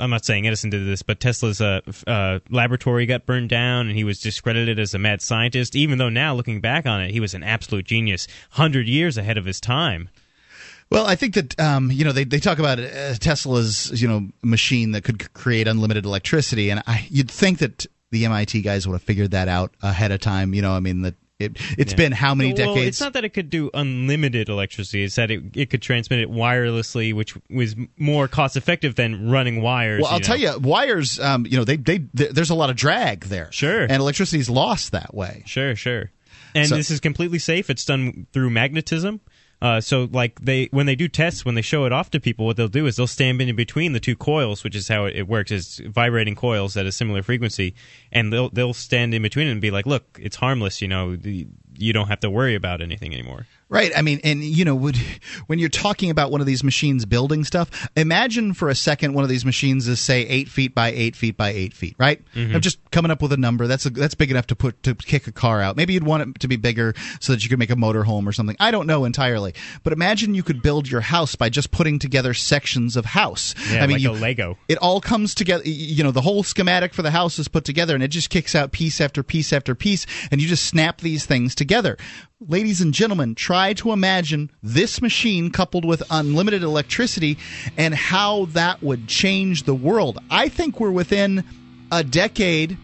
I'm not saying Edison did this, but Tesla's uh, uh, laboratory got burned down, and he was discredited as a mad scientist. Even though now, looking back on it, he was an absolute genius, hundred years ahead of his time. Well, I think that um, you know they, they talk about uh, Tesla's you know machine that could create unlimited electricity, and I, you'd think that the MIT guys would have figured that out ahead of time. You know, I mean that it it's Yeah. been how many Well, decades? it's not that it could do unlimited electricity; it's that it, it could transmit it wirelessly, which was more cost effective than running wires. well, I'll know. tell you, wires. Um, you know, they they th- there's a lot of drag there. Sure, and electricity's lost that way. Sure, sure. And So- this is completely safe. It's done through magnetism. Uh, so, like they when they do tests, when they show it off to people, what they'll do is they'll stand in between the two coils, which is how it, works is vibrating coils at a similar frequency, and they'll they'll stand in between and be like, "Look, it's harmless. You know, you don't have to worry about anything anymore." Right. I mean, and you know, would, when you're talking about one of these machines building stuff, imagine for a second one of these machines is say eight feet by eight feet by eight feet. Right. Mhm. I'm just coming up with a number. That's a, that's big enough to put to kick a car out. Maybe you'd want it to be bigger so that you could make a motorhome or something. I don't know entirely, but imagine you could build your house by just putting together sections of house. Yeah, I mean, like you, a Lego. it all comes together. You know, the whole schematic for the house is put together, and it just kicks out piece after piece after piece, and you just snap these things together. Ladies and gentlemen, try to imagine this machine coupled with unlimited electricity and how that would change the world. I think we're within a decade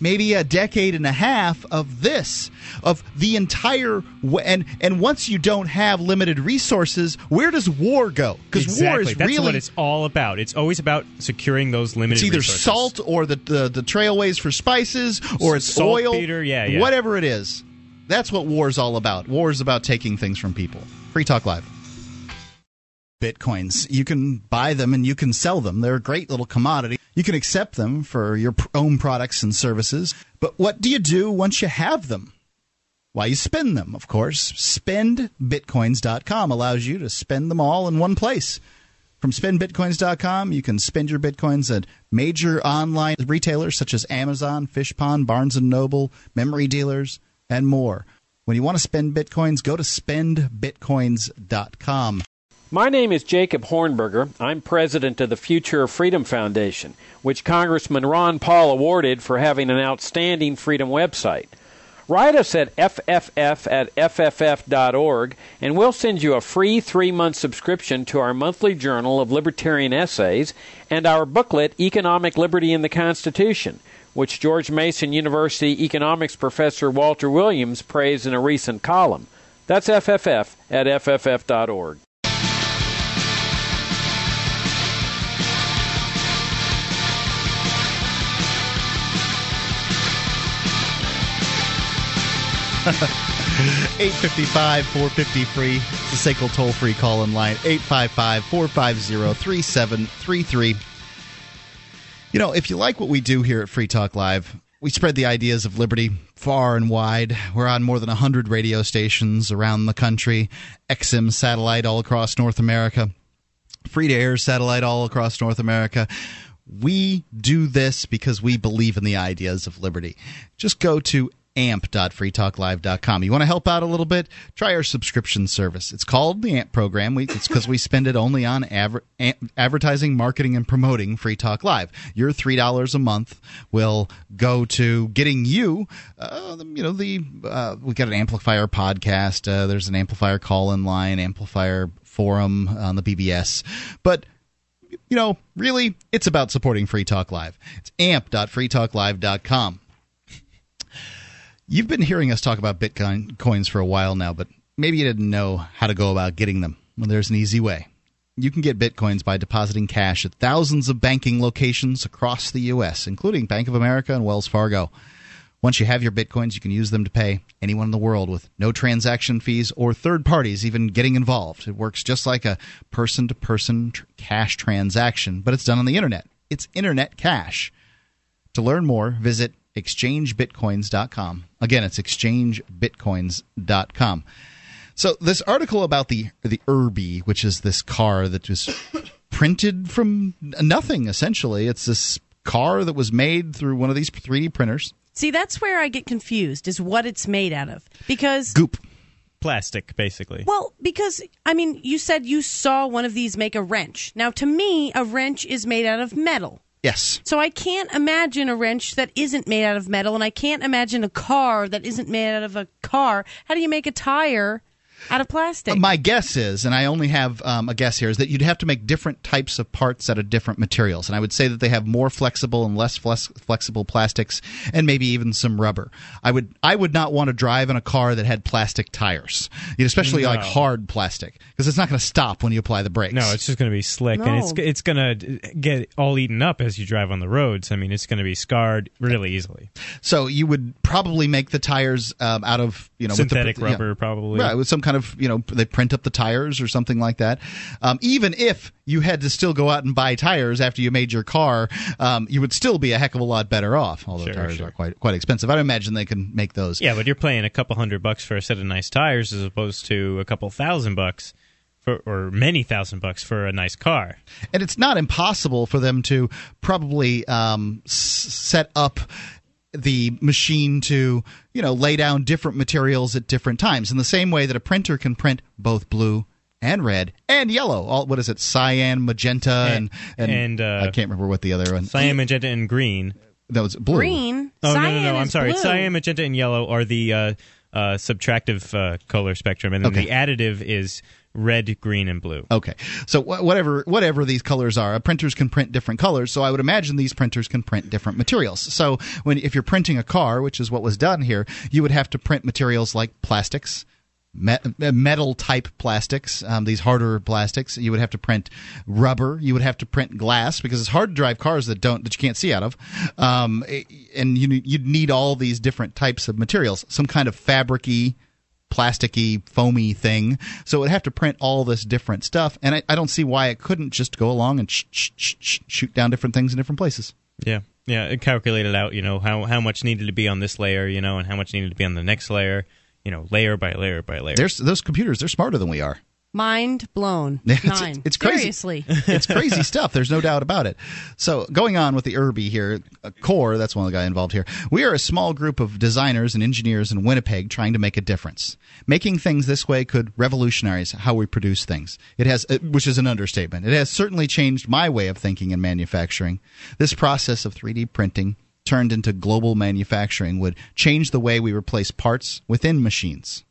maybe a decade and a half of this of the entire w- and and once you don't have limited resources where does war go because exactly. war is That's really what it's all about. It's always about securing those limited. Resources. It's either resources. salt or the, the the trailways for spices or it's oil, Saltpeter, yeah, yeah. whatever it is. That's what war's all about. War is about taking things from people. Free Talk Live. Bitcoins. You can buy them and you can sell them. They're a great little commodity. You can accept them for your own products and services. But what do you do once you have them? Why, you spend them, of course. SpendBitcoins.com allows you to spend them all in one place. From spendbitcoins.com, you can spend your bitcoins at major online retailers such as Amazon, Fishpond, Barnes & Noble, memory dealers, and more. When you want to spend bitcoins, go to spendbitcoins.com. My name is Jacob Hornberger. I'm president of the Future of Freedom Foundation, which Congressman Ron Paul awarded for having an outstanding freedom website. Write us at fff at fff.org, and we'll send you a free three month subscription to our monthly journal of libertarian essays and our booklet, Economic Liberty in the Constitution, which George Mason University economics professor Walter Williams praised in a recent column. That's FFF at FFF.org. Eight fifty five four fifty. It's the SACL toll free call in line. 855 450 3733. You know, if you like what we do here at Free Talk Live, we spread the ideas of liberty far and wide. We're on more than 100 radio stations around the country, XM satellite all across North America, free to air satellite all across North America. We do this because we believe in the ideas of liberty. Just go to amp.freetalklive.com. You want to help out a little bit? Try our subscription service. It's called the AMP program. We, it's because we spend it only on adver- advertising, marketing, and promoting Free Talk Live. Your three dollars a month will go to getting you, uh, you know, the uh, we got an amplifier podcast. Uh, there's an amplifier call in line, amplifier forum on the BBS, but you know, really, it's about supporting Free Talk Live. It's amp.freetalklive.com. You've been hearing us talk about Bitcoin coins for a while now, but maybe you didn't know how to go about getting them. Well, there's an easy way. You can get Bitcoins by depositing cash at thousands of banking locations across the U.S., including Bank of America and Wells Fargo. Once you have your Bitcoins, you can use them to pay anyone in the world with no transaction fees or third parties even getting involved. It works just like a person to person cash transaction, but it's done on the internet. It's internet cash. To learn more, visit exchangebitcoins.com. Again, it's exchangebitcoins.com. So this article about the the Urbee, which is this car that was printed from nothing essentially. It's this car that was made through one of these 3D printers. See, that's where I get confused is what it's made out of. Because goop plastic basically. Well, because I mean, you said you saw one of these make a wrench. Now, to me, a wrench is made out of metal. Yes. So I can't imagine a wrench that isn't made out of metal, and I can't imagine a car that isn't made out of a car. How do you make a tire out of plastic? My guess is, and I only have um, a guess here, is that you'd have to make different types of parts out of different materials. And I would say that they have more flexible and less flex- flexible plastics, and maybe even some rubber. I would I would not want to drive in a car that had plastic tires, especially No. like hard plastic, because it's not going to stop when you apply the brakes. No, it's just going to be slick, and it's it's going to get all eaten up as you drive on the roads. I mean, it's going to be scarred really easily. So you would probably make the tires um, out of you know with the- Synthetic yeah. rubber, probably. right with some kind of you know they print up the tires or something like that. Um, even if you had to still go out and buy tires after you made your car, um, you would still be a heck of a lot better off. Although Sure, tires sure. are quite quite expensive, I don't imagine they can make those. Yeah, but you're paying a couple hundred bucks for a set of nice tires as opposed to a couple thousand bucks for, or many thousand bucks for a nice car. and it's not impossible for them to probably um, s- set up the machine to you know lay down different materials at different times in the same way that a printer can print both blue and red and yellow all what is it cyan magenta and and, and, uh, i can't remember what the other one Cyan, magenta, and green. that was blue Green. Oh no, no, no! I'm sorry. blue. Cyan, magenta, and yellow are the uh, uh, subtractive uh, color spectrum, and then Okay. the additive is red, green, and blue. Okay, so wh- whatever whatever these colors are, uh, printers can print different colors. So I would imagine these printers can print different materials. So when if you're printing a car, which is what was done here, you would have to print materials like plastics. me- Metal type plastics, um, these harder plastics. You would have to print rubber. You would have to print glass because it's hard to drive cars that don't that you can't see out of. Um, eh, and you you'd need all these different types of materials. Some kind of fabricy plasticky, foamy thing. So it would have to print all this different stuff, and I, I don't see why it couldn't just go along and sh- sh- sh- sh- shoot down different things in different places. Yeah, yeah. It calculated out, you know, how how much needed to be on this layer, you know, and how much needed to be on the next layer, you know, layer by layer by layer. There's those computers; they're smarter than we are. Mind blown. It's, it's crazy. Seriously. it's crazy stuff. There's no doubt about it. So, going on with the Urbee here, uh, Kor, that's one of the guy involved here. We are a small group of designers and engineers in Winnipeg trying to make a difference. Making things this way could revolutionize how we produce things. It has, uh, which is an understatement. It has certainly changed my way of thinking in manufacturing. This process of 3D printing turned into global manufacturing would change the way we replace parts within machines.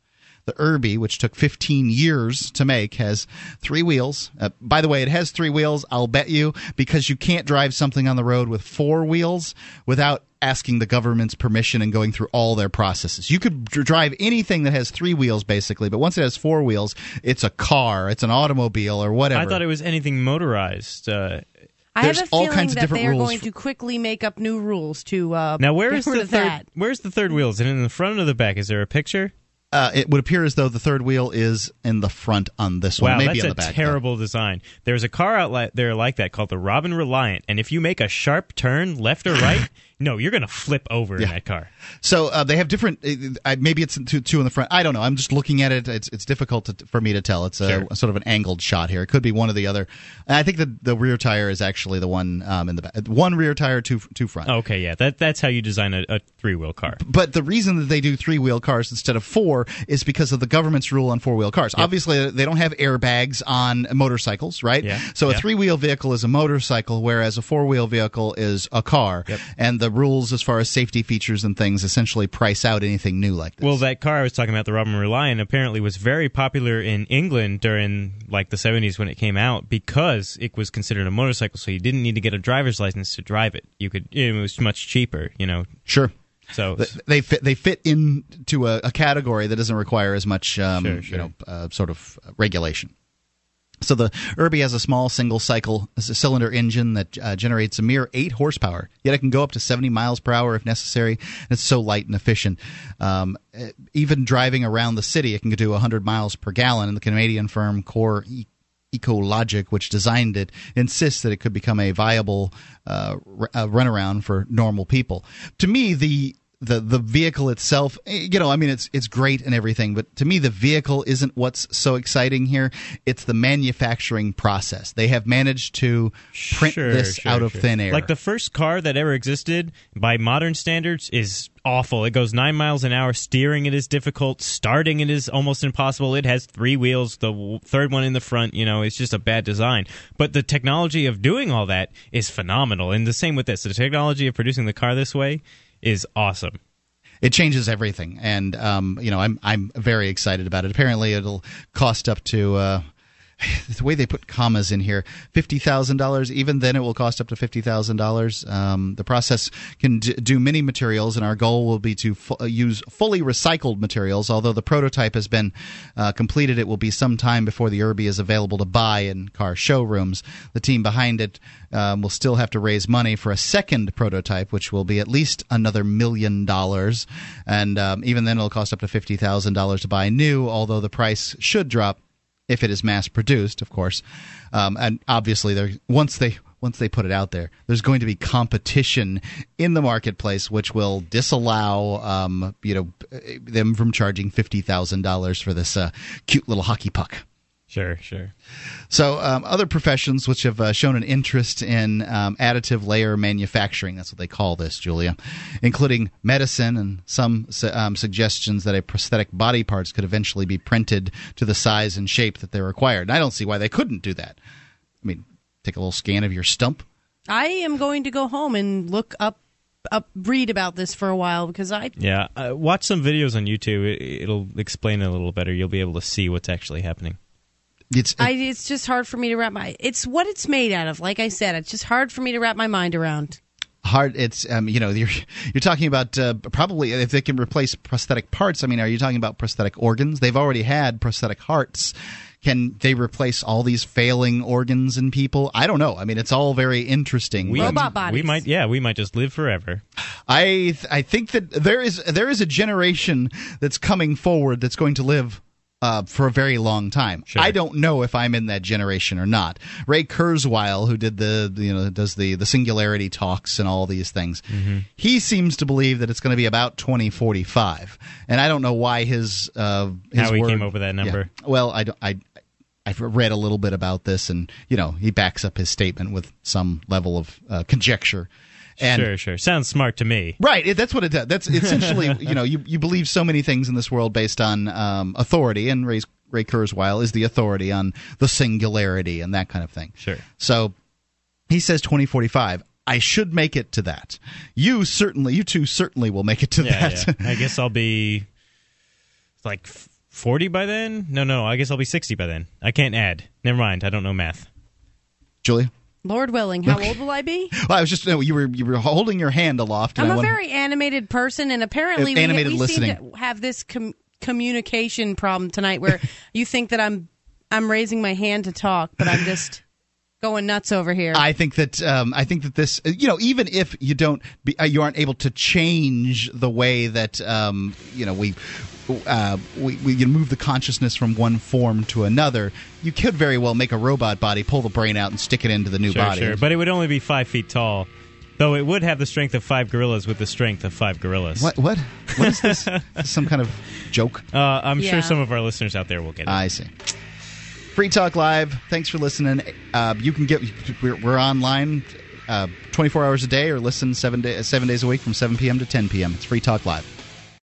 The Urbee, which took 15 years to make, has three wheels. Uh, by the way, it has three wheels, I'll bet you, because you can't drive something on the road with four wheels without asking the government's permission and going through all their processes. You could dr- drive anything that has three wheels, basically, but once it has four wheels, it's a car, it's an automobile, or whatever. I thought it was anything motorized. Uh, I have a all feeling kinds of that different they are rules going for- to quickly make up new rules to uh, now, where get is rid the third? that. Where's the third wheel? Is it in the front or the back? Is there a picture? Uh, it would appear as though the third wheel is in the front on this one, Wow, maybe that's on a the back. though. terrible design. There's a car out li- there like that called the Robin Reliant, and if you make a sharp turn left or right, no, you're going to flip over in that car. So uh, they have different. Uh, maybe it's two, two in the front. I don't know. I'm just looking at it. It's it's difficult to, for me to tell. It's a, Sure. sort of an angled shot here. It could be one or the other. And I think the the rear tire is actually the one um, in the back. One rear tire, two two front. Okay, yeah, that that's how you design a, a three wheel car. But the reason that they do three wheel cars instead of four is because of the government's rule on four wheel cars. Obviously, they don't have airbags on motorcycles, right? Yeah. So a Yeah. three wheel vehicle is a motorcycle, whereas a four wheel vehicle is a car. Yep. And the rules as far as safety features and things essentially price out anything new like this. Well, that car I was talking about, the Robin Reliant, apparently was very popular in England during like the 70s when it came out because it was considered a motorcycle, so you didn't need to get a driver's license to drive it. You could, it was much cheaper, you know. Sure. So Th- they fit they fit into a, a category that doesn't require as much um, Sure, you know uh, sort of regulation. So the Urbee has a small single cycle cylinder engine that uh, generates a mere eight horsepower. Yet it can go up to 70 miles per hour if necessary. It's so light and efficient. Um, eh, even driving around the city, it can do 100 miles per gallon. And the Canadian firm Kor Ecologic, which designed it, insists that it could become a viable uh, r- uh, runaround for normal people. To me, the the the vehicle itself, eh, you know, I mean, it's it's great and everything, but to me, the vehicle isn't what's so exciting here. It's the manufacturing process. They have managed to print Sure, this sure, out of sure. thin air. Like the first car that ever existed by modern standards is awful. It goes nine miles an hour. Steering it is difficult. Starting it is almost impossible. It has three wheels. The third one in the front. You know, it's just a bad design. But the technology of doing all that is phenomenal. And the same with this. The technology of producing the car this way is awesome. it changes everything, and um, you know, I'm I'm very excited about it. Apparently, it'll cost up to. Uh, the way they put commas in here, fifty thousand dollars. Even then, it will cost up to fifty thousand dollars. Um, the process can d- do many materials, and our goal will be to uh, use fully recycled materials. Although the prototype has been uh, completed, it will be some time before the Urbee is available to buy in car showrooms. The team behind it um, will still have to raise money for a second prototype, which will be at least another million dollars, and um, even then, it'll cost up to fifty thousand dollars to buy new. Although the price should drop if it is mass produced, of course. Um, and obviously, there once they once they put it out there, there's going to be competition in the marketplace, which will disallow um, you know them from charging fifty thousand dollars for this uh, cute little hockey puck. Sure, sure. So, um, other professions which have uh, shown an interest in um, additive layer manufacturing, that's what they call this, Julia, including medicine and some su- um, suggestions that a prosthetic body parts could eventually be printed to the size and shape that they're required. And I don't see why they couldn't do that. I mean, take a little scan of your stump. I am going to go home and look up, up, read about this for a while because I Yeah, uh, watch some videos on YouTube. It, it'll explain it a little better. You'll be able to see what's actually happening. It's I, it's just hard for me to wrap my. It's what it's made out of. Like I said, it's just hard for me to wrap my mind around. hard it's um, you know you're you're talking about uh, probably if they can replace prosthetic parts i mean are you talking about prosthetic organs they've already had prosthetic hearts can they replace all these failing organs in people i don't know i mean it's all very interesting We, but we might, yeah, we might just live forever. i th- i think that there is there is a generation that's coming forward that's going to live uh, for a very long time. I don't know if I'm in that generation or not. Ray Kurzweil, who did the you know does the the singularity talks and all these things, he seems to believe that it's going to be about 2045, and I don't know why his uh, his How he word- came up with that number. Yeah. Well, I don't. I I've read a little bit about this, and you know he backs up his statement with some level of uh, conjecture. And sure, sure. Sounds smart to me. Right, it, that's what it does. That's essentially, you know, you, you believe so many things in this world based on um, authority, and Ray, Ray Kurzweil is the authority on the singularity and that kind of thing. Sure. So he says 2045. I should make it to that. You certainly, you two certainly will make it to Yeah, that. yeah. I guess I'll be like 40 by then. No, no. I guess I'll be 60 by then. I can't add. Never mind. I don't know math. Julia. Lord willing, how old will I be? Well, I was just no, you were you were holding your hand aloft. And I'm a very animated person, and apparently we, Animated we listening. seem to have this com- communication problem tonight, where you think that I'm I'm raising my hand to talk, but I'm just going nuts over here. I think that um, I think that this, you know, even if you don't, be, uh, you aren't able to change the way that um, you know we. Uh, we we can move the consciousness from one form to another. You could very well make a robot body, pull the brain out, and stick it into the new Sure, body. sure. But it would only be five feet tall. Though it would have the strength of five gorillas with the strength of five gorillas. What? What? What is this? This some kind of joke? Uh, I'm Yeah. sure some of our listeners out there will get it. I see. Free Talk Live. Thanks for listening. Uh, you can get we're, we're online uh, 24 hours a day, or listen seven day, seven days a week from 7 p.m. to 10 p.m. It's Free Talk Live.